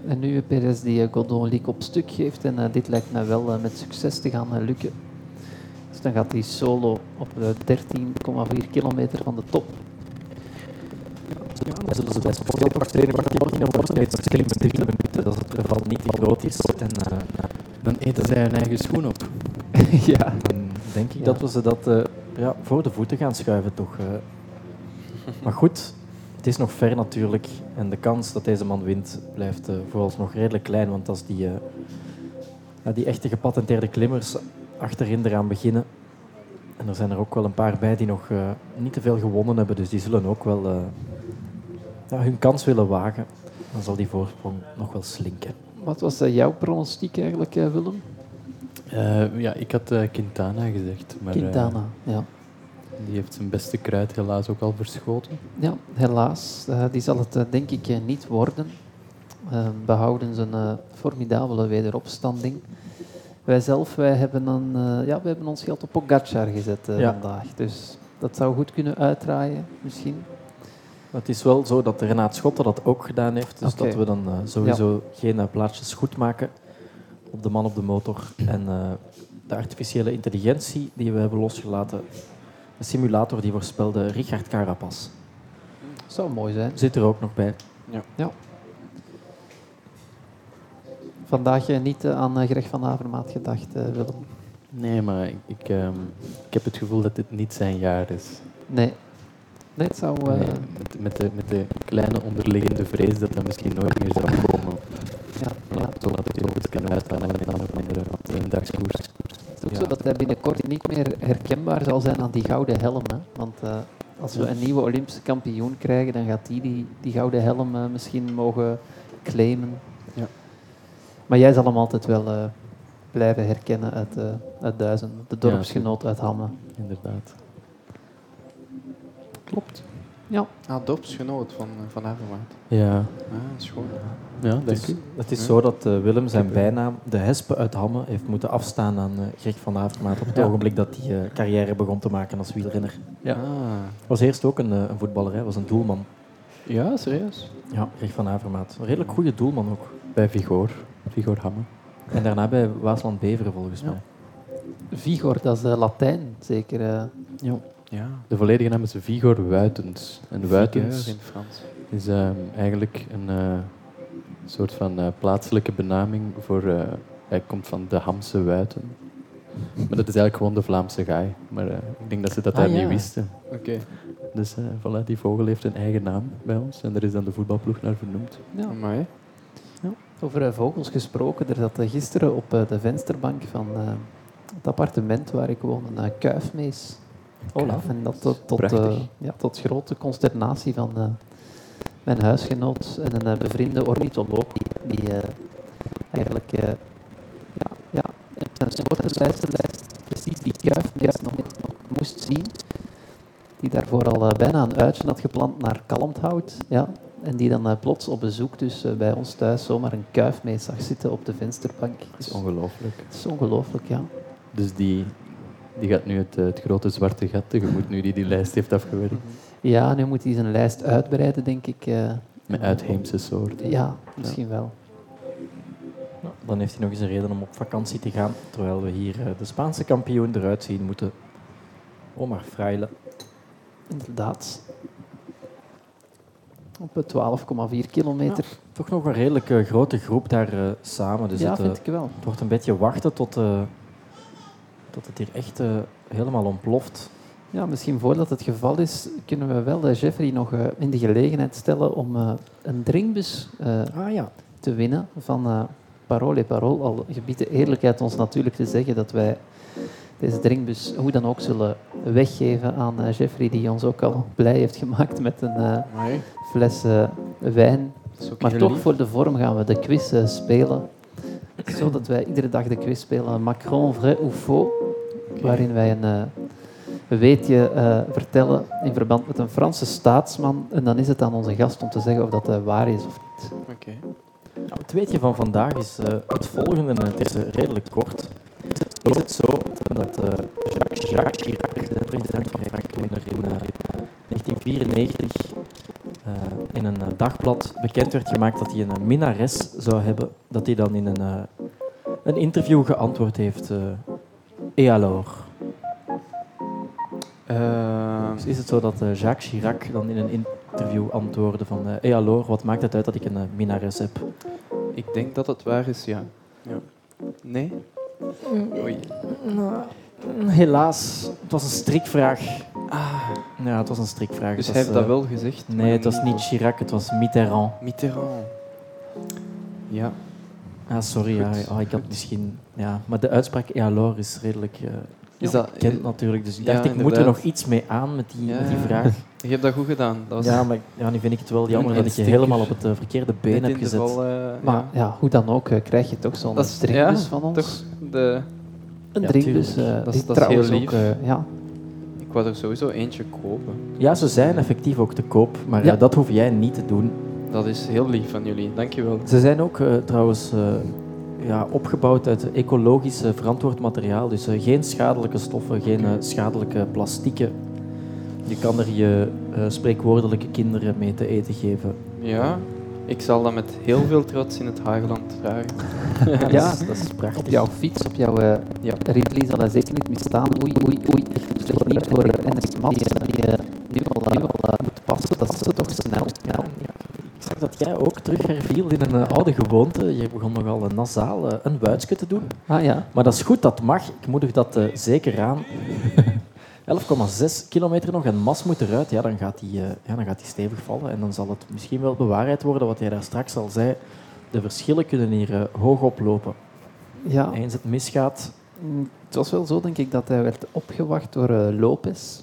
En nu Perez die Godon League op stuk geeft en uh, dit lijkt mij wel uh, met succes te gaan uh, lukken. Dus dan gaat hij solo op uh, 13,4 kilometer van de top. Ja, dan zullen ze best wel veel training worden op steeds verschil met drie minuten, dat het geval niet te groot is. En uh, Dan eten zij hun eigen schoen op. ja. dan denk ik Ja. dat we ze dat uh, ja, voor de voeten gaan schuiven toch. Uh. Maar goed, het is nog ver natuurlijk. En de kans dat deze man wint blijft uh, vooralsnog redelijk klein. Want als die, ja, die echte gepatenteerde klimmers achterin eraan beginnen. En er zijn er ook wel een paar bij die nog niet te veel gewonnen hebben. Dus die zullen ook wel ja, hun kans willen wagen, dan zal die voorsprong nog wel slinken. Wat was uh, jouw pronostiek eigenlijk, uh, Willem? Uh, ja, ik had uh, Quintana gezegd. Maar, Quintana, ja. Die heeft zijn beste kruid helaas ook al verschoten. Ja, helaas. Uh, die zal het denk ik niet worden. behouden zijn formidabele wederopstanding. Wij zelf, wij hebben, een, ja, wij hebben ons geld op Pogacar gezet ja. vandaag. Dus dat zou goed kunnen uitdraaien, misschien. Het is wel zo dat Renaat Schotten dat ook gedaan heeft. Dus okay. dat we dan uh, sowieso ja. geen uh, plaatsjes goed maken op de man op de motor. En uh, de artificiële intelligentie die we hebben losgelaten, de simulator die voorspelde Richard Carapaz. Zou mooi zijn. Zit er ook nog bij. Ja. ja. Vandaag niet aan Greg van Avermaat gedacht, Willem. Nee, maar ik, ik, um, ik heb het gevoel dat dit niet zijn jaar is. Nee, Nee, het zou... Uh... Nee, met, met, de, met de kleine onderliggende vrees dat dat misschien nooit meer zou komen. Ja, ja. Zodat het heel goed kan uithalen in een andere eendagskoers. Het is ook ja. zo dat hij binnenkort niet meer herkenbaar zal zijn aan die gouden helm. Hè? Want uh, als we een nieuwe Olympische kampioen krijgen, dan gaat die die, die gouden helm uh, misschien mogen claimen. Maar jij zal hem altijd wel uh, blijven herkennen uit, uit Duizend. De dorpsgenoot uit Hamme. Inderdaad. Klopt. Ja. Ah, dorpsgenoot van, van Avermaat. Ja. Ah, schoon. Ja, denk dus, ik. Het is ja. zo dat uh, Willem zijn bijnaam, de Hespe uit Hamme, heeft moeten afstaan aan uh, Greg van Avermaat op het ja. ogenblik dat hij uh, carrière begon te maken als wielrenner. Ja. Ah. Was eerst ook een, een voetballer, hij was een doelman. Ja, serieus? Ja, Greg van Avermaat. Een redelijk goede doelman ook. Bij Vigor. Vigor Hamme. En daarna bij Waasland Beveren volgens ja. mij. Vigor, dat is Latijn, zeker. ja. Ja. De volledige naam is Vigor Wuitens. En Wuitens in Frans. is uh, eigenlijk een uh, soort van uh, plaatselijke benaming voor... uh, hij komt van de Hamse Wuiten. Maar dat is eigenlijk gewoon de Vlaamse gaai. Maar ik denk dat ze dat ah, daar ja. niet wisten. Oké. Okay. Dus voilà, die vogel heeft een eigen naam bij ons. En daar is dan de voetbalploeg naar vernoemd. Ja, mooi. Over vogels gesproken, er zat gisteren op de vensterbank van het appartement waar ik woon een kuifmees. Olaf. En dat tot, tot, uh, ja, tot grote consternatie van uh, mijn huisgenoot en een uh, bevriende ornitholoog die, die eigenlijk ja, ja, een soortenlijstenlijst precies die kuifmees nog, nog moest zien. Die daarvoor al bijna een uitje had geplant naar kalmthout. Ja, en die dan plots op bezoek dus bij ons thuis zomaar een kuifmees zag zitten op de vensterbank. Dat is ongelooflijk. Dat is ongelooflijk, ja. Dus die, die gaat nu het, het, grote zwarte gat tegemoet, nu die die lijst heeft afgewerkt. Ja, nu moet hij zijn lijst uitbreiden, denk ik. Uh, Met uitheemse soorten. Ja, misschien ja. wel. Nou, dan heeft hij nog eens een reden om op vakantie te gaan, terwijl we hier uh, de Spaanse kampioen eruit zien moeten. Omar Freile. Inderdaad. Op 12,4 kilometer. Ja, toch nog een redelijk uh, grote groep daar uh, samen. Dus ja, het, vind ik wel. Het wordt een beetje wachten tot, tot het hier echt helemaal ontploft. Ja, misschien voordat het geval is, kunnen we wel eh, Jeffrey nog eh, in de gelegenheid stellen om eh, een drinkbus eh, Ah ja. te winnen van eh Parole Parole. Al gebiedt de eerlijkheid ons natuurlijk te zeggen dat wij deze drinkbus hoe dan ook zullen weggeven aan eh, Jeffrey, die ons ook al blij heeft gemaakt met een eh, fles eh, wijn. Maar toch lief. voor de vorm gaan we de quiz spelen. Zodat wij iedere dag de quiz spelen Macron, vrai ou faux. Waarin wij een weetje eh, vertellen in verband met een Franse staatsman. En dan is het aan onze gast om te zeggen of dat waar is of niet. Oké. Nou, het weetje van vandaag is het volgende, en het is redelijk kort. Is het zo dat eh, Jacques, Jacques Chirac, de president van Frankrijk, er in eh, 1994 eh, in een eh, dagblad bekend werd gemaakt dat hij een minnares zou hebben, dat hij dan in een, eh, een interview geantwoord heeft. eh et alors? Ehm, Dus is het zo dat eh, Jacques Chirac dan in een interview antwoordde van eh et alors, wat maakt het uit dat ik een minnares heb? ik denk dat het waar is, ja. ja. Nee? Oei. Nou, helaas, het was een strikvraag. Ja, het was een strikvraag. Dus hij heeft dat eh, wel gezegd? Nee, het was niet Chirac, het was Mitterrand. Mitterrand. Ja. Ah, sorry, ja, ah, ik had misschien... Ja, maar de uitspraak et alors is redelijk eh Is dat, bekend natuurlijk. Dus ik Ja, dacht, ik moet er nog iets mee aan met die, met die vraag. Je hebt dat goed gedaan. Dat was Ja, maar ja, nu vind ik het wel jammer dat ik je helemaal op het eh, verkeerde been heb gezet. val, eh, Maar ja. ja, hoe dan ook eh, krijg je toch zo'n drinkbus ja, van ons. Toch de, een Ja, drinkbus. Dat is- dat is heel lief. ook, ja. ik wou er sowieso eentje kopen. Ja, ze zijn effectief ook te koop, maar Ja. dat hoef jij niet te doen. Dat is heel lief van jullie. Dankjewel. Ze zijn ook trouwens ja, opgebouwd uit ecologisch verantwoord materiaal. Dus geen schadelijke stoffen, geen schadelijke plastieken. Je kan er je eh, spreekwoordelijke kinderen mee te eten geven. Ja, ik zal dat met heel veel trots in het Hageland dragen. Ja, dat is, dat is prachtig. Op jouw fiets, op jouw uh, Ja. Zal hij zeker niet meer staan. Oei, oei, oei. Slecht niet voor uh, NS Mat, die, die uh, nu al, nu al uh, moet passen. Dat is toch snel. Ja. Ik zag dat jij ook terug herviel in een eh, oude gewoonte. Je begon nogal een nasaal eh, een wuitsje te doen. Ah ja. Maar dat is goed, dat mag. Ik moedig dat eh, zeker aan. 11,6 kilometer nog en Mas moet eruit. Ja, dan gaat die, eh, ja, dan gaat die stevig vallen. En dan zal het misschien wel bewaarheid worden wat jij daar straks al zei. De verschillen kunnen hier eh, hoog oplopen. Ja. Eens het misgaat, Mm, Het was wel zo, denk ik, dat hij werd opgewacht door uh, Lopez.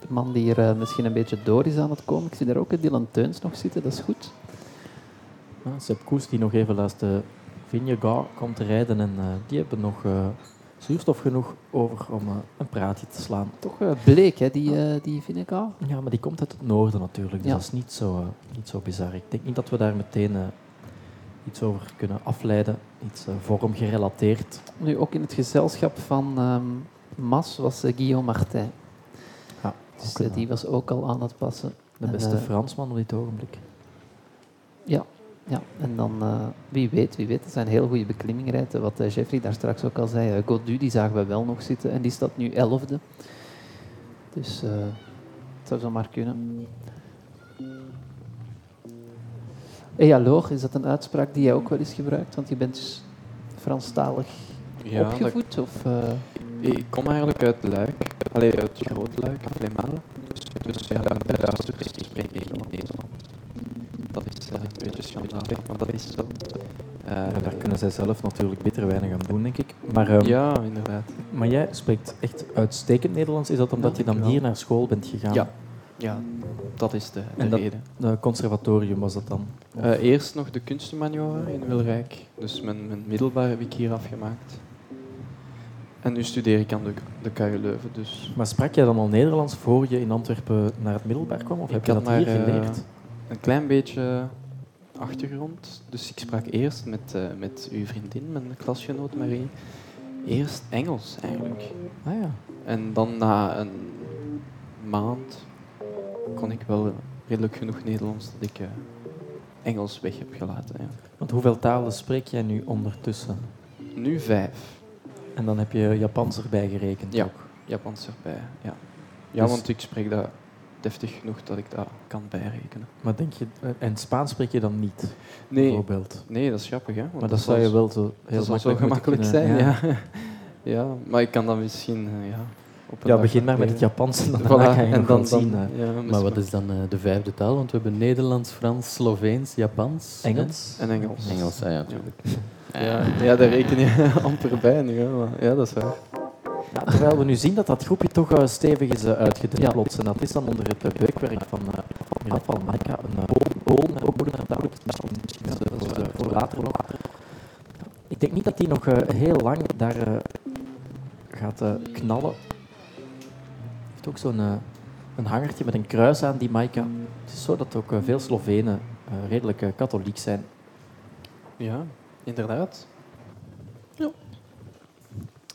De man die er uh, misschien een beetje door is aan het komen. Ik zie daar ook Dylan Teuns nog zitten, dat is goed. Ja, Sepp Koes, die nog even naast de Vingegaard komt te rijden. En uh, die hebben nog zuurstof genoeg over om uh, een praatje te slaan. Toch uh, bleek, hè, die, die Vingegaard? Ja, maar die komt uit het noorden natuurlijk. Dus ja. dat is niet zo, niet zo bizar. Ik denk niet dat we daar meteen iets over kunnen afleiden. Iets vormgerelateerd. Nu, ook in het gezelschap van um, Mas was Guillaume Martin. Ja, dus die was ook al aan het passen. De beste en, Fransman op dit ogenblik. Ja, ja. en dan uh, wie weet, wie weet. Het zijn heel goede beklimmingrijden. Wat uh, Jeffrey daar straks ook al zei. Uh, Godu, die zagen we wel nog zitten en die staat nu elfde. Dus het zou zo maar kunnen. Et alors, is dat een uitspraak die jij ook wel eens gebruikt? Want je bent dus Franstalig ja, opgevoed? Dat... Of. Ik kom eigenlijk uit Luik. Allee, uit Groot Luik. Dus, dus ja, luisteraars spreek ik gewoon Nederland. Dat is een beetje schandalig, maar dat is zo. Uh, ja, daar kunnen zij zelf natuurlijk beter weinig aan doen, denk ik. Maar, um, ja, inderdaad. Maar jij spreekt echt uitstekend Nederlands. Is dat omdat ja, je dan hier naar school bent gegaan? Ja, ja dat is de, de en dat, reden. Het conservatorium was dat dan? Uh, eerst nog de kunstenmaniora in Wilrijk. Dus mijn, mijn middelbaar heb ik hier afgemaakt. En nu studeer ik aan de, de KU Leuven. Dus. Maar sprak jij dan al Nederlands voor je in Antwerpen naar het middelbaar kwam? Of ik heb je dat maar, hier geleerd? Uh, een klein beetje achtergrond. Dus ik sprak eerst met, uh, met uw vriendin, mijn klasgenoot Marie. Eerst Engels eigenlijk. Ah, ja. En dan na een maand kon ik wel redelijk genoeg Nederlands dat ik uh, Engels weg heb gelaten. Ja. Want hoeveel talen spreek jij nu ondertussen? Nu vijf. En dan heb je Japans erbij gerekend? Ja, ook. Japans erbij. Ja, ja Dus- want ik spreek dat deftig genoeg dat ik dat kan bijrekenen. Maar denk je, en Spaans spreek je dan niet, Nee, bijvoorbeeld? nee dat is grappig. Hè? Want Maar dat zou je wel zo heel dat zou zo makkelijk gemakkelijk zijn. Ja. ja, maar ik kan dat misschien, uh, ja, op een Ja, begin maar met het. Japans en dan Voilà, ga je en dan, zien. dan, eh, ja, Maar wat is dan eh, de vijfde taal? Want we hebben Nederlands, Frans, Sloveens, Japans. Engels. En Engels. Engels, ah ja, natuurlijk. Ja, ja, daar reken je amper bij nu. Hè, maar ja, dat is waar. Ja, terwijl we nu zien dat dat groepje toch eh, stevig is uh, Ja. plots. En dat is dan onder het uh, beukwerk van, uh, van, van Maika, een met ook touw. Misschien, misschien is, voor, later nog. Ik denk niet dat die nog heel lang daar gaat knallen. heeft ook zo'n een hangertje met een kruis aan, die Maika. Het is zo dat ook veel Slovenen redelijk katholiek zijn. Ja, inderdaad.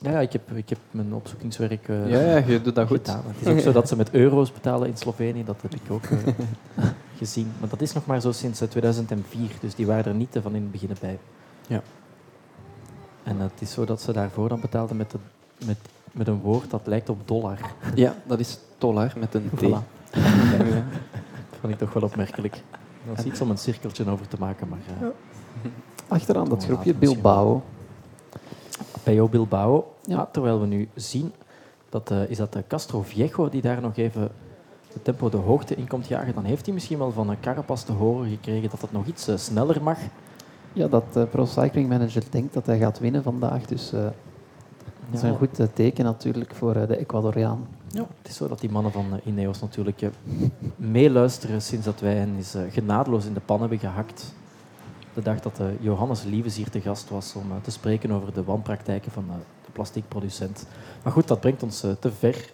Ja, ja ik, heb, ik heb mijn opzoekingswerk uh, ja, ja, je doet dat goed. gedaan. Het is ook zo dat ze met euro's betalen in Slovenië, dat heb ik ook uh, gezien. Maar dat is nog maar zo sinds 2004, dus die waren er niet van in het begin bij. Ja. En het is zo dat ze daarvoor dan betaalden met, de, met, met een woord dat lijkt op dollar. Ja, dat is dollar met een T. Voilà. dat vond ik toch wel opmerkelijk. Dat is iets om een cirkeltje over te maken, maar... Uh, Achteraan dat groepje Bilbao. Peyo Bilbao. Ja. Ja. terwijl we nu zien, dat, uh, is dat uh, Castro Viejo die daar nog even de tempo de hoogte in komt jagen. Dan heeft hij misschien wel van een Carapaz te horen gekregen dat het nog iets uh, sneller mag. Ja, dat Pro Cycling Manager denkt dat hij gaat winnen vandaag. Dus dat is een goed teken natuurlijk voor de Ecuadoriaan. Ja, het is zo dat die mannen van Ineos natuurlijk meeluisteren sinds dat wij hen is, genadeloos in de pan hebben gehakt. De dag dat uh, Johannes Lieves hier te gast was om uh, te spreken over de wanpraktijken van uh, de plastiekproducent. Maar goed, dat brengt ons te ver.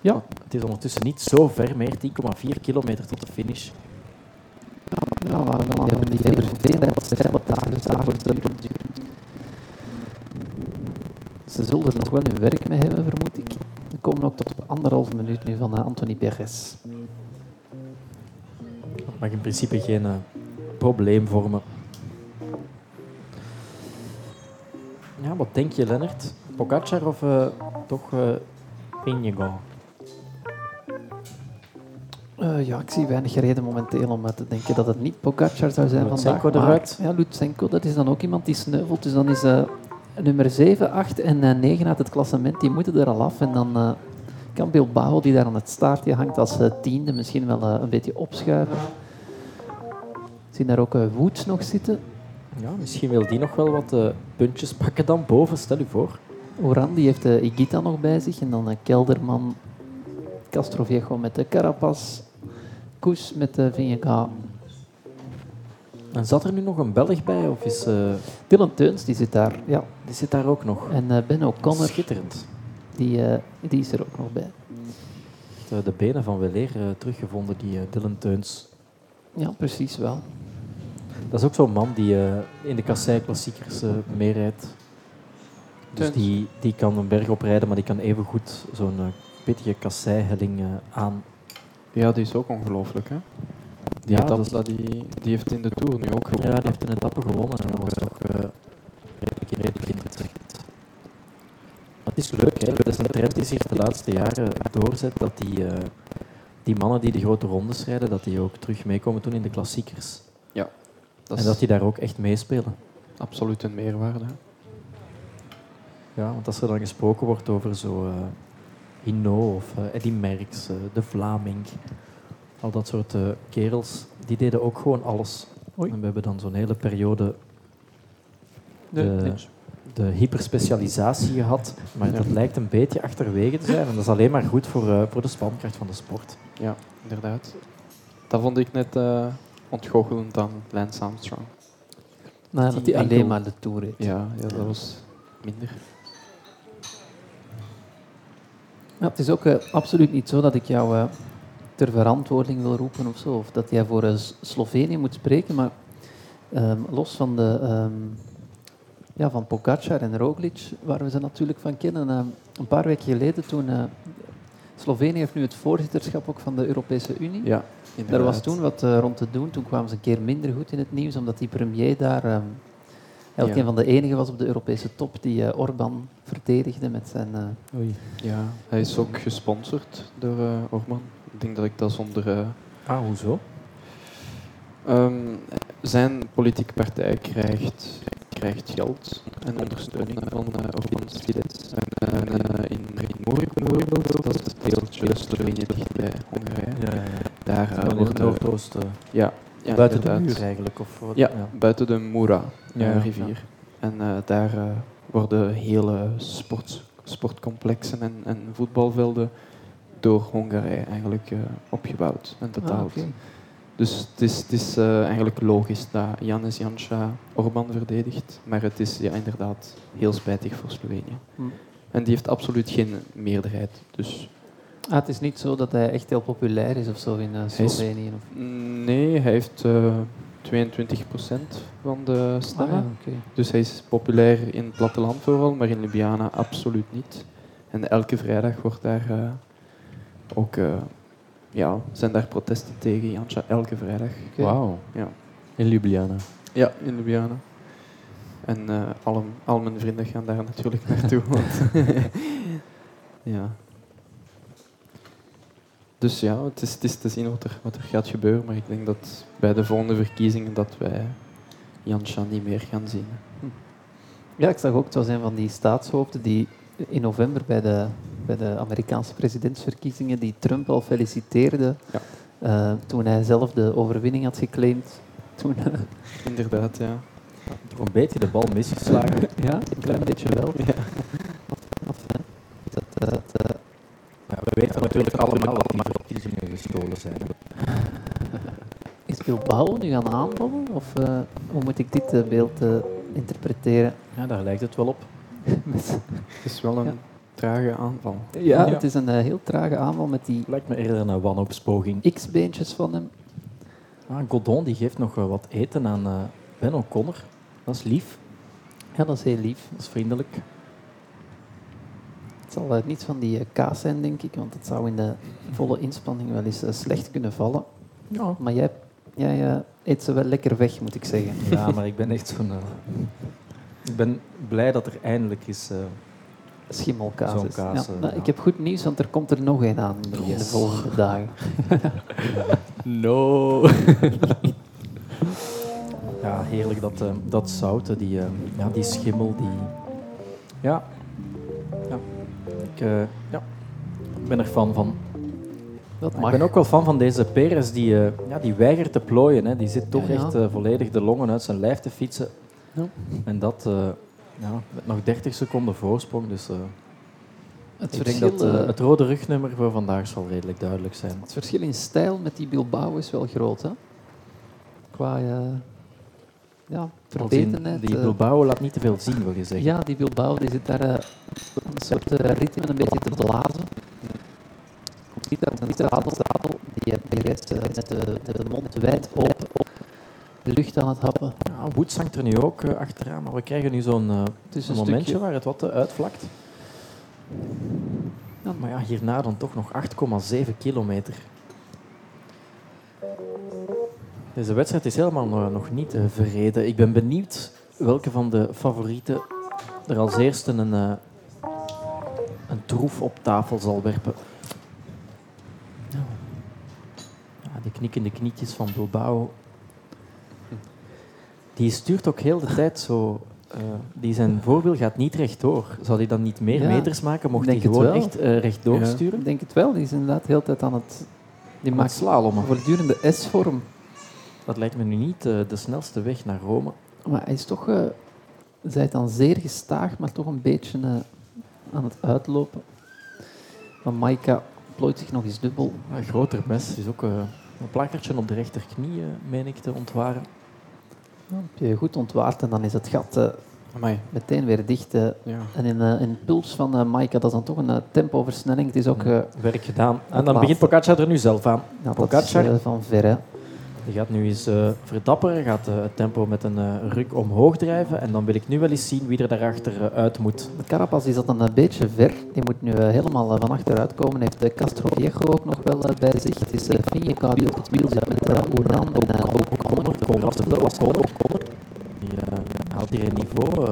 Ja, het is ondertussen niet zo ver meer, 10,4 kilometer tot de finish. Ja, maar we gaan die hebben veel dat steile dagen Ze zullen er nog wel hun werk mee hebben, vermoed ik. We komen ook tot anderhalve minuut nu van Anthony Perez. Dat mag in principe geen probleem vormen. Ja, wat denk je, Lennart? Pogacar of uh, toch uh, Inigo? Uh, ja, ik zie weinig reden momenteel om te denken dat het niet Pogacar zou zijn Lutsenko vandaag. eruit. Ja, Lutsenko, dat is dan ook iemand die sneuvelt. Dus dan is uh, nummer 7, 8 en uh, 9 uit het klassement, die moeten er al af. En dan kan Bilbao, die daar aan het staartje hangt als tiende, misschien wel een beetje opschuiven. Zien daar ook uh, Woods nog zitten. Ja, misschien wil die nog wel wat uh, puntjes pakken dan boven, stel u voor. Oran, die heeft uh, Igita nog bij zich. En dan Kelderman, Castroviejo met de Carapaz, Koes met de Vingegaard. En zat er nu nog een Belg bij? Of is, uh, Dylan Teuns, die zit daar. Ja. Die zit daar ook nog. En uh, Ben O'Connor, Schitterend. Die, uh, die is er ook nog bij. De, de benen van Weleer teruggevonden, die Dylan Teuns. Ja, precies wel. Dat is ook zo'n man die uh, in de kassei-klassiekers uh, meerijdt. Dus die, die kan een berg oprijden, maar die kan even goed zo'n uh, pittige kasseihelling aan. Ja, die is ook ongelooflijk, hè? Die, Ja, etappe, dat is- die, die heeft in de Tour nu ook Ja, gewonnen. die heeft een etappe gewonnen en dat was uh, redelijk, redelijk indrukwekkend. Maar het is leuk, hè? Dat is een trend die zich de laatste jaren doorzet, dat die, die mannen die de grote rondes rijden, dat die ook terug meekomen doen in de klassiekers. Dat en dat die daar ook echt meespelen. absoluut een meerwaarde. Ja, want als er dan gesproken wordt over zo uh, Hino of uh, Eddy Merckx, uh, de Vlaming, al dat soort uh, kerels, die deden ook gewoon alles. Oei. En we hebben dan zo'n hele periode Nee, de, de hyperspecialisatie gehad, maar Ja. dat lijkt een beetje achterwege te zijn. En dat is alleen maar goed voor, uh, voor de spankracht van de sport. Ja, inderdaad. Dat vond ik net uh, ontgoochelend aan Lance Armstrong. Die dat hij alleen maar de Tour reed. Ja, ja dat was minder. Ja, het is ook eh, absoluut niet zo dat ik jou eh, ter verantwoording wil roepen of zo. Of dat jij voor eh, Slovenië moet spreken. Maar ehm, los van, de, ehm, ja, van Pogacar en Roglic, waar we ze natuurlijk van kennen. een paar weken geleden toen... eh, Slovenië heeft nu het voorzitterschap ook van de Europese Unie. Ja, Daar inderdaad. was toen wat eh, rond te doen. Toen kwamen ze een keer minder goed in het nieuws, omdat die premier daar ehm eigenlijk Ja. een van de enigen was op de Europese top die eh Orbán verdedigde met zijn... eh, Oei. Ja, hij is ook gesponsord door uh, Orban. Ik denk dat ik dat zonder... eh, Ah, hoezo? Ehm, zijn politieke partij krijgt krijgt geld en ondersteuning van uh, Orban Fidesz. En uh, in, in Morik bijvoorbeeld, dat is het deeltje Slovenië dichtbij Hongarije. Ja, ja. Daar uh, in worden... noordoosten. Ja, ja, buiten de muur eigenlijk? Of wat? Ja, buiten de Mura Ja, rivier. En daar worden hele sport, sportcomplexen en, en, voetbalvelden door Hongarije eigenlijk opgebouwd en betaald. Ah, okay. Dus het is, het is eigenlijk logisch dat Janis Janša Orbán verdedigt, maar het is ja, inderdaad heel spijtig voor Slovenië. Hm. En die heeft absoluut geen meerderheid. Dus Ah, het is niet zo dat hij echt heel populair is of zo in uh, Slovenië? Of... Nee, hij heeft uh, 22% van de stemmen. Ah, ja, okay. Dus hij is populair in het platteland vooral, maar in Ljubljana absoluut niet. En elke vrijdag wordt daar uh, ook, ja, zijn daar protesten tegen Janscha, elke vrijdag. Okay. Wauw. Ja. In Ljubljana? Ja, in Ljubljana. En al, al mijn vrienden gaan daar natuurlijk naartoe. want ja. Dus ja, het is, het is te zien wat er, wat er gaat gebeuren. Maar ik denk dat bij de volgende verkiezingen dat wij Janscha niet meer gaan zien. Hm. Ja, ik zag ook, het was een van die staatshoofden die in november bij de, bij de Amerikaanse presidentsverkiezingen die Trump al feliciteerde ja. uh, toen hij zelf de overwinning had geclaimd. Toen, uh, Inderdaad, ja. Toch een beetje de bal misgeslagen. ja, een klein beetje wel. Ja. Dat, dat, ja, we weten natuurlijk allemaal dat die verkiezingen gestolen zijn. Is Bilbao nu gaan aanvallen? Of uh, hoe moet ik dit uh, beeld uh, interpreteren? Ja, daar lijkt het wel op. het is wel een ja. Trage aanval. Ja, ja, het is een heel trage aanval met die... Lijkt me eerder een wanhoopspoging. X-beentjes van hem. Ah, Godon die geeft nog wat eten aan Ben O'Connor. Dat is lief. Ja, dat is heel lief. Dat is vriendelijk. Het zal uh, niet van die uh, kaas zijn, denk ik, want het zou in de volle inspanning wel eens uh, slecht kunnen vallen. Ja. Maar jij, jij eet ze wel lekker weg, moet ik zeggen. Ja, maar ik ben echt zo'n... ik ben blij dat er eindelijk is... Schimmelkaas zo'n is. kaas. Ja, nou, ik heb goed nieuws, want er komt er nog een aan in de, yes. de volgende dagen. no. ja, heerlijk dat, dat zouten, die, ja, die schimmel, die... Ja, ja. Ik, uh, ja. ik ben er fan van. Dat ik ben ook wel fan van deze Perez, die, uh, ja, die weigert te plooien. Hè. Die zit toch ja, ja. echt uh, volledig de longen uit zijn lijf te fietsen. Ja. En dat ja, met nog 30 seconden voorsprong. Dus, het ik verschil, denk dat het rode rugnummer voor vandaag zal redelijk duidelijk zijn. Het verschil in stijl met die Bilbao is wel groot. Hè? Qua ja, verbetenheid. Die Bilbao laat niet te veel zien, wil je zeggen. Ja, die Bilbao die zit daar uh, een soort uh, ritme een beetje te blazen. Ziet dat? Een zadel, zadel die, die uh, met, de, de mond wijd open de lucht aan het happen. Ja, Woods hangt er nu ook uh, achteraan, maar we krijgen nu zo'n uh, een momentje stukje. waar het wat uh, uitvlakt. Ja, maar ja, hierna dan toch nog 8,7 kilometer. Deze wedstrijd is helemaal nog niet verreden. Ik ben benieuwd welke van de favorieten er als eerste een, een troef op tafel zal werpen. Ja, die knikkende knietjes van Bilbao. Die stuurt ook heel de tijd zo. Uh, die zijn voorwiel gaat niet rechtdoor. Zou hij dan niet meer Ja, meters maken? Mocht hij gewoon echt uh, rechtdoor Ja. sturen? Ik denk het wel, die is inderdaad de hele tijd aan het... Die Maakt een voortdurende S-vorm. Dat lijkt me nu niet uh, de snelste weg naar Rome. Maar hij is toch... Zij dan zeer gestaag, maar toch een beetje aan het uitlopen. Maar Maika plooit zich nog eens dubbel. Een groter mes is ook een plakkertje op de rechterknie, meen ik te ontwaren. Ja, heb je goed ontwaard en dan is het gat uh, Amai. meteen weer dicht. uh, Ja. En in, uh, in puls van Maika, dat is dan toch een tempoversnelling. Het is ook... Werk gedaan. En dan begint Pogacar er nu zelf aan. dat is Pogacar. uh, van verre. Die gaat nu eens uh, verdapperen, gaat uh, het tempo met een uh, ruk omhoog drijven. En dan wil ik nu wel eens zien wie er daarachter uit moet. De Carapaz is dat een beetje ver. Die moet nu helemaal van achteruit komen. Heeft de Castro Viejo ook nog wel bij zich. Het is uh, die op het wiel zit met uh, Oeran en uh, O'Connor. Lastig, O'Connor. Die haalt hier een niveau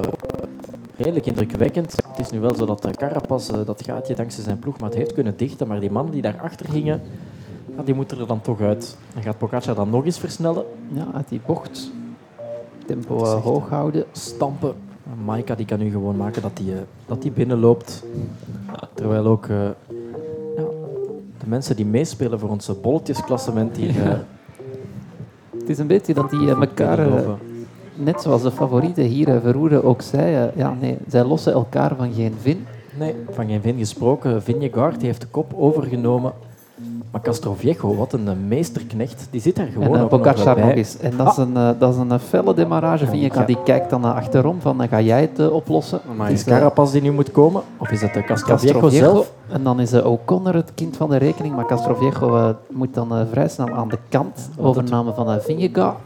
redelijk indrukwekkend. Het is nu wel zo dat uh, Carapaz dat gaatje dankzij zijn ploeg maar het heeft kunnen dichten. Maar die mannen die daarachter gingen, ja, die moeten er dan toch uit. Dan gaat Pogacar dan nog eens versnellen. Ja, uit die bocht tempo eh, hoog eh, houden. Stampen. Maika die kan nu gewoon maken dat hij dat die binnenloopt. Terwijl ook eh, ja, de mensen die meespelen voor onze bolletjesklassement hier eh, Het is een beetje dat die eh, elkaar, eh, net zoals de favorieten hier, eh, Verroeren ook zei, eh, ja, nee, zij lossen elkaar van geen vin. Nee, van geen vin gesproken. Vingegaard heeft de kop overgenomen. Maar Castroviejo, wat een eh, meesterknecht. Die zit daar gewoon en uh, ook nog bij. nog eens. En dat is een, eh, dat is een felle demarrage, vind je. Ja. Die kijkt dan naar achterom van, eh, ga jij het oplossen? Amai. Is Het is, Carapaz die nu moet komen? Of is het de Castroviejo Castroviejo. zelf? En dan is uh, O'Connor het kind van de rekening, maar Castroviejo moet dan vrij snel aan de kant. Overname van uh, Vingegaard.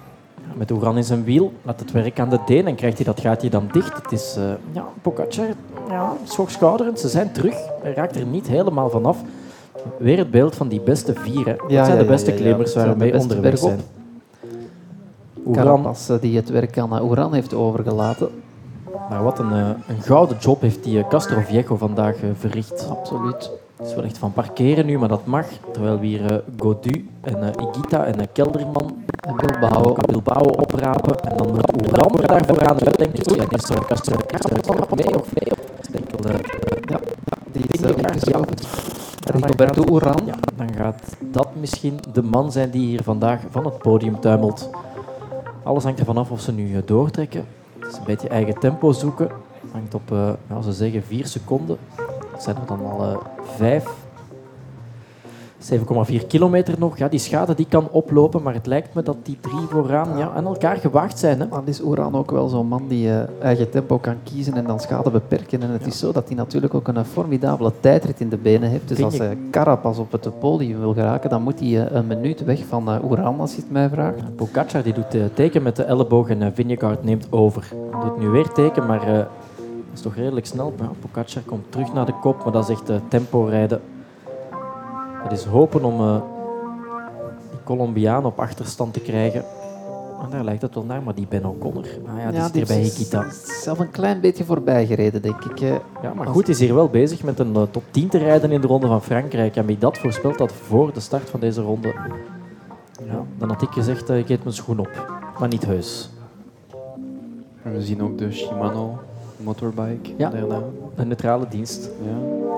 Met Oeran in zijn wiel, laat het werk aan de teen en krijgt hij dat gaatje dan dicht. Het is, ja, Pogacar, ja, schokschouderend. Ze zijn terug. Hij raakt er niet helemaal vanaf. Weer het beeld van die beste vier. Hè. Dat zijn ja, de beste klimmers waar we mee onderweg zijn. Eh, die het werk aan uh, Oeran heeft overgelaten. maar wat een, eh, een gouden job heeft die eh, Castroviejo vandaag eh, verricht. Absoluut. Het is wel echt van parkeren nu, maar dat mag. Terwijl we hier eh, Godu en eh, Igita en eh, Kelderman En Bilbao. Bilbao oprapen. En dan Oeran er daarvoor aan uit, denk ik. Ja, is mee of mee. Dat is denk ik wel, eh, Ja, die is uh, dan gaat-. Ja, dan gaat dat misschien de man zijn die hier vandaag van het podium tuimelt. Alles hangt ervan af of ze nu eh, doortrekken. Het is een beetje eigen tempo zoeken. Hangt op, ja, ze zeggen, vier seconden. Dat zijn er dan al eh, vijf. 7,4 kilometer nog. Ja, die schade die kan oplopen, maar het lijkt me dat die drie vooraan ja, aan elkaar gewaagd zijn. Hè. Dan is Oeran ook wel zo'n man die eh, eigen tempo kan kiezen en dan schade beperken. En het is zo dat hij natuurlijk ook een eh, formidabele tijdrit in de benen heeft. Dus Vind als hij Carapaz op het podium wil geraken, dan moet hij eh, een minuut weg van eh, Oeran, als je het mij vraagt. Pogacar die doet eh, teken met de elleboog en Vingegaard neemt over. Hij doet nu weer teken, maar eh, dat is toch redelijk snel. Ja, Pogacar komt terug naar de kop, maar dat is echt eh, tempo rijden. Het is hopen om eh, die Colombiaan op achterstand te krijgen. En daar lijkt het wel naar, maar die Ben O'Connor, ah ja, die zit hier bij is Hikita. zelf een klein beetje voorbij gereden, denk ik. Ja, maar goed, is hier wel bezig met een eh, top 10 te rijden in de Ronde van Frankrijk. En wie dat voorspelt dat voor de start van deze ronde, ja, dan had ik gezegd, eh, ik eet mijn schoen op. Maar niet heus. We zien ook de Shimano motorbike Ja. daarna. Een neutrale dienst. Ja.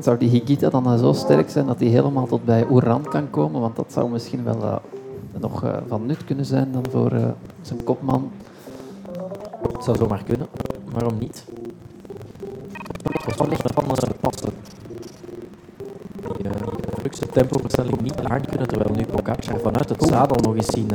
Zou die Higita dan eh, zo sterk zijn dat hij helemaal tot bij Oeran kan komen, want dat zou misschien wel eh, nog eh, van nut kunnen zijn dan voor eh, zijn kopman. Het zou zomaar kunnen. Waarom niet? Het was echt van uh, passen. Die, drukste tempoversnelling niet aan kunnen, terwijl nu Pogacar vanuit het zadel nog eens zien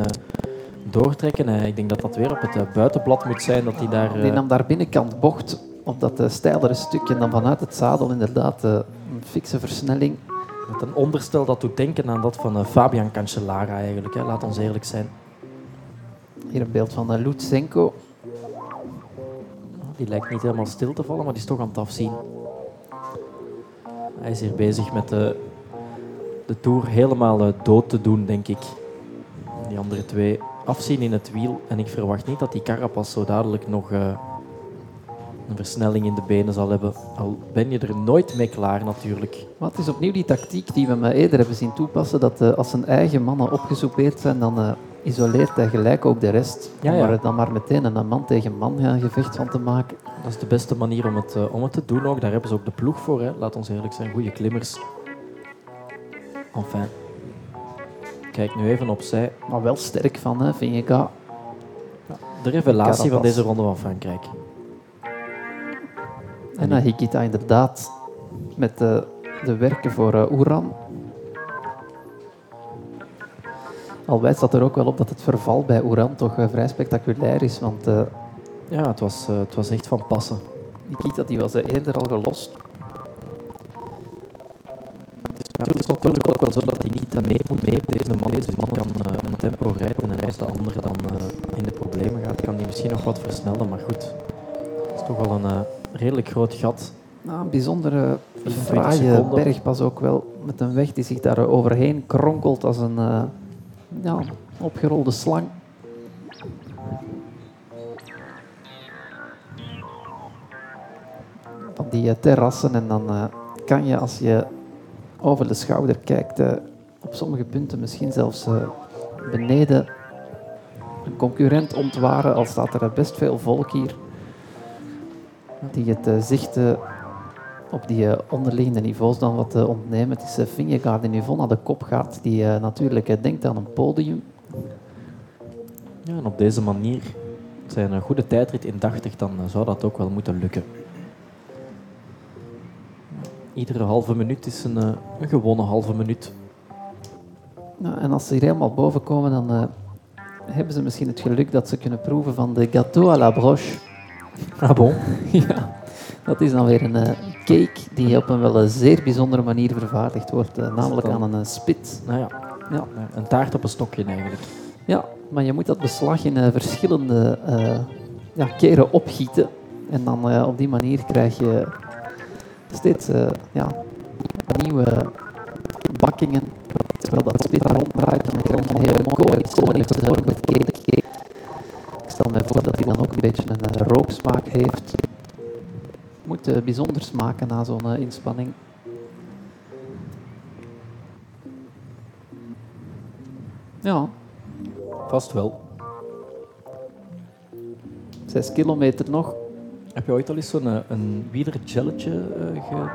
doortrekken. Ik denk dat dat weer op het buitenblad moet zijn, dat hij daar... Die nam daar binnenkant bocht op dat uh, steilere stukje en dan vanuit het zadel inderdaad uh, een fikse versnelling. Met een onderstel dat doet denken aan dat van uh, Fabian Cancellara eigenlijk, hè. laat ons eerlijk zijn. Hier een beeld van Lutsenko. Die lijkt niet helemaal stil te vallen, maar die is toch aan het afzien. Hij is hier bezig met de, de Tour helemaal dood te doen, denk ik. Die andere twee afzien in het wiel. En ik verwacht niet dat die Carapaz zo dadelijk nog uh, een versnelling in de benen zal hebben. Al ben je er nooit mee klaar natuurlijk. Maar het is opnieuw die tactiek die we me eerder hebben zien toepassen. Dat uh, als zijn eigen mannen opgesoupeerd zijn, dan uh, isoleert hij gelijk ook de rest. Ja, om er dan maar meteen een man tegen man ja, gevecht van te maken. Dat is de beste manier om het, uh, om het te doen ook. Daar hebben ze ook de ploeg voor. Hè. Laat ons eerlijk zijn, goede klimmers. Enfin. Kijk nu even opzij. Maar wel sterk van, hè, vind ik. Ja. De revelatie van deze ronde van Frankrijk. En dan Hikita inderdaad met de, de werken voor uh. Al wijst dat er ook wel op dat het verval bij Oeran toch uh, vrij spectaculair is. Want uh, Ja, het was, het was echt van passen. Nikita die was eerder al gelost. Het is natuurlijk ook wel zo dat hij niet mee moet mee. Deze man, deze man kan een tempo rijden en als de andere dan in de problemen gaat, kan hij misschien nog wat versnellen. Maar goed, is toch wel een redelijk groot gat. Nou, een bijzondere 24 fraaie seconden. bergpas ook wel. Met een weg die zich daar overheen kronkelt als een uh, ja, opgerolde slang. Van die uh, terrassen en dan uh, kan je als je over de schouder kijkt, op sommige punten misschien zelfs beneden een concurrent ontwaren, al staat er best veel volk hier die het eh, zicht eh, op die eh, onderliggende niveaus dan wat ontnemen. Het is Vingegaard die nu vol naar de kop gaat, die natuurlijk denkt aan een podium. Ja, en op deze manier zijn een goede tijdrit in 80, dan zou dat ook wel moeten lukken. Iedere halve minuut is een, een gewone halve minuut. Nou, en als ze hier helemaal boven komen, dan hebben ze misschien het geluk dat ze kunnen proeven van de gâteau à la broche. Ah bon? ja, dat is dan weer een eh, cake die op een wel een zeer bijzondere manier vervaardigd wordt, eh, namelijk aan een eh, spit. Nou ja, Ja. een taart op een stokje eigenlijk. ja, maar je moet dat beslag in verschillende ja, keren opgieten. En dan op die manier krijg je steeds ja, nieuwe bakkingen. Terwijl dat spit daar ronddraait, dan krijg je een hele mooie koningsvormige vorm met cake. Ik stel me voor dat hij dan ook een beetje een eh, rooksmaak heeft. Moet eh, bijzonder smaken na zo'n eh, inspanning. Ja, Vast wel. zes kilometer nog. Heb je ooit al eens zo'n eh, een wielergelletje eh, ge-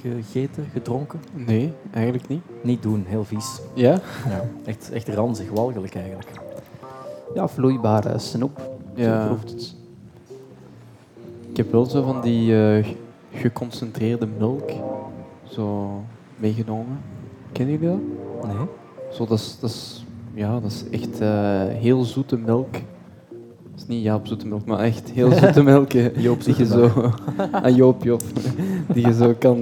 gegeten, gedronken? Nee, eigenlijk niet. Niet doen, heel vies. Ja? Ja. Echt, echt ranzig, walgelijk eigenlijk. Ja, vloeibare snoep. Zo Ja. proeft het. Ik heb wel zo van die eh, geconcentreerde melk zo meegenomen. Kennen jullie dat? Nee? Zo, dat is, dat is, ja, dat is echt eh, heel zoete melk. Dat is niet Jaap zoete melk, maar echt heel zoete melk. eh, Joop die je zo, ah, Joop, Joop. Die je zo kan,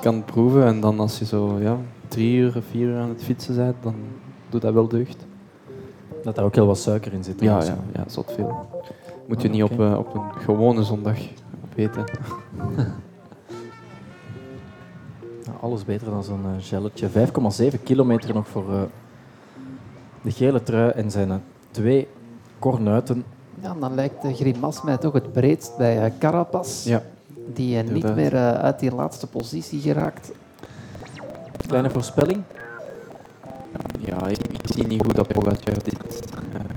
kan proeven. En dan als je zo ja, drie uur of vier uur aan het fietsen bent, dan doet dat wel deugd. Dat daar ook heel wat suiker in zit. Ja, ja, ja, zot veel. Moet je Ah, niet op, eh, op een gewone zondag opeten. Ja, alles beter dan zo'n eh, gelletje. 5,7 kilometer nog voor eh, de gele trui en zijn twee kornuiten. Ja, dan lijkt de Grimas mij toch het breedst bij Carapaz. Ja. Die niet meer uit die laatste positie geraakt. Kleine voorspelling. Ja, ik, ik zie niet hoe dat Pogacar dit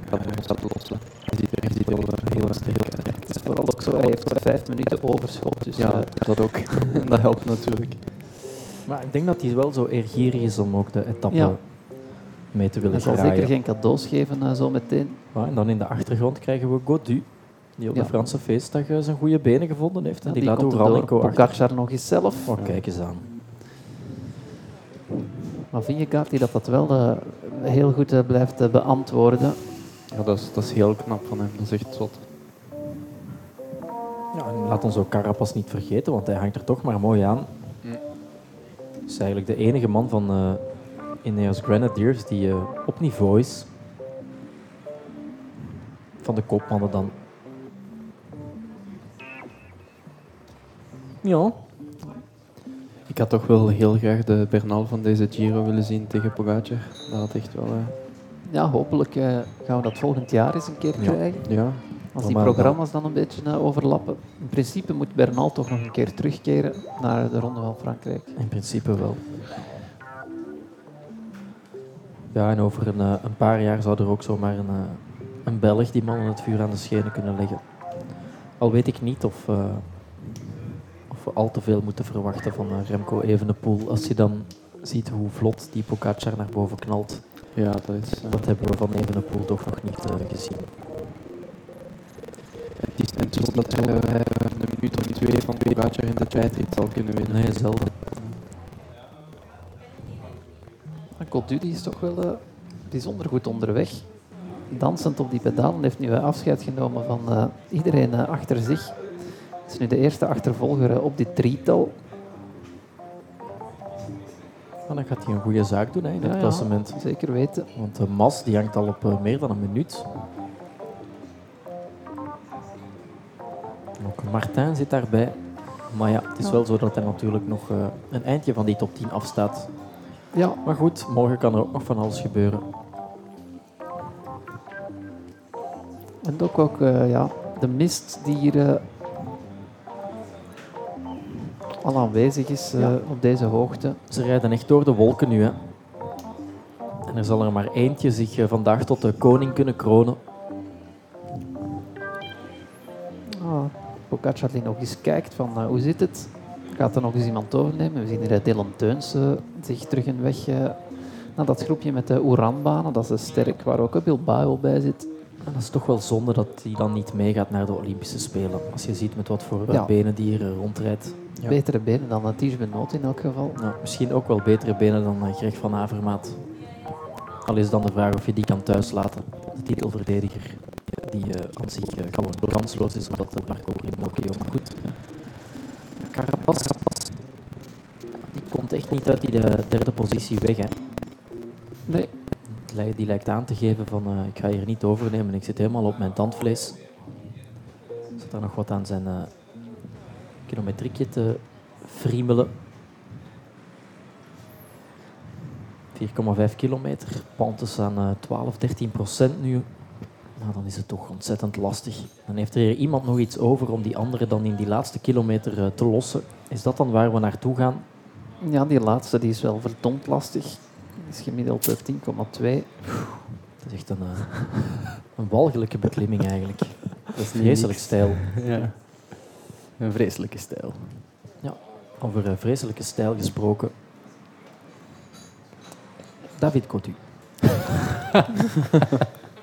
gaat, gaat lossen. Hij ziet er, hij ziet er heel, heel sterk uit. Het is vooral ook zo, hij heeft vijf minuten overschot. Dus Ja, eh, dat ook. dat helpt natuurlijk. Maar ik denk dat hij wel zo eergierig is om ook de etappe Ja. mee te willen hij zal zeker geen cadeaus geven eh, zo meteen. Ja, en dan in de achtergrond krijgen we Godu, die op Ja. de Franse feestdag eh, zijn goede benen gevonden heeft. En die, die laat komt Oeran door en Co achter. Pogacar nog eens zelf. Oh, kijk eens aan. Maar Vingegaard die dat, dat wel eh, heel goed eh, blijft eh, beantwoorden. Ja, dat is, dat is heel knap van hem. Dat is echt zot. Ja, en laat ons ook Carapaz niet vergeten, want hij hangt er toch maar mooi aan. Mm. is eigenlijk de enige man van eh Ineos Grenadiers die eh, op niveau is. Van de koopmannen dan. Ja, Ik had toch wel heel graag de Bernal van deze Giro willen zien tegen Pogacar. Dat had echt wel... eh, Ja, hopelijk eh, gaan we dat volgend jaar eens een keer Ja. krijgen. ja, Als die programma's dan een beetje eh, overlappen. In principe moet Bernal toch nog een keer terugkeren naar de Ronde van Frankrijk. in principe wel. Ja, en over een, een paar jaar zou er ook zomaar een, een Belg die man het vuur aan de schenen kunnen leggen. Al weet ik niet of we al te veel moeten verwachten van eh, Remco Evenepoel. Als je dan ziet hoe vlot die Pogacar naar boven knalt. ja, dat is... Dat hebben we van Evenepoel toch nog niet eh, gezien. het is niet zo dat hij een minuut of twee van Pogacar in de tijdrit zal kunnen winnen. Nee, zelden. Die is toch wel eh, bijzonder goed onderweg. Dansend op die pedalen heeft nu afscheid genomen van eh, iedereen achter zich. Het is nu de eerste achtervolger eh, op dit drietal. Maar dan gaat hij een goede zaak doen hè, in het Ja, ja. klassement. Zeker weten. Want de Mas die hangt al op eh, meer dan een minuut. Ook Martin zit daarbij. Maar ja, het is wel zo dat hij natuurlijk nog eh, een eindje van die top 10 afstaat. Ja, Maar goed, morgen kan er ook nog van alles gebeuren. en ook, ook eh, ja, de mist die hier eh, al aanwezig is eh, Ja. op deze hoogte. Ze rijden echt door de wolken nu. Hè. En er zal er maar eentje zich eh, vandaag tot de koning kunnen kronen. Oh, Pogacar nog eens kijkt van eh, hoe zit het? Gaat er nog eens iemand overnemen? We zien hier Dylan Teuns zich terug een weg naar dat groepje met de Oeranbanen. Dat is sterk, waar ook Bilbao bij zit. En dat is toch wel zonde dat hij dan niet meegaat naar de Olympische Spelen. Als je ziet met wat voor Ja. benen die hier rondrijdt. Ja. Betere benen dan Tige Benoot in elk geval. Nou, misschien ook wel betere benen dan eh, Greg van Avermaat. Al is dan de vraag of je die kan thuislaten. De titelverdediger die eh, aan zich gewoon kansloos is omdat de Marco Pinocchio. Maar goed, Carapaz, die komt echt niet uit die de derde positie weg. Hè. Nee, Die lijkt aan te geven van eh, ik ga hier niet overnemen, ik zit helemaal op mijn tandvlees. Zit daar nog wat aan zijn uh, kilometriekje te friemelen. 4,5 kilometer, Pantes aan eh, 12, 13 procent nu. Nou, dan is het toch ontzettend lastig. Dan heeft er hier iemand nog iets over om die anderen dan in die laatste kilometer eh, te lossen. Is dat dan waar we naartoe gaan? ja, die laatste die is wel verdomd lastig. Is gemiddeld eh, 10,2. Dat is echt een, eh, een walgelijke beklimming eigenlijk. Dat is vreselijk stijl. Ja. Een vreselijke stijl. Over eh, vreselijke stijl gesproken. David Cotu.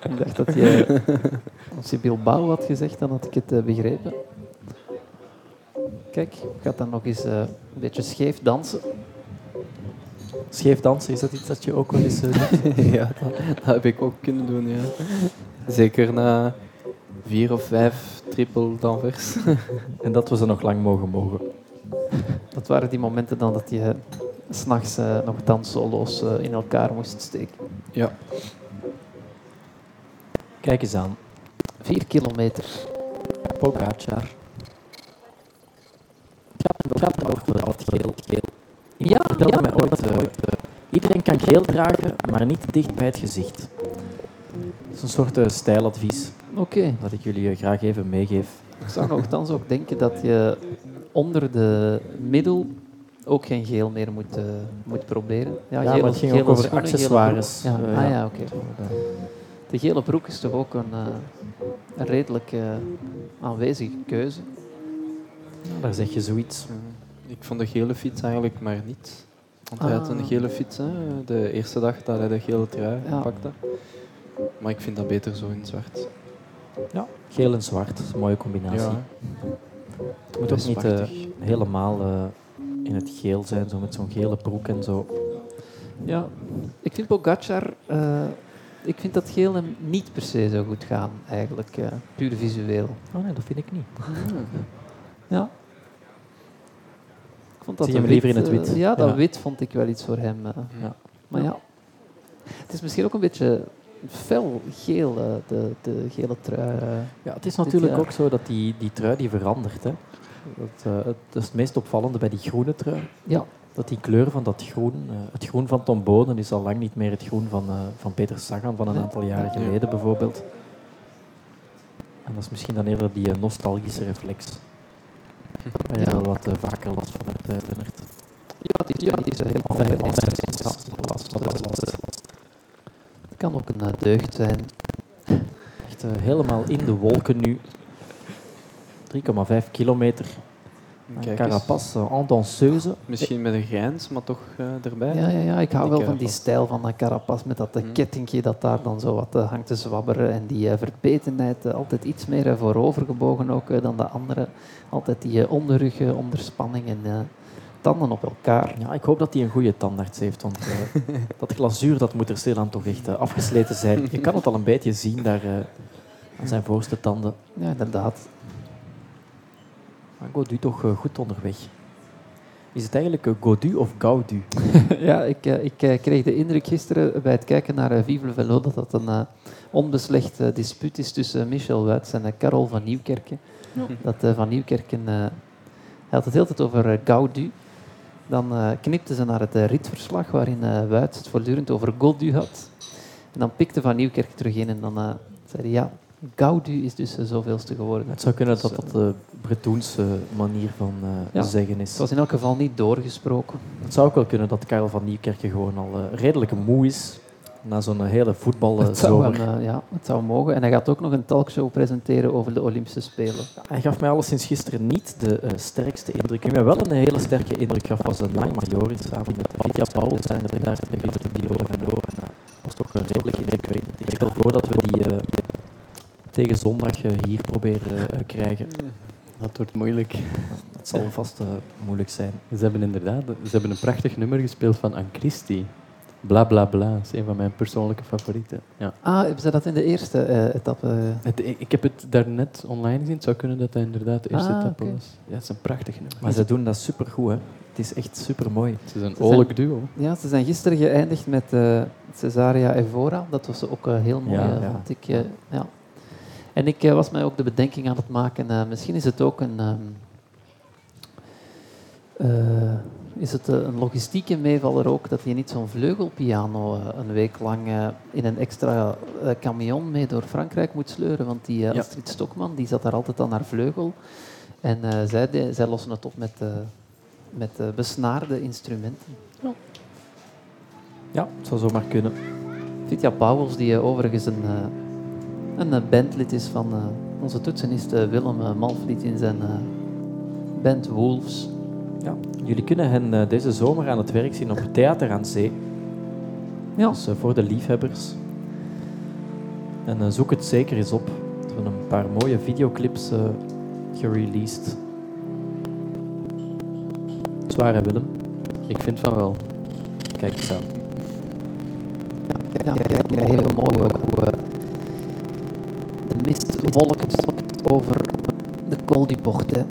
Ik dacht dat je, als je Bilbao had gezegd, dan had ik het eh, begrepen. Kijk, gaat dan nog eens eh, een beetje scheef dansen. Scheef dansen, is dat iets dat je ook wel eens eh, doet? ja, dat, dat heb ik ook kunnen doen, ja. Zeker na vier of vijf triple danvers. En dat we ze nog lang mogen mogen. Dat waren die momenten dan dat je s'nachts eh nog danssolo's eh, in elkaar moest steken. ja. Kijk eens aan. Vier kilometer. Pogacar. Het gaat nog voor wat geel. Geel. Ja, vertelde ja, mij ooit, eh, iedereen kan geel dragen, maar niet dicht bij het gezicht. Dat is een soort eh, stijladvies Oké. dat ik jullie eh, graag even meegeef. Ik zou nogthans ook denken dat je onder de middel ook geen geel meer moet, eh, moet proberen. Ja, maar het ging gele ook over schoenen, accessoires. Ja. Ah ja. ja, oké. De gele broek is toch ook een, eh, een redelijk aanwezige keuze. Daar zeg je zoiets. Ik vond de gele fiets eigenlijk maar niet. Want hij had een Ah. gele fiets, hè, de eerste dag dat hij de gele trui Ja. pakte. Maar ik vind dat beter zo in zwart. Geel en zwart, dat is een mooie combinatie. Ja, het moet ook niet eh, helemaal eh, in het geel zijn, zo met zo'n gele broek en zo. Ja, ik vind Pogacar, eh, ik vind dat geel hem niet per se zo goed gaan, eigenlijk, eh, puur visueel. Oh nee, dat vind ik niet. Ja. Ik vond dat Zie je hem liever in het wit? eh, ja, dat Ja. wit vond ik wel iets voor hem. eh. Ja. Maar ja, het is misschien ook een beetje fel geel, eh, de, de gele trui. Ja, het is natuurlijk jaar. ook zo dat die, die trui die verandert. Hè. Dat, eh, het is het meest opvallende bij die groene trui. Ja, Dat die kleur van dat groen, eh, het groen van Tom Bonen is al lang niet meer het groen van, eh, van Peter Sagan van een aantal jaren Ja. geleden bijvoorbeeld. En dat is misschien dan eerder die nostalgische reflex. Ja. wat eh, vaker last van hebt, eh, Lennart. ja, die, ja, die is helemaal helemaal het. Het kan ook een eh, deugd zijn. Echt eh, helemaal in de wolken nu. 3,5 kilometer. Kijk eens. Carapaz eh, en danseuse. Misschien met een grijns, maar toch eh, erbij. Ja, ja, ja, ik hou wel van die stijl van dat Carapaz met dat eh, Mhm. kettingje dat daar dan zo wat hangt te zwabberen. En die verbetenheid, altijd iets meer voorovergebogen ook dan de andere. Altijd die onderrug eh, onder spanning en eh, tanden op elkaar. Ja, ik hoop dat hij een goede tandarts heeft, want eh, dat glazuur dat moet er stilaan toch echt afgesleten zijn. Je kan het al een beetje zien daar eh, aan zijn voorste tanden. Ja, inderdaad. Maar Godu toch eh, goed onderweg. Is het eigenlijk eh, Godu of Gaudu? ja, ik, eh, ik kreeg de indruk gisteren bij het kijken naar Vive le Velo dat dat een onbeslecht dispuut is tussen Michel Wuits en Carol van Nieuwkerken. Dat eh, van Nieuwkerken, eh, hij had het heel tijd over Gaudu. Dan knipte ze naar het ritverslag waarin eh Wuits het voortdurend over Godu had. En dan pikte van Nieuwkerk terug in en dan eh, zei hij ja, Gaudu is dus de zoveelste geworden. Het zou kunnen Dus, dat eh, dat de Bretoense manier van eh, Ja. zeggen Het is. was in elk geval niet doorgesproken. Het zou ook wel kunnen dat Karel van Nieuwkerken gewoon al eh, redelijk moe is. na zo'n hele Het voetbalzomer. eh, ja, het zou mogen. En hij gaat ook nog een talkshow presenteren over de Olympische Spelen. Hij gaf mij alleszins gisteren niet de eh, sterkste indruk. Wie mij wel een hele sterke indruk gaf was een Lang Majoris samen met Vitya Pauwels en de daar de Peter de Dilo en Door. En dat was toch een redelijk indrukwekkend. Ik stel voor dat we die eh, tegen zondag eh, hier proberen eh, krijgen. Dat wordt moeilijk. Dat zal vast eh, moeilijk zijn. Ze hebben inderdaad ze hebben een prachtig nummer gespeeld van Anne Christie. Bla bla bla. Dat is een van mijn persoonlijke favorieten. Ja. Ah, hebben ze dat in de eerste eh, etappe? Het, ik heb het daarnet online gezien. Het zou kunnen dat dat inderdaad de eerste Ah, etappe was. Ja, het is een prachtig nummer. Maar ze doen dat supergoed, hè. Het is echt super mooi. Het is een oorlijk duo. Ja, ze zijn gisteren geëindigd met eh, Cesaria Evora. Dat was ook eh, heel mooi, Ja, eh, ja. vond ik. eh, ja. En ik eh, was mij ook de bedenking aan het maken, eh, misschien is het ook een, ehm, eh, is het een logistieke meevaller ook dat je niet zo'n vleugelpiano eh, een week lang eh, in een extra eh, camion mee door Frankrijk moet sleuren. Want die eh, Ja. Astrid Stokman die zat daar altijd aan haar vleugel. En eh, zij, de- zij lossen het op met, eh, met eh, besnaarde instrumenten. Ja, het zou zomaar kunnen. Vitya Pauwels, die overigens een, eh, een eh, bandlid is van eh, onze toetsenist eh, Willem eh, Malvliet in zijn eh, band Wolves. Ja. Jullie kunnen hen eh, deze zomer aan het werk zien op Theater aan Zee. Ja. Dus eh, voor de liefhebbers. En eh, zoek het zeker eens op. We hebben een paar mooie videoclips eh gereleased. Zwaar hè, Willem? Ik vind van wel. Kijk eens aan. Ja, ja, ja, heel mooi ook hoe de mist wolkt over de Portet.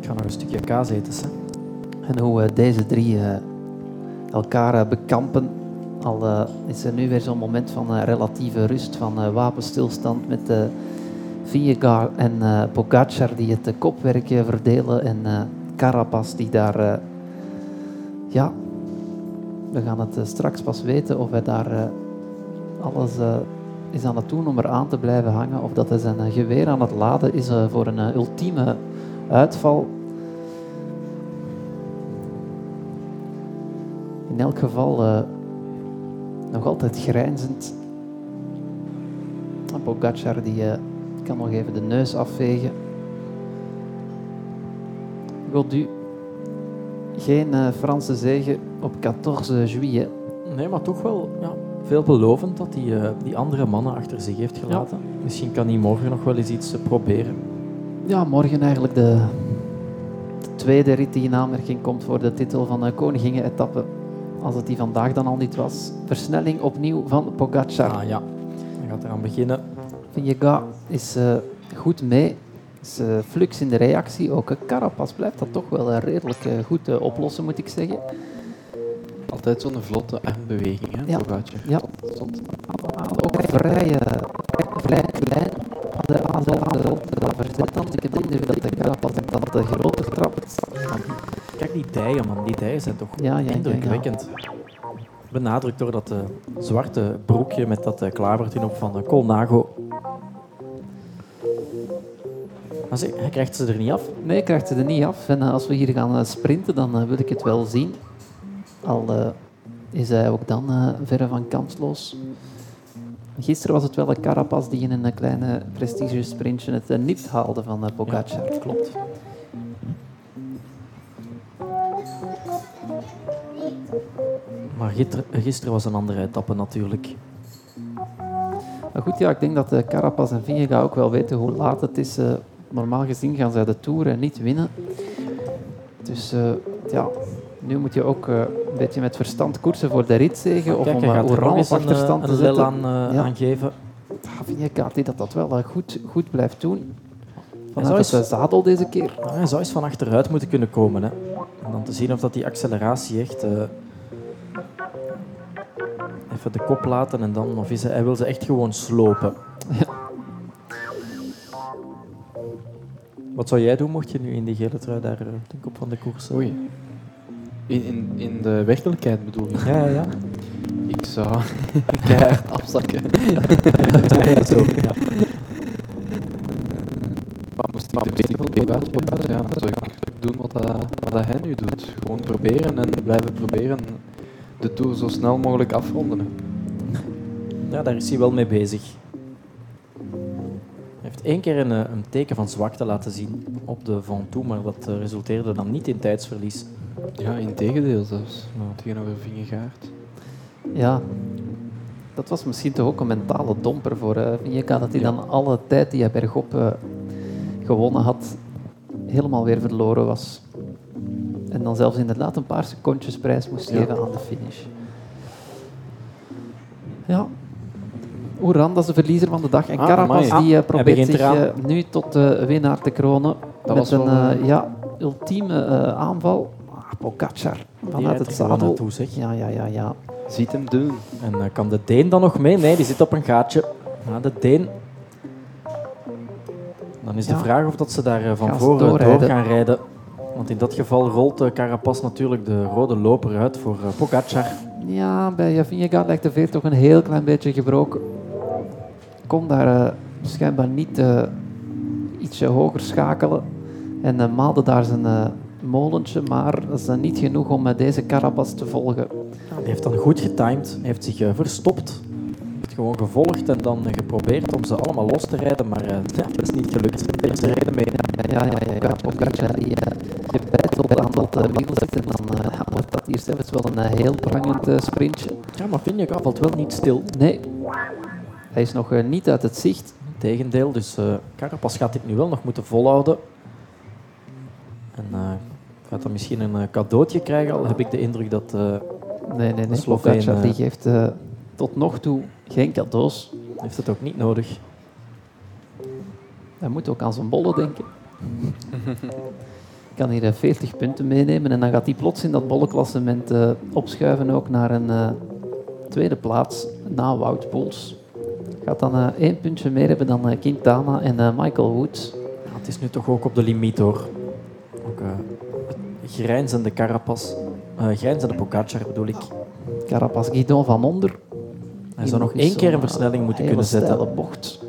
Ik ga nog een stukje kaas eten. Hè. En hoe eh, deze drie eh, elkaar eh, bekampen. Al is er nu weer zo'n moment van relatieve rust, van wapenstilstand met uh, Vingegaard en eh Pogacar die het kopwerk verdelen en Carapaz die daar... ja, we gaan het straks pas weten of hij daar alles is aan het doen om er aan te blijven hangen of dat hij zijn eh, geweer aan het laden is eh, voor een eh, ultieme uitval. In elk geval nog altijd grijnzend. En Pogacar die kan nog even de neus afvegen. Godu, geen Franse zege op 14 juillet. Nee, maar toch wel ja, veelbelovend dat hij eh, die andere mannen achter zich heeft gelaten. Misschien kan hij morgen nog wel eens iets eh, proberen. Ja, morgen eigenlijk de, de tweede rit die in aanmerking komt voor de titel van de koningingen-etappe. Als het die vandaag dan al niet was. Versnelling opnieuw van Pogacar. Ah ja, hij gaat eraan beginnen. Vingegaard is eh, goed mee. Is eh, flux in de reactie. Ook Carapaz blijft dat toch wel redelijk goed eh, oplossen, moet ik zeggen. Altijd zo'n vlotte armbeweging, hè, Ja. Pogacar. Ja, stond ook vrij, eh, vrij klein aan de, aan de, aan de, de verzet. Ik heb de indruk dat de Carapaz dat de groter trapt. Kijk die dijen, man. Die dijen zijn toch Ja, ja, ja, ja. indrukwekkend. Benadrukt door dat eh, zwarte broekje met dat uh, klavertje op van uh, Colnago. Maar ze, hij krijgt ze er niet af. Nee, ik krijg ze er niet af. En eh, als we hier gaan eh, sprinten, dan eh, wil ik het wel zien. Al eh, is hij ook dan eh, verre van kansloos. Gisteren was het wel een Carapaz die in een eh, kleine prestige sprintje het uh, nipt haalde van Pogacar. Ja, klopt. Maar gister, gisteren was een andere etappe natuurlijk. Maar goed, ja, ik denk dat Carapaz en Vingegaard ook wel weten hoe laat het is. Normaal gezien gaan zij de Tour niet winnen. Dus uh, ja, nu moet je ook uh, een beetje met verstand koersen voor de ritzegen. Of om uh, Oran op achterstand een, te zetten. aan, uh, Ja. aan geven. Ja, Vingegaard die dat, dat wel goed, goed blijft doen. Vanuit uh, zadel deze keer. Hij zou eens van achteruit moeten kunnen komen. Hè. En dan te zien of dat die acceleratie echt... uh, even de kop laten en dan... Of is hij, hij wil ze echt gewoon slopen. Ja. Wat zou jij doen mocht je nu in die gele trui daar uh, ten kop van de koers? Oei. In, in, in de werkelijkheid bedoel je? Ja, ja. Ik zou keihard afzakken. ja, zo, ja. Maar moest ik de festival Pogacar, ja, dan zou ik doen wat, dat, wat hij nu doet. Gewoon proberen en blijven proberen de Tour zo snel mogelijk afronden. ja, daar is hij wel mee bezig. Hij heeft één keer een, eh, een teken van zwakte laten zien op de Ventoux, maar dat eh, resulteerde dan niet in tijdsverlies. Ja, in tegendeel zelfs. Ja. Tegenover Vingegaard. Ja, dat was misschien toch ook een mentale domper voor uh, Vingegaard, dat hij dan alle tijd die hij bergop eh, gewonnen had, helemaal weer verloren was. En dan zelfs inderdaad een paar secondjes prijs moest Ja. geven aan de finish. Ja. Oeran, dat is de verliezer van de dag. En Ah, Carapaz amai. die Hij probeert zich nu tot de winnaar te kronen. Dat met was een ja, ultieme aanval. Pogacar vanuit het zadel. Ja, ja, ja, ja. Ziet hem doen. En eh, kan de Deen dan nog mee? Nee, die zit op een gaatje. Ja, de Deen. Dan is Ja. de vraag of dat ze daar eh, van voren door gaan rijden. Want in dat geval rolt uh, Carapaz natuurlijk de rode loper uit voor uh, Pogacar. Ja, bij uh, Vingegaard lijkt de veer toch een heel klein beetje gebroken. Kon daar uh, schijnbaar niet uh, ietsje hoger schakelen. En uh, maalde daar zijn uh, molentje, maar dat is uh, niet genoeg om uh, deze Carapaz te volgen. Die heeft dan goed getimed, hij heeft zich uh, verstopt. Heeft gewoon gevolgd en dan uh, geprobeerd om ze allemaal los te rijden, maar uh, ja, dat is niet gelukt. Ze rijden mee. Ja, ja, ja. ja. Pogacar die uh, gebeiteld aan dat uh, wiel zit en dan wordt dat hier zelfs wel een heel prangend sprintje. Ja, maar Vingegaard valt wel niet stil. Nee, hij is nog niet uit het zicht. Tegendeel, dus Carapaz gaat dit nu wel nog moeten volhouden. En gaat dan misschien een uh, cadeautje krijgen, al heb ik de indruk dat... Uh, nee, nee, nee. Pogacar die geeft uh, tot nog toe geen cadeaus. Heeft het ook niet nodig. Hij moet ook aan zijn bollen denken. kan hier 40 punten meenemen en dan gaat hij plots in dat bollenklassement opschuiven ook naar een tweede plaats na Wout Poels. Gaat dan één puntje meer hebben dan Quintana en Michael Woods. Ja, het is nu toch ook op de limiet hoor. Grijnzende Carapaz, grijnzende Pogacar bedoel ik. Carapaz Guidon van onder. Hij zou nog één keer een versnelling moeten kunnen zetten. bocht.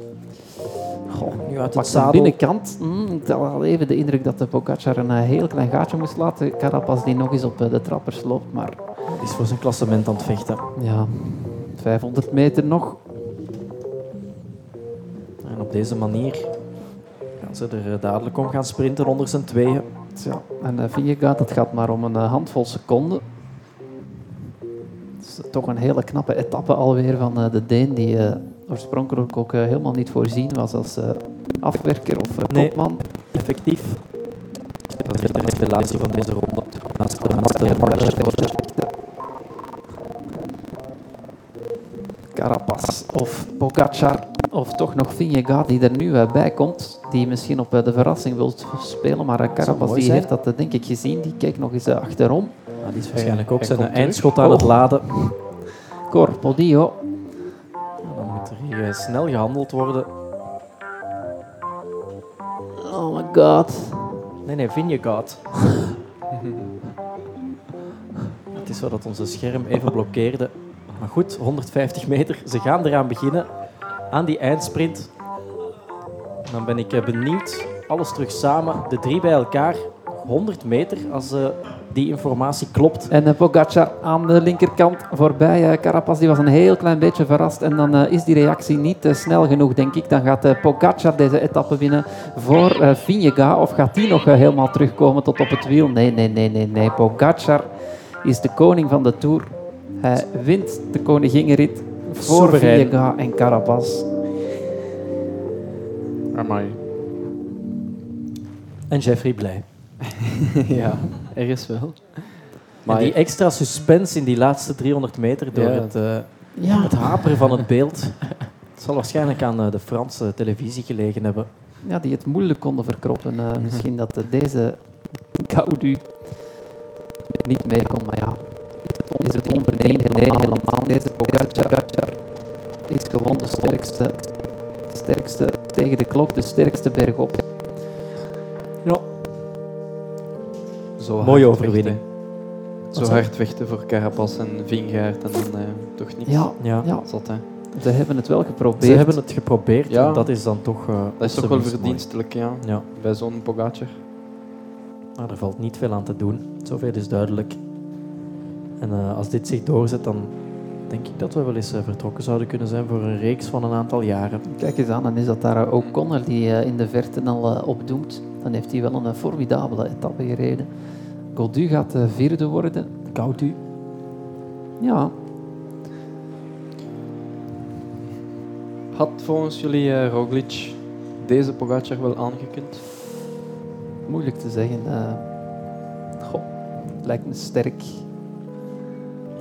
Goh, nu uit het de zadel. binnenkant. Mm, ik had al even de indruk dat de Pogacar een heel klein gaatje moest laten. Carapaz die nog eens op de trappers loopt, maar... Die is voor zijn klassement aan het vechten. Ja, 500 meter nog. En op deze manier gaan ze er dadelijk om gaan sprinten onder z'n tweeën. Ja, en uh, Vingegaard, het gaat maar om een uh, handvol seconden. Het is toch een hele knappe etappe alweer van uh, de Deen, die oorspronkelijk ook helemaal niet voorzien was als afwerker of kopman. Nee, effectief. Dat is de revelatie van deze ronde. Naast de, naast de Carapaz of Pogacar of toch nog Vingegaard die er nu bij komt, die misschien op de verrassing wil spelen, maar Carapaz die heeft dat denk ik gezien, die kijkt nog eens achterom. Ja, die is waarschijnlijk ook zijn eindschot aan het laden. Corpodio. Ja, dan moet er hier snel gehandeld worden. Oh my god. Nee, nee, Vingegaard. Het is zo dat onze scherm even blokkeerde. Maar goed, 150 meter. Ze gaan eraan beginnen. Aan die eindsprint. Dan ben ik benieuwd. Alles terug samen. De drie bij elkaar. 100 meter als uh, die informatie klopt. En uh, Pogacar aan de linkerkant voorbij. Uh, Carapaz die was een heel klein beetje verrast. En dan is die reactie niet snel genoeg, denk ik. Dan gaat Pogacar deze etappe winnen voor uh. Of gaat die nog helemaal terugkomen tot op het wiel? Nee, nee, nee, nee, nee. Pogacar is de koning van de Tour. Hij wint de koninginrit voor Vingegaard en Carapaz. Amai. En Jeffrey blij. ja, ergens wel. Maar en die extra suspense in die laatste 300 meter door Ja. het, uh, Ja. het haperen van het beeld. Het zal waarschijnlijk aan uh, de Franse televisie gelegen hebben. Ja, die het moeilijk konden verkroppen. Uh, misschien dat deze Gaudu niet meer kon, maar ja. Is het onverdedigd? Nee, helemaal. Deze Pogacar is gewoon de sterkste, sterkste tegen de klok, de sterkste bergop. Ja, Zo mooie overwinning. vechten. Zo hard vechten voor Carapaz en Vingegaard en dan eh, toch niks. Ja, Ja. ja, Zot, hè. ze hebben het wel geprobeerd. Ze hebben het geprobeerd Ja. en dat is dan toch... uh, Dat is toch wel verdienstelijk, ja. Ja, Bij zo'n Pogacar. maar er valt niet veel aan te doen. Zoveel is duidelijk. En uh, als dit zich doorzet, dan denk ik dat we wel eens eh, vertrokken zouden kunnen zijn voor een reeks van een aantal jaren. Kijk eens aan, dan is dat daar O'Connor die eh, in de verte al eh, opdoemt. Dan heeft hij wel een eh, formidabele etappe gereden. Gaudu gaat de vierde worden. Koud u? Ja, Had volgens jullie eh, Roglic deze Pogacar wel aangekund? moeilijk te zeggen. eh goh, lijkt me sterk.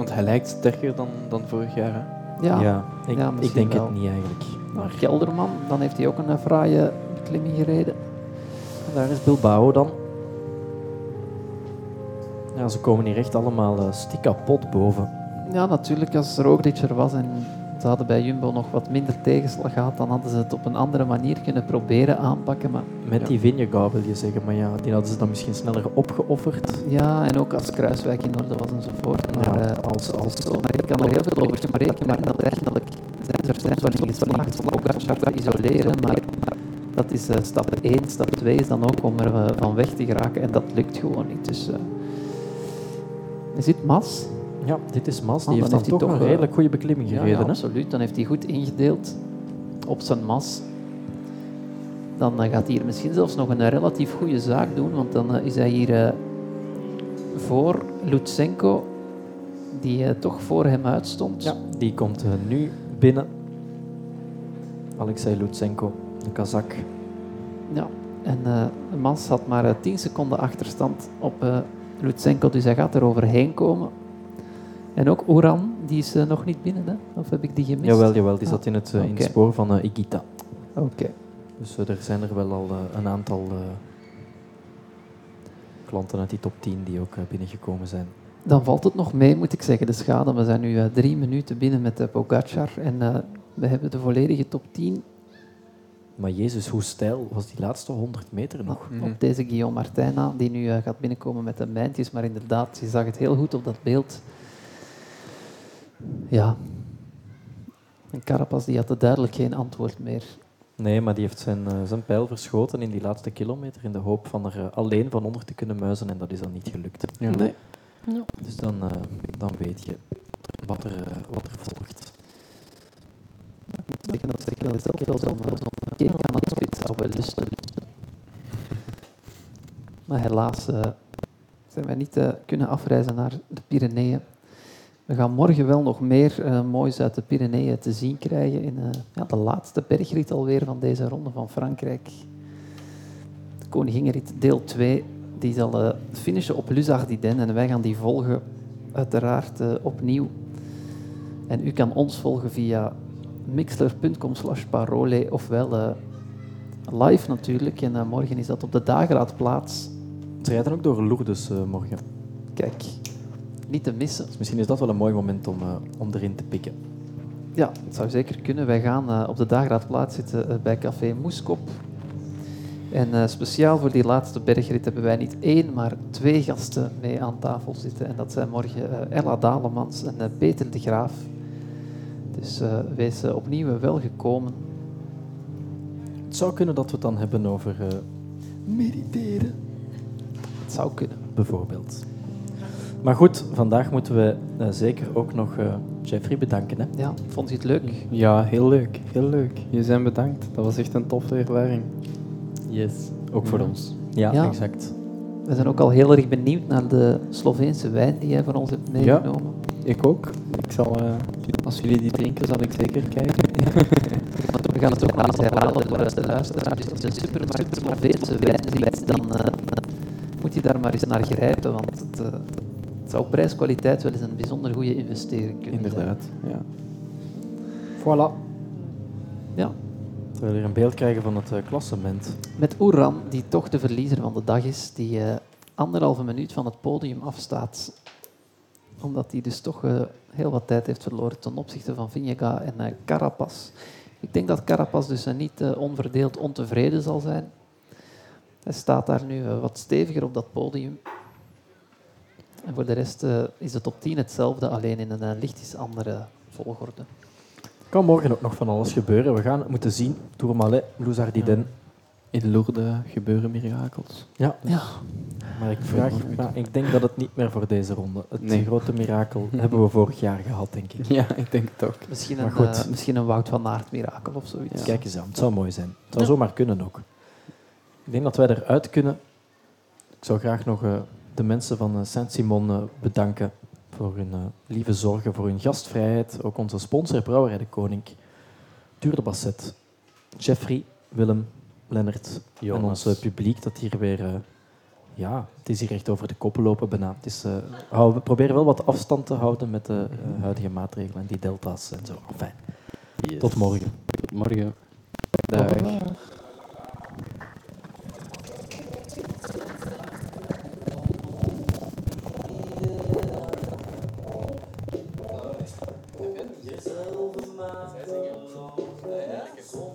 Want hij lijkt sterker dan, dan vorig jaar. Hè? Ja, ja ik, ja, ik denk wel. het niet eigenlijk. Maar Gelderman, dan heeft hij ook een eh, fraaie beklimming gereden. daar is Bilbao dan. Ja, ze komen hier echt allemaal uh, stik kapot boven. Ja, natuurlijk, als Roglic er was en ze hadden bij Jumbo nog wat minder tegenslag gehad, dan hadden ze het op een andere manier kunnen proberen aanpakken. Maar Met Ja. die Vingegaard wil je zeggen, maar ja, die hadden ze dan misschien sneller opgeofferd. ja, en ook als Kruiswijk in orde was enzovoort. Maar, Ja, eh, als, als zo, maar ik kan er heel veel over spreken, maar dat eigenlijk zijn er zijn wel in geslaagd om Pogacar te isoleren, maar dat is eh, stap 1. Stap 2 is dan ook om er eh, van weg te geraken en dat lukt gewoon niet. Dus, eh is dit Mas? Ja, dit is Mas. Ah, Die dan heeft dan heeft toch toch, een eh, redelijk goede beklimming gereden. ja, absoluut. Dan heeft hij goed ingedeeld op zijn mas. Dan eh, gaat hij hier misschien zelfs nog een relatief goede zaak doen, want dan eh, is hij hier voor Lutsenko, die toch voor hem uitstond. Ja, die komt nu binnen. Alexei Lutsenko, de Kazak. Ja. En Mas had maar eh, 10 seconden achterstand op eh, Lutsenko, dus hij gaat er overheen komen. En ook Oran, die is eh, nog niet binnen, hè? of heb ik die gemist? Jawel, jawel, die Ah, zat in het, eh, in het spoor van eh, Igita. Oké. Dus er zijn er wel al een aantal klanten uit die top 10 die ook binnengekomen zijn. Dan valt het nog mee, moet ik zeggen, de schade. We zijn nu drie minuten binnen met de Pogacar en we hebben de volledige top 10 Maar Jezus, hoe stijl was die laatste 100 meter nog? Op deze Guillaume Martina, die nu gaat binnenkomen met de mijntjes. Maar inderdaad, je zag het heel goed op dat beeld. Ja. En Carapaz die had er duidelijk geen antwoord meer. Nee, maar die heeft zijn, eh, zijn pijl verschoten in die laatste kilometer in de hoop van er eh, alleen van onder te kunnen muizen en dat is dan niet gelukt. Ja. Nee. Dus dan, eh, dan weet je wat er, wat er volgt. Ik denk dat ik wel zelf wel zo'n zo'n cake aan het spits zou wel lusten. Maar helaas zijn wij niet kunnen afreizen naar de Pyreneeën. We gaan morgen wel nog meer eh, moois uit de Pyreneeën te zien krijgen in eh, ja, de laatste bergrit alweer van deze ronde van Frankrijk. De Koninginrit deel 2, die zal eh, finishen op Ardennes en wij gaan die volgen uiteraard opnieuw. En u kan ons volgen via mixler.com slash parole, ofwel live natuurlijk. En morgen is dat op de dageraadplaats. Ze rijden ook door Lourdes morgen. Kijk, niet te missen. Dus misschien is dat wel een mooi moment om, eh, om erin te pikken. Ja, het zou zeker kunnen. Wij gaan eh, op de dageraadplaats zitten eh, bij Café Moeskop. En speciaal voor die laatste bergrit hebben wij niet één, maar twee gasten mee aan tafel zitten. En dat zijn morgen Ella Dalemans en Peter de Graaf. Dus wees opnieuw welgekomen. Het zou kunnen dat we het dan hebben over mediteren, Het zou kunnen. bijvoorbeeld. Maar goed, vandaag moeten we eh, zeker ook nog eh, Jeffrey bedanken. Hè? Ja, vond je het leuk? Ja, heel leuk. Heel leuk. Je zijn bedankt. Dat was echt een toffe ervaring. Yes. Ook voor Ja. ons. Ja, Ja. exact. We zijn ook al heel erg benieuwd naar de Sloveense wijn die jij voor ons hebt meegenomen. Ik ook. Ik zal, eh, als jullie die drinken, zal ik zeker kijken. We gaan het ook nog eens herhalen voor de luisteraars. Dus als je een supermarkt Sloveense wijn ziet, dan eh, moet je daar maar eens naar grijpen. Want het, eh, het zou prijs-kwaliteit wel eens een bijzonder goede investering kunnen Inderdaad. Ja. Voilà. zijn. Ja. Terwijl we hier een beeld krijgen van het eh, klassement. Met Oeran, die toch de verliezer van de dag is, die eh, anderhalve minuut van het podium afstaat. Omdat hij dus toch eh, heel wat tijd heeft verloren ten opzichte van Vingegaard en eh, Carapaz. Ik denk dat Carapaz dus niet onverdeeld ontevreden zal zijn. Hij staat daar nu wat steviger op dat podium. En voor de rest eh, is de top 10 hetzelfde, alleen in een eh, lichtjes andere volgorde. kan morgen ook nog van alles gebeuren. We gaan het moeten zien. Tourmalet, Louzardiden. In Lourdes gebeuren mirakels. Ja, Ja. maar ik, vraag, maar ik denk dat het niet meer voor deze ronde. Het Nee. grote mirakel hebben we vorig jaar gehad, denk ik. Ja, ik denk het ook. Misschien, Maar een, goed. eh, misschien een Wout van Aert mirakel of zoiets. Kijk eens aan, het zou mooi zijn. Het zou zomaar kunnen ook. Ik denk dat wij eruit kunnen. Ik zou graag nog eh, de mensen van eh, Saint-Simon eh, bedanken voor hun eh, lieve zorgen, voor hun gastvrijheid. Ook onze sponsor Brouwerij de Koning, Tuur de Basset, Jeffrey, Willem, Lennart en ons publiek dat hier weer... eh, ja, het is hier echt over de koppen lopen bijna. Het is, eh, hou- we proberen wel wat afstand te houden met de huidige maatregelen en die delta's en zo. Fijn. Tot morgen. Morgen. Dag.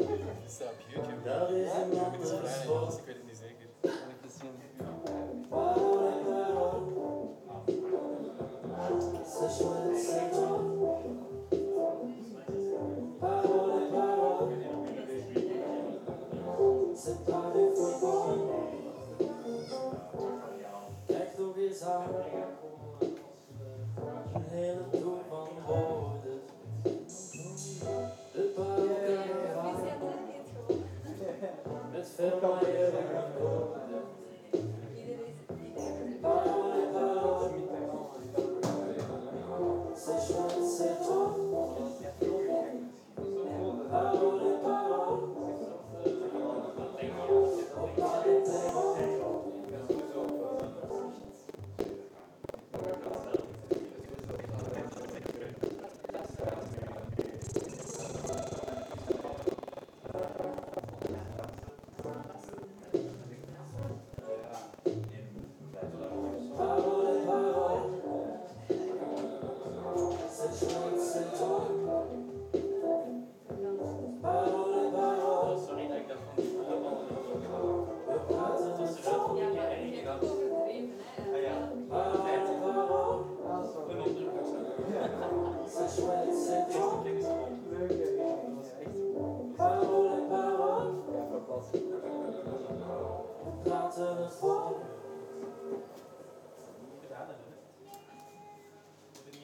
It's up YouTube. That C'est visages Et le tout en beau Let's fill my ear.